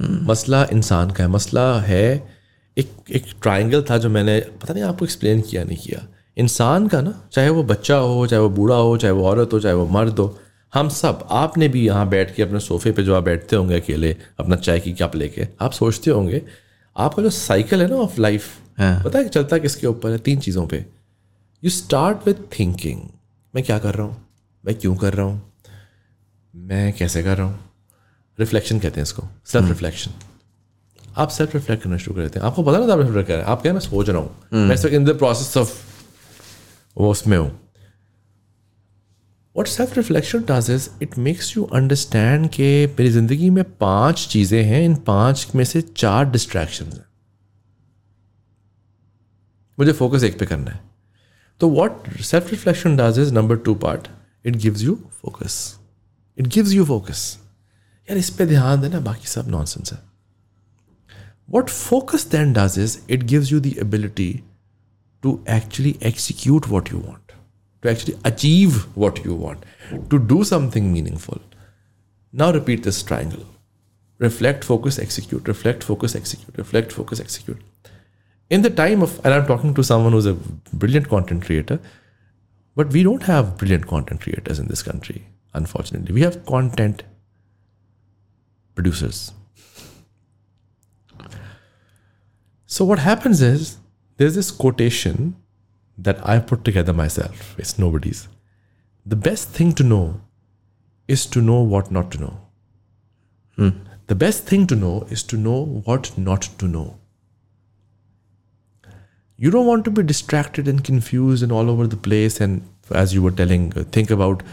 मसला इंसान का है। मसला है एक एक ट्रायंगल था जो मैंने पता नहीं आपको एक्सप्लेन किया नहीं किया। इंसान का ना चाहे वो बच्चा हो चाहे वो बूढ़ा हो चाहे वो औरत हो चाहे वो मर्द हो हम सब आपने भी यहाँ बैठ के अपने सोफे पे जो आप बैठते होंगे अकेले अपना चाय की कप लेके आप सोचते होंगे आपका जो साइकिल है ना ऑफ़ लाइफ हाँ। पता है चलता किसके ऊपर है? तीन चीज़ों पे। यू स्टार्ट विथ थिंकिंग मैं क्या कर रहा हूँ? मैं क्यों कर रहा हूँ? मैं कैसे कर रहा हूँ? रिफ्लेक्शन कहते हैं इसको। सेल्फ रिफ्लेक्शन आप सेल्फ रिफ्लेक्ट करना शुरू कर देते हैं। आपको पता ना आप रिफ्लेक्ट कर रहे हैं? आप क्या मैं सोच रहा हूँ। मैं इस इन द प्रोसेस ऑफ़ वो उसमें हूँ। What self reflection does is it makes you understand कि मेरी ज़िंदगी में पाँच चीज़ें हैं। इन पाँच में से चार डिस्ट्रैक्शन हैं। मुझे फोकस एक पे करना है तो what self reflection does is number two part it gives you focus it gives you focus यार इस पे ध्यान देना बाकी सब नॉनसेंस है what focus then does is it gives you the ability to actually execute what you want, to actually achieve what you want, to do something meaningful. Now repeat this triangle reflect, focus, execute, reflect, focus, execute, reflect, focus, execute. In the time of, and I'm talking to someone who's a brilliant content creator, but we don't have brilliant content creators in this country, unfortunately. We have content producers. So what happens is there's this quotation that I put together myself. It's nobody's. The best thing to know is to know what not to know. Hmm. The best thing to know is to know what not to know You don't want to be distracted and confused and all over the place. And as you were telling, uh, think about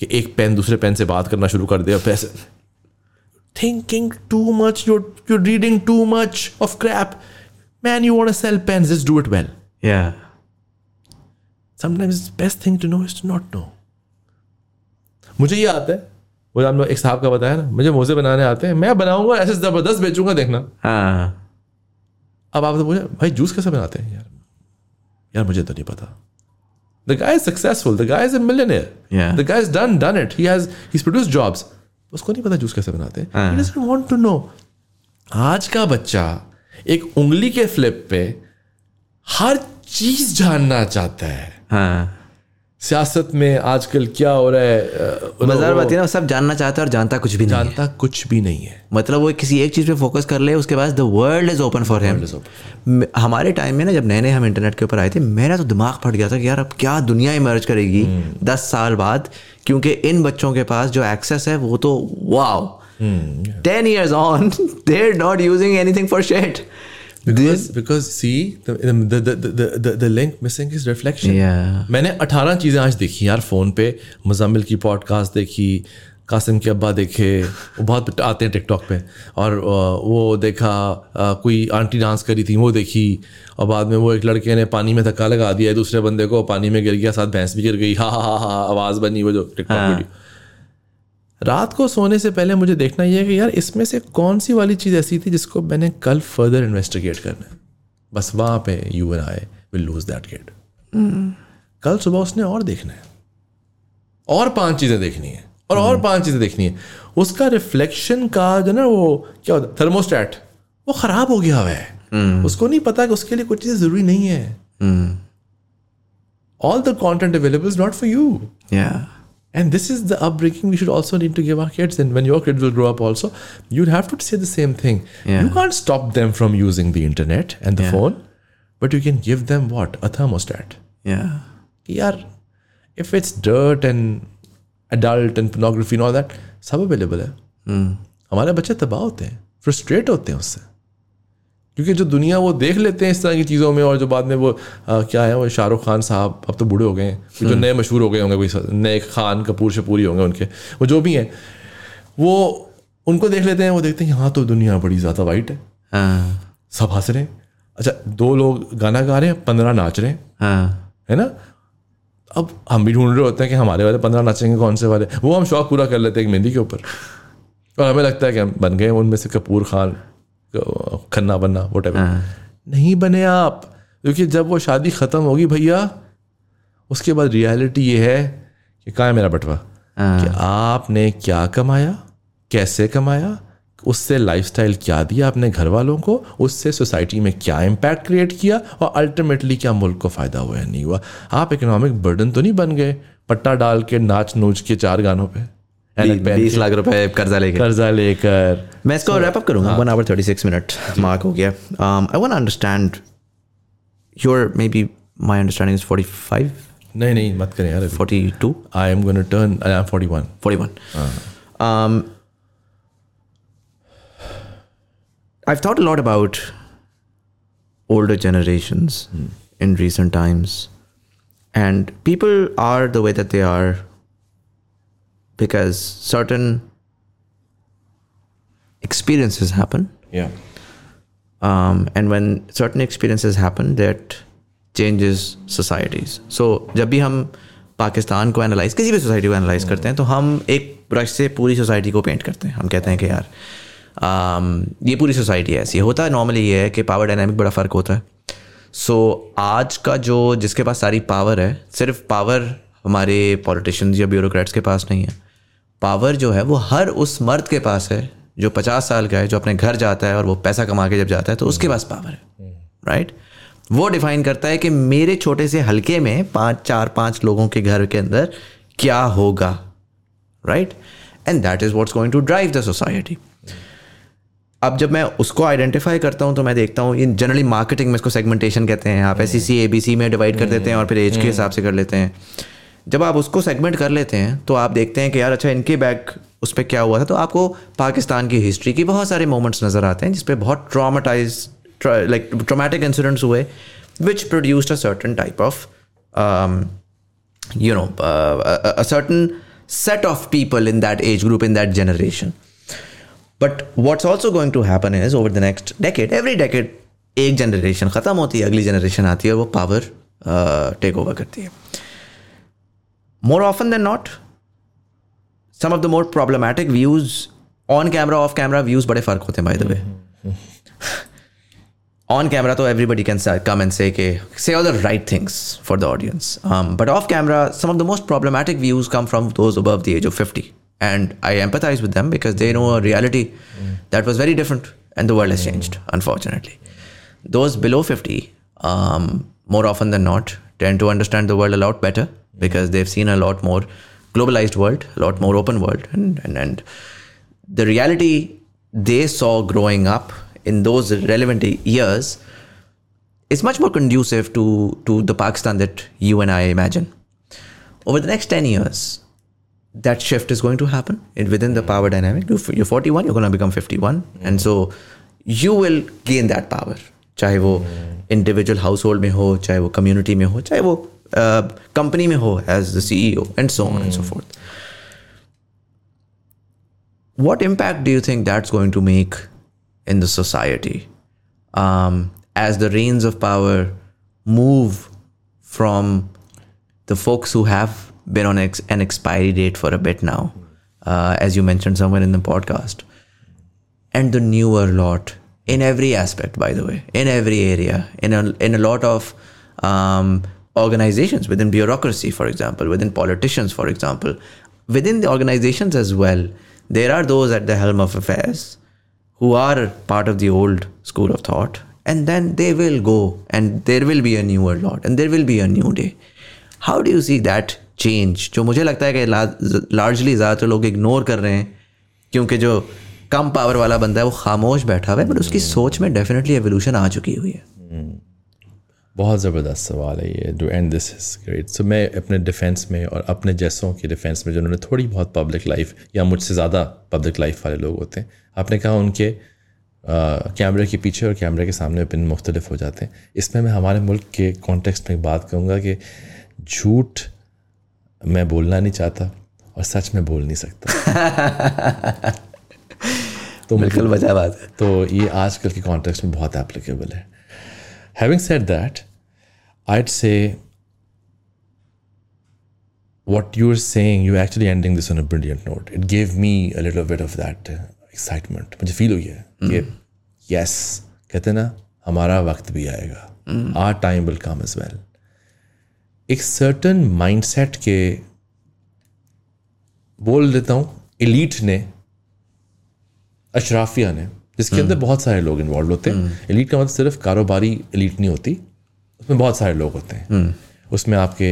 कि एक pen दूसरे pen से बात करना शुरू कर दे और पैसे thinking too much you're you're reading too much of crap man you want to sell pens just do it well Yeah. sometimes the best thing to know is to not know मुझे ये आता है वो आपने एक साहब का बताया ना मुझे मोजे बनाने आते हैं मैं बनाऊंगा ऐसे जबरदस्त बेचूंगा देखना हाँ अब आप तो मुझे भाई जूस कैसे बनाते हैं यार? यार मुझे तो नहीं पता. The guy is successful the guy is a millionaire the guy is done done it he produce jobs उसको नहीं पता जूस कैसे बनाते हैं। हाँ। वांट टू आज का बच्चा एक उंगली के फ्लिप पे हर चीज़ जानना चाहता है। हाँ. सियासत में आजकल क्या हो रहा है मजार बात है ना सब जानना चाहता है और जानता कुछ भी नहीं है। जानता कुछ भी नहीं है। मतलब वो किसी एक चीज़ पे फोकस कर ले उसके बाद the world is open for him हमारे टाइम में ना जब नए नए हम इंटरनेट के ऊपर आए थे मेरा तो दिमाग फट गया था कि यार अब क्या दुनिया इमर्ज करेगी दस साल बाद क्योंकि इन बच्चों के पास जो एक्सेस है वो तो wow ten years on there not using anything for shed because because see the the the the, the, the link missing is reflection. Yeah. मैंने 18 चीज़ें आज देखी यार फ़ोन पे मुजम्मिल की पॉडकास्ट देखी कासिम के अब्बा देखे वो बहुत आते हैं टिकटॉक पे। और वो देखा कोई आंटी डांस करी थी वो देखी और बाद में वो एक लड़के ने पानी में धक्का लगा दिया दूसरे बंदे को पानी में गिर गया साथ भैंस भी गिर गई हा हा हा हा आवाज़ बनी वो जो टिकटॉक वीडियो रात को सोने से पहले मुझे देखना यह है कि यार इसमें से कौन सी वाली चीज़ ऐसी थी जिसको मैंने कल फर्दर इन्वेस्टिगेट करना है? बस वहाँ पे you and I will lose that gate कल सुबह उसने और देखना है। और पाँच चीज़ें देखनी है। और और पाँच चीज़ें देखनी है। उसका रिफ्लेक्शन का जो ना वो क्या होता है थर्मोस्टेट वो ख़राब हो गया हुआ है। उसको नहीं पता कि उसके लिए कुछ चीज़ें ज़रूरी नहीं है। All the content available is not for you या And this is the upbringing we should also need to give our kids. And when your kids will grow up, also, you'd have to say the same thing. Yeah. You can't stop them from using the internet and the Yeah. phone, but you can give them what? A thermostat. या Yeah, if it's dirt and adult and pornography and all that, सब available है हमारे बच्चे तबाह होते हैं frustrate होते हैं उससे क्योंकि जो दुनिया वो देख लेते हैं इस तरह की चीज़ों में और जो बाद में वो आ, क्या है वो शाहरुख खान साहब अब तो बूढ़े हो गए हैं। जो नए मशहूर हो गए होंगे कोई नए खान कपूर शपूरी होंगे उनके। वो जो भी हैं वो उनको देख लेते हैं वो देखते हैं यहाँ तो दुनिया बड़ी ज़्यादा वाइट है। हाँ। सब हंस रहे हैं। अच्छा दो लोग गाना गा रहे हैं पंद्रह नाच रहे हैं। हाँ। है ना? अब हम भी ढूंढ रहे होते हैं कि हमारे वाले पंद्रह नाचेंगे कौन से वाले? वो हम शौक पूरा कर लेते हैं एक मेहंदी के ऊपर। और हमें लगता है कि हम बन गए उनमें से कपूर खान। खन्ना बनना वो टाइप नहीं बने आप। क्योंकि जब वो शादी ख़त्म होगी भैया उसके बाद रियलिटी ये है कि कहाँ है मेरा बटवा? कि आपने क्या कमाया? कैसे कमाया? उससे लाइफस्टाइल क्या दिया अपने घर वालों को? उससे सोसाइटी में क्या इम्पैक्ट क्रिएट किया? और अल्टीमेटली क्या मुल्क को फ़ायदा हुआ या नहीं हुआ? आप इकोनॉमिक बर्डन तो नहीं बन गए पट्टा डाल के नाच नूच के चार गानों पे। ऐनक पहन बीस लाख रुपए कर्जा लेके। कर्जा लेकर। मैं इसको रैप अप करूँगा one hour thirty six minute mark हो गया। I want understand your maybe my understanding is forty five नहीं नहीं मत करें यार। Forty two I am gonna turn I am 41 41. Um, I've thought a lot about older generations in recent times. And people are the way that they are. Because certain experiences happen. या Um, and when certain experiences happen, that changes societies. So जब भी हम पाकिस्तान को analyse किसी भी society को analyse करते हैं तो हम एक ब्रश से पूरी सोसाइटी को पेंट करते हैं। हम कहते हैं कि यार um, ये पूरी सोसाइटी ऐसी। है होता है नॉर्मली ये है कि पावर डायनामिक बड़ा फ़र्क होता है। सो आज का जो जिसके पास सारी पावर है सिर्फ़ पावर हमारे पॉलिटिशियंस या ब्यूरोक्रेट्स के पास नहीं है। पावर जो है वो हर उस मर्द के पास है जो पचास साल का है जो अपने घर जाता है और वो पैसा कमा के जब जाता है तो उसके पास पावर है राइट वो डिफाइन करता है कि मेरे छोटे से हल्के में पाँच चार पाँच लोगों के घर के अंदर क्या होगा right and that is what's going to drive the society अब जब मैं उसको आइडेंटिफाई करता हूँ तो मैं देखता हूँ इन जनरली मार्केटिंग में इसको सेगमेंटेशन कहते हैं आप S C A B C में डिवाइड कर देते हैं और फिर एज के हिसाब से कर लेते हैं। जब आप उसको सेगमेंट कर लेते हैं तो आप देखते हैं कि यार अच्छा इनके बैक उस पर क्या हुआ था? तो आपको पाकिस्तान की हिस्ट्री की बहुत सारे मोमेंट्स नज़र आते हैं, जिसपे बहुत ट्रामाटाइज लाइक ट्रोमेटिक इंसिडेंट्स हुए which produced a certain type of you know a certain set of people in that age group, in that generation. But what's also going to happen is, over the next decade, every decade, एक generation ख़त्म होती है, अगली generation आती है और वो power take over करती है। more often than not some of the more problematic views on camera off camera views बड़े फर्क होते हैं by the way on camera though everybody can sa- come and say okay, say all the right things for the audience um, but off camera some of the most problematic views come from those above the age of 50 and i empathize with them because they know a reality that was very different and the world has changed unfortunately those below 50 um, more often than not tend to understand the world a lot better because they've seen a lot more globalized world a lot more open world and, and, and the reality they saw growing up in those relevant years is much more conducive to, to the Pakistan that you and I imagine. Over the next 10 years, that shift is going to happen in, within the power dynamic. You- You're 41, you're going to become 51. And so you will gain that power. चाहे वो individual household में हो चाहे वो community में हो चाहे वो uh, company में हो as the CEO and so on and so forth. What impact do you think that's going to make in the society um, as the reins of power move from the folks who have been on ex- an expiry date for a bit now, uh, as you mentioned somewhere in the podcast, and the newer lot in every aspect, by the way, in every area, in a, in a lot of um, organizations, within bureaucracy, for example, within politicians, for example, within the organizations as well, there are those at the helm of affairs who are part of the old school of thought and then they will go and there will be a newer lot and there will be a new day how do you see that change जो मुझे लगता है कि largely ज़्यादातर लोग ignore कर रहे हैं क्योंकि जो कम पावर वाला बंदा है वो खामोश बैठा हुआ है बट उसकी सोच में डेफिनेटली एवोल्यूशन आ चुकी हुई है बहुत ज़बरदस्त सवाल है ये do and this is great so मैं अपने डिफेंस में और अपने जैसों के डिफेंस में जिन्होंने थोड़ी बहुत पब्लिक लाइफ या मुझसे ज़्यादा पब्लिक लाइफ वाले लोग होते हैं आपने कहा उनके कैमरे के पीछे और कैमरे के सामने पिन मुख्तलिफ़ हो जाते हैं। इसमें मैं हमारे मुल्क के कॉन्टेक्स्ट में बात करूँगा कि झूठ मैं बोलना नहीं चाहता और सच में बोल नहीं सकता। तो बिल्कुल वजह बात है। तो ये आजकल के कॉन्टेक्स्ट में बहुत एप्लीकेबल है। Having said that I'd say what you're saying, you're actually ending this on a brilliant note. It gave me a little bit of that uh, excitement. मुझे फील हुई है कि यस कहते हैं ना हमारा वक्त भी आएगा our time will come as well एक सर्टन माइंडसेट के बोल देता हूँ एलीट ने अशराफिया ने जिसके अंदर बहुत सारे लोग इन्वॉल्व होते हैं। एलीट का मतलब सिर्फ़ कारोबारी एलीट नहीं होती उसमें बहुत सारे लोग होते हैं। उसमें आपके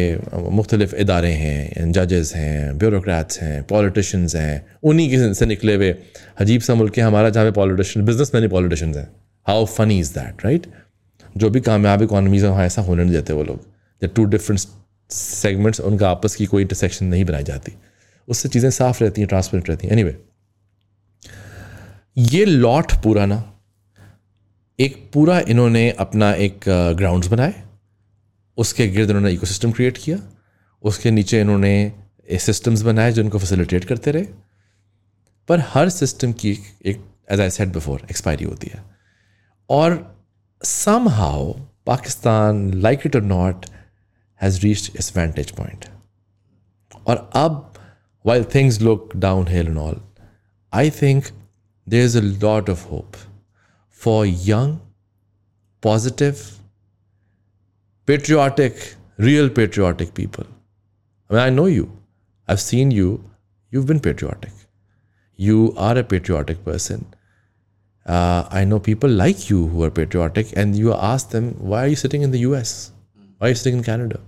मुख्तलिफ़ इदारे हैं जजेस हैं ब्यूरोक्रेट्स हैं पॉलिटिशियंस हैं उन्हीं के से निकले हुए अजीब सा मुल्क है हमारा जहाँ पे पॉलिटिशियन बिज़नेस मैन पॉलिटिशियंस हैं। How funny is that right जो भी कामयाब इकानमीज है वहाँ ऐसा होने नहीं देते वो लोग। जब टू डिफरेंट सेगमेंट्स उनका आपस की कोई इंटरसेक्शन नहीं बनाई जाती। उससे चीज़ें साफ़ रहती हैं ट्रांसपेरेंट रहती हैं। एनी anyway, ये लॉट पूरा ना, एक पूरा इन्होंने अपना एक ग्राउंड्स बनाए, उसके गिर्द इन्होंने इकोसिस्टम क्रिएट किया, उसके नीचे इन्होंने सिस्टम्स बनाए जो इनको फैसिलिटेट करते रहे। पर हर सिस्टम की एक age I said before expiry होती है। और somehow Pakistan like it और नॉट हैज़ रीच इस वेंटेज पॉइंट और अब while things look downhill and all I think there's a lot of hope for young, positive, patriotic, real patriotic people. I mean, I know you. I've seen you. You've been patriotic. You are a patriotic person. Uh, I know people like you who are patriotic, and you ask them, why are you sitting in the US? Why are you sitting in Canada?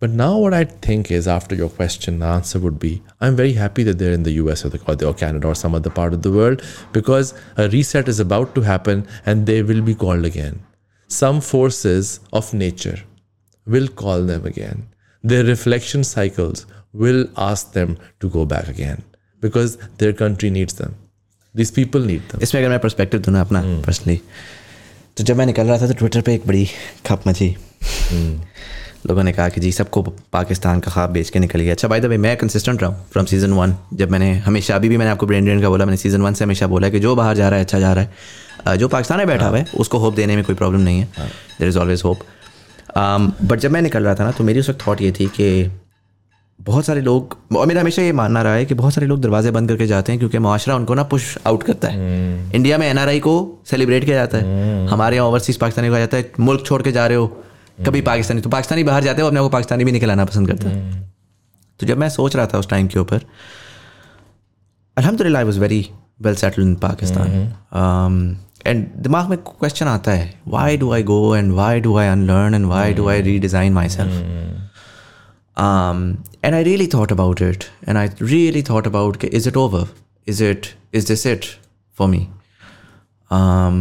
But now, what I think is, after your question, the answer would be I'm very happy that they're in the US or, the, or Canada or some other part of the world because a reset is about to happen and they will be called again some forces of nature will call them again. Their reflection cycles will ask them to go back again because their country needs them. These people need them. इसमें अगर मैं perspective दूँ ना अपना personally तो जब मैं निकल रहा था तो ट्विटर पे एक बड़ी खप मची लोगों ने कहा कि जी सबको पाकिस्तान का ख्वाब बेच के निकल गया। अच्छा भाई दबे मैं कंसिस्टेंट रहा हूँ फ्रॉम सीज़न वन जब मैंने हमेशा अभी भी मैंने आपको ब्रेन ड्रेन का बोला मैंने सीज़न वन से हमेशा बोला कि जो बाहर जा रहा है अच्छा जा रहा है। जो पाकिस्तान में बैठा हुआ है उसको होप देने में कोई प्रॉब्लम नहीं है। There is always hope but जब मैं निकल रहा था ना तो मेरी उस वक्त थाट ये थी कि बहुत सारे लोग और मेरा हमेशा ये मानना रहा है कि बहुत सारे लोग दरवाजे बंद करके जाते हैं क्योंकि माशरा उनको ना पुश आउट करता है. इंडिया में एनआरआई को सेलिब्रेट किया जाता है। hmm. हमारे यहाँ ओवरसीज़ पाकिस्तानी कहा जाता है मुल्क छोड़ के जा रहे हो कभी. पाकिस्तानी तो पाकिस्तानी बाहर जाते हो अपने को पाकिस्तानी भी निकल आना पसंद करता है तो जब मैं सोच रहा था उस टाइम के ऊपर अलहमदिल्ला I was very well settle in Pakistan and दिमाग में क्वेश्चन आता है why do I go and why do I unlearn and why do I redesign myself I really thought about it, and I really thought about is it over? Is it is this it for me? Um,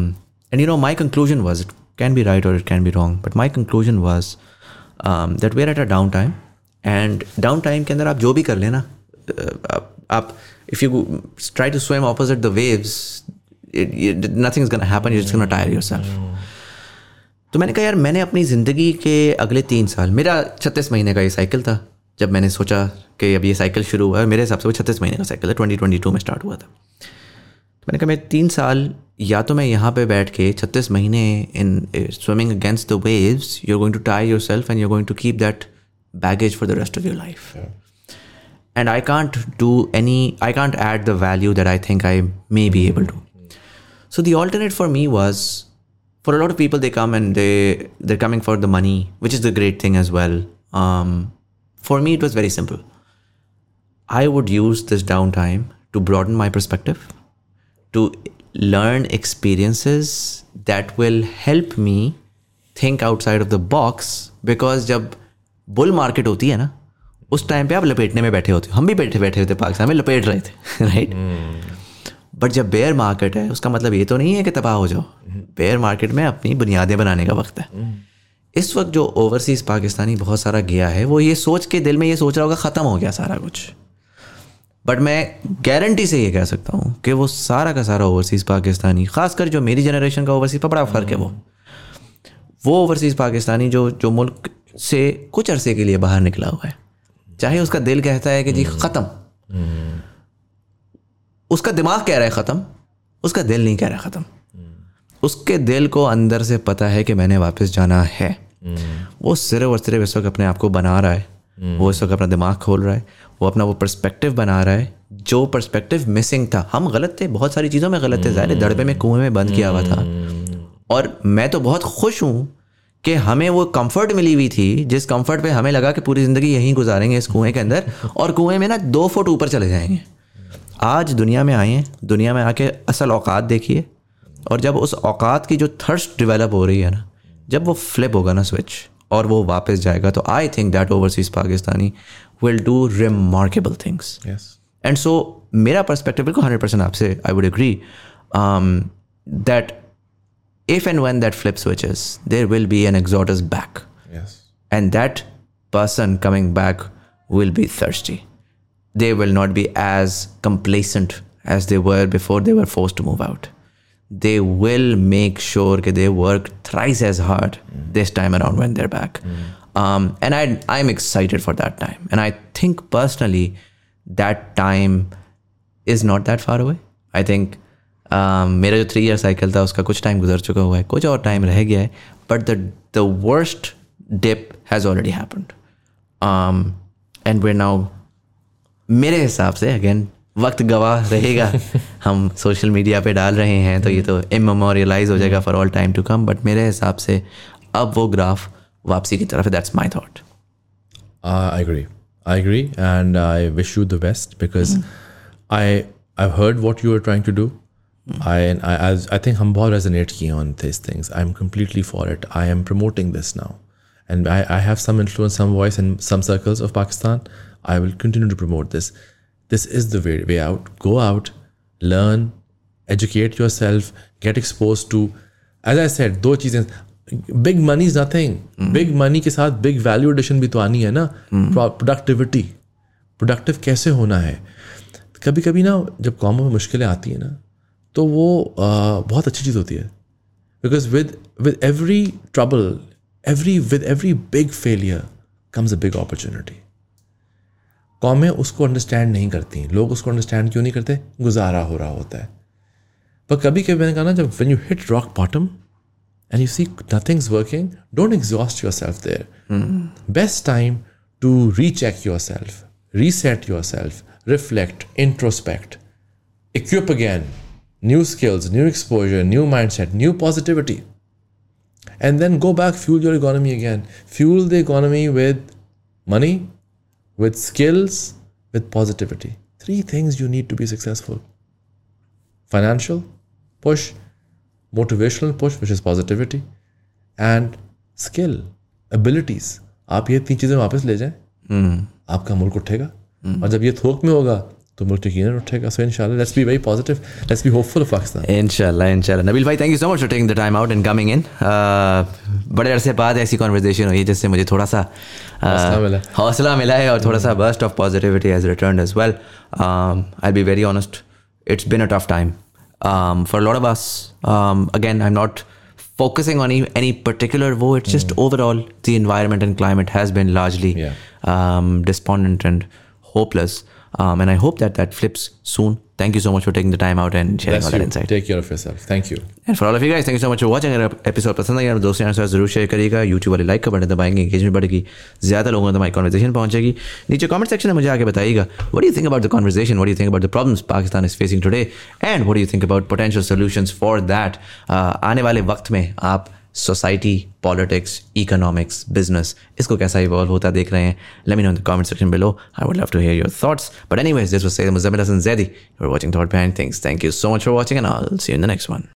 and you know, my conclusion was it can be right or it can be wrong, but my conclusion was um, that we're at a downtime, and downtime के अंदर आप जो भी कर लेना आप if you try to swim opposite the waves, nothing is gonna happen you just gonna tire yourself तो मैंने कहा यार मैंने अपनी ज़िंदगी के अगले तीन साल मेरा छत्तीस महीने का ये साइकिल था जब मैंने सोचा कि अब ये साइकिल शुरू हुआ है मेरे हिसाब से वो छत्तीस महीने का साइकिल है ट्वेंटी ट्वेंटी टू में स्टार्ट हुआ था. तो मैंने कहा मैं तीन साल या तो मैं यहाँ पे बैठ के छत्तीस महीने in swimming against the waves you are going to tie yourself and you going to keep that baggage for the rest of your life and I can't do any I can't add the value that I think I may be able to So the alternate for me was for a lot of people they come and they they're coming for the money, which is the great thing as well. Um, for me it was very simple. I would use this downtime to broaden my perspective, to learn experiences that will help me think outside of the box because जब bull market होती है ना उस time पे आप लपेटने में बैठे होते हो। हम भी बैठे बैठे होते पाकिस्तान में लपेट रहे थे राइट बट जब बेयर मार्केट है उसका मतलब ये तो नहीं है कि तबाह हो जाओ। बेयर मार्केट में अपनी बुनियादें बनाने का वक्त है। इस वक्त जो ओवरसीज़ पाकिस्तानी बहुत सारा गया है वो ये सोच के दिल में ये सोच रहा होगा ख़त्म हो गया सारा कुछ। बट मैं गारंटी से ये कह सकता हूँ कि वो सारा का सारा ओवरसीज़ पाकिस्तानी ख़ासकर जो मेरी जनरेशन का ओवरसीज़ पर बड़ा फ़र्क है वो। वो ओवरसीज़ पाकिस्तानी जो जो मुल्क से कुछ अरसे के लिए बाहर निकला हुआ है। चाहे उसका दिल कहता है कि जी ख़त्म। उसका दिमाग कह रहा है ख़त्म उसका दिल नहीं कह रहा ख़त्म। उसके दिल को अंदर से पता है कि मैंने वापस जाना है। वो सिर्फ़ और सिर्फ़ इस वक्त अपने आप को बना रहा है। वो इस वक्त अपना दिमाग खोल रहा है। वो अपना वो परस्पेक्टिव बना रहा है जो परस्पेक्टिव मिसिंग था। हम गलत थे बहुत सारी चीज़ों में गलत थे ज़ाहिर दड़बे में कुएँ में बंद किया हुआ था। और मैं तो बहुत खुश हूँ कि हमें वो कंफर्ट मिली हुई थी जिस कंफर्ट पे हमें लगा कि पूरी ज़िंदगी यहीं गुजारेंगे इस कुएँ के अंदर और कुएँ में ना दो फुट ऊपर चले जाएँगे। आज दुनिया में आए हैं दुनिया में आके असल औकात देखिए और जब उस औकात की जो थर्स्ट डिवेलप हो रही है ना जब वो फ्लिप होगा ना स्विच और वो वापस जाएगा तो I think that overseas Pakistani will do remarkable things. Yes. And so, my perspective, 100% aapse, I would agree um, that if and when that flip switches, there will be an exodus back. Yes. And that person coming back will be thirsty. They will not be as complacent as they were before they were forced to move out. They will make sure that they work thrice as hard mm. this time around when they're back. Mm. Um, and I, I'm excited for that time. And I think personally that time is not that far away. I think um, मेरा जो three year cycle था उसका कुछ time गुजर चुका हुआ है कुछ और टाइम रह गया है but the the worst dip has already happened and where now मेरे हिसाब से अगेन वक्त गवाह रहेगा हम सोशल मीडिया पे डाल रहे हैं तो ये तो इमेमोरियलाइज हो जाएगा for all time to come but मेरे हिसाब से अब वो ग्राफ वापसी की तरफ है that's my thought Uh, I agree. I agree, and I wish you the best because I I've heard what you were trying to do. I and I as I think हम बहुत resonate किए on these things. I'm completely for it. I am promoting this now, and I, I have some influence, some voice in some circles of Pakistan. I will continue to promote this. This is the way, way out. Go out, learn, educate yourself, get exposed to. As I said, दो चीजें Big money is nothing big money के साथ big value addition भी तो आनी है ना? Productivity productive कैसे होना है? कभी कभी ना जब कॉमों में मुश्किलें आती हैं ना तो वो आ, बहुत अच्छी चीज़ होती है। Because with with every trouble every with every big failure comes a big opportunity कॉमें उसको अंडरस्टैंड नहीं करती लोग उसको अंडरस्टैंड क्यों नहीं करते? गुजारा हो रहा होता है। पर कभी कभी मैंने कहा ना जब when you hit rock bottom and you see nothing's working, don't exhaust yourself there. Best time to recheck yourself, reset yourself, reflect, introspect, equip again, new skills, new exposure, new mindset, new positivity. And then go back, fuel your economy again. Fuel the economy with money, with skills, with positivity. Three things you need to be successful financial push, motivational push, which is positivity and skill abilities आप ये तीन चीज़ें वापस ले जाएँ। आपका मुल्क उठेगा। और जब ये थोक में होगा तो मुल्क यकीन उठेगा। सो इंशाल्लाह let's be very positive let's be hopeful of Pakistan इंशाल्लाह इंशाल्लाह। नबील भाई thank you so much for taking the time out and coming in बड़े अरसे बाद ऐसी कॉन्वर्जेशन हुई है जिससे मुझे थोड़ा सा uh, हौसला मिला। हौसला मिला है और थोड़ा सा burst of positivity has return as well I be very honest it's been a tough time um, for a lot of us, um, again, I'm not focusing on any, any particular woe. It's just mm. overall the environment and climate has been largely yeah. um, despondent and hopeless. Um, and I hope that that flips soon. Thank you so much for taking the time out and sharing Bless all that you. insight. Take care of yourself. Thank you. And for all of you guys thank you so much for watching अगर episode पसंद आया दोस्तों के साथ ज़रूर share करिएगा। YouTube वाले like का बटन दबाएँगे एंगेजमेंट बढ़ेगी ज़्यादा लोगों तक हमारी कॉन्वर्जेशन पहुंचेगी। नीचे कमेंट सेक्शन में मुझे आके बताइएगा what you think about the conversation what you think about the problems Pakistan is facing today and what you think about potential solutions for that आने वाले वक्त में आप सोसाइटी, पॉलिटिक्स इकोनॉमिक्स बिज़नेस इसको कैसा इवॉल्व होता देख रहे हैं। Let me know in the comment section below I would love to hear your thoughts but anyways this was Syed Muzammil Hasan Zaidi you are watching thought behind things thank you so much for watching and I will see you in the next one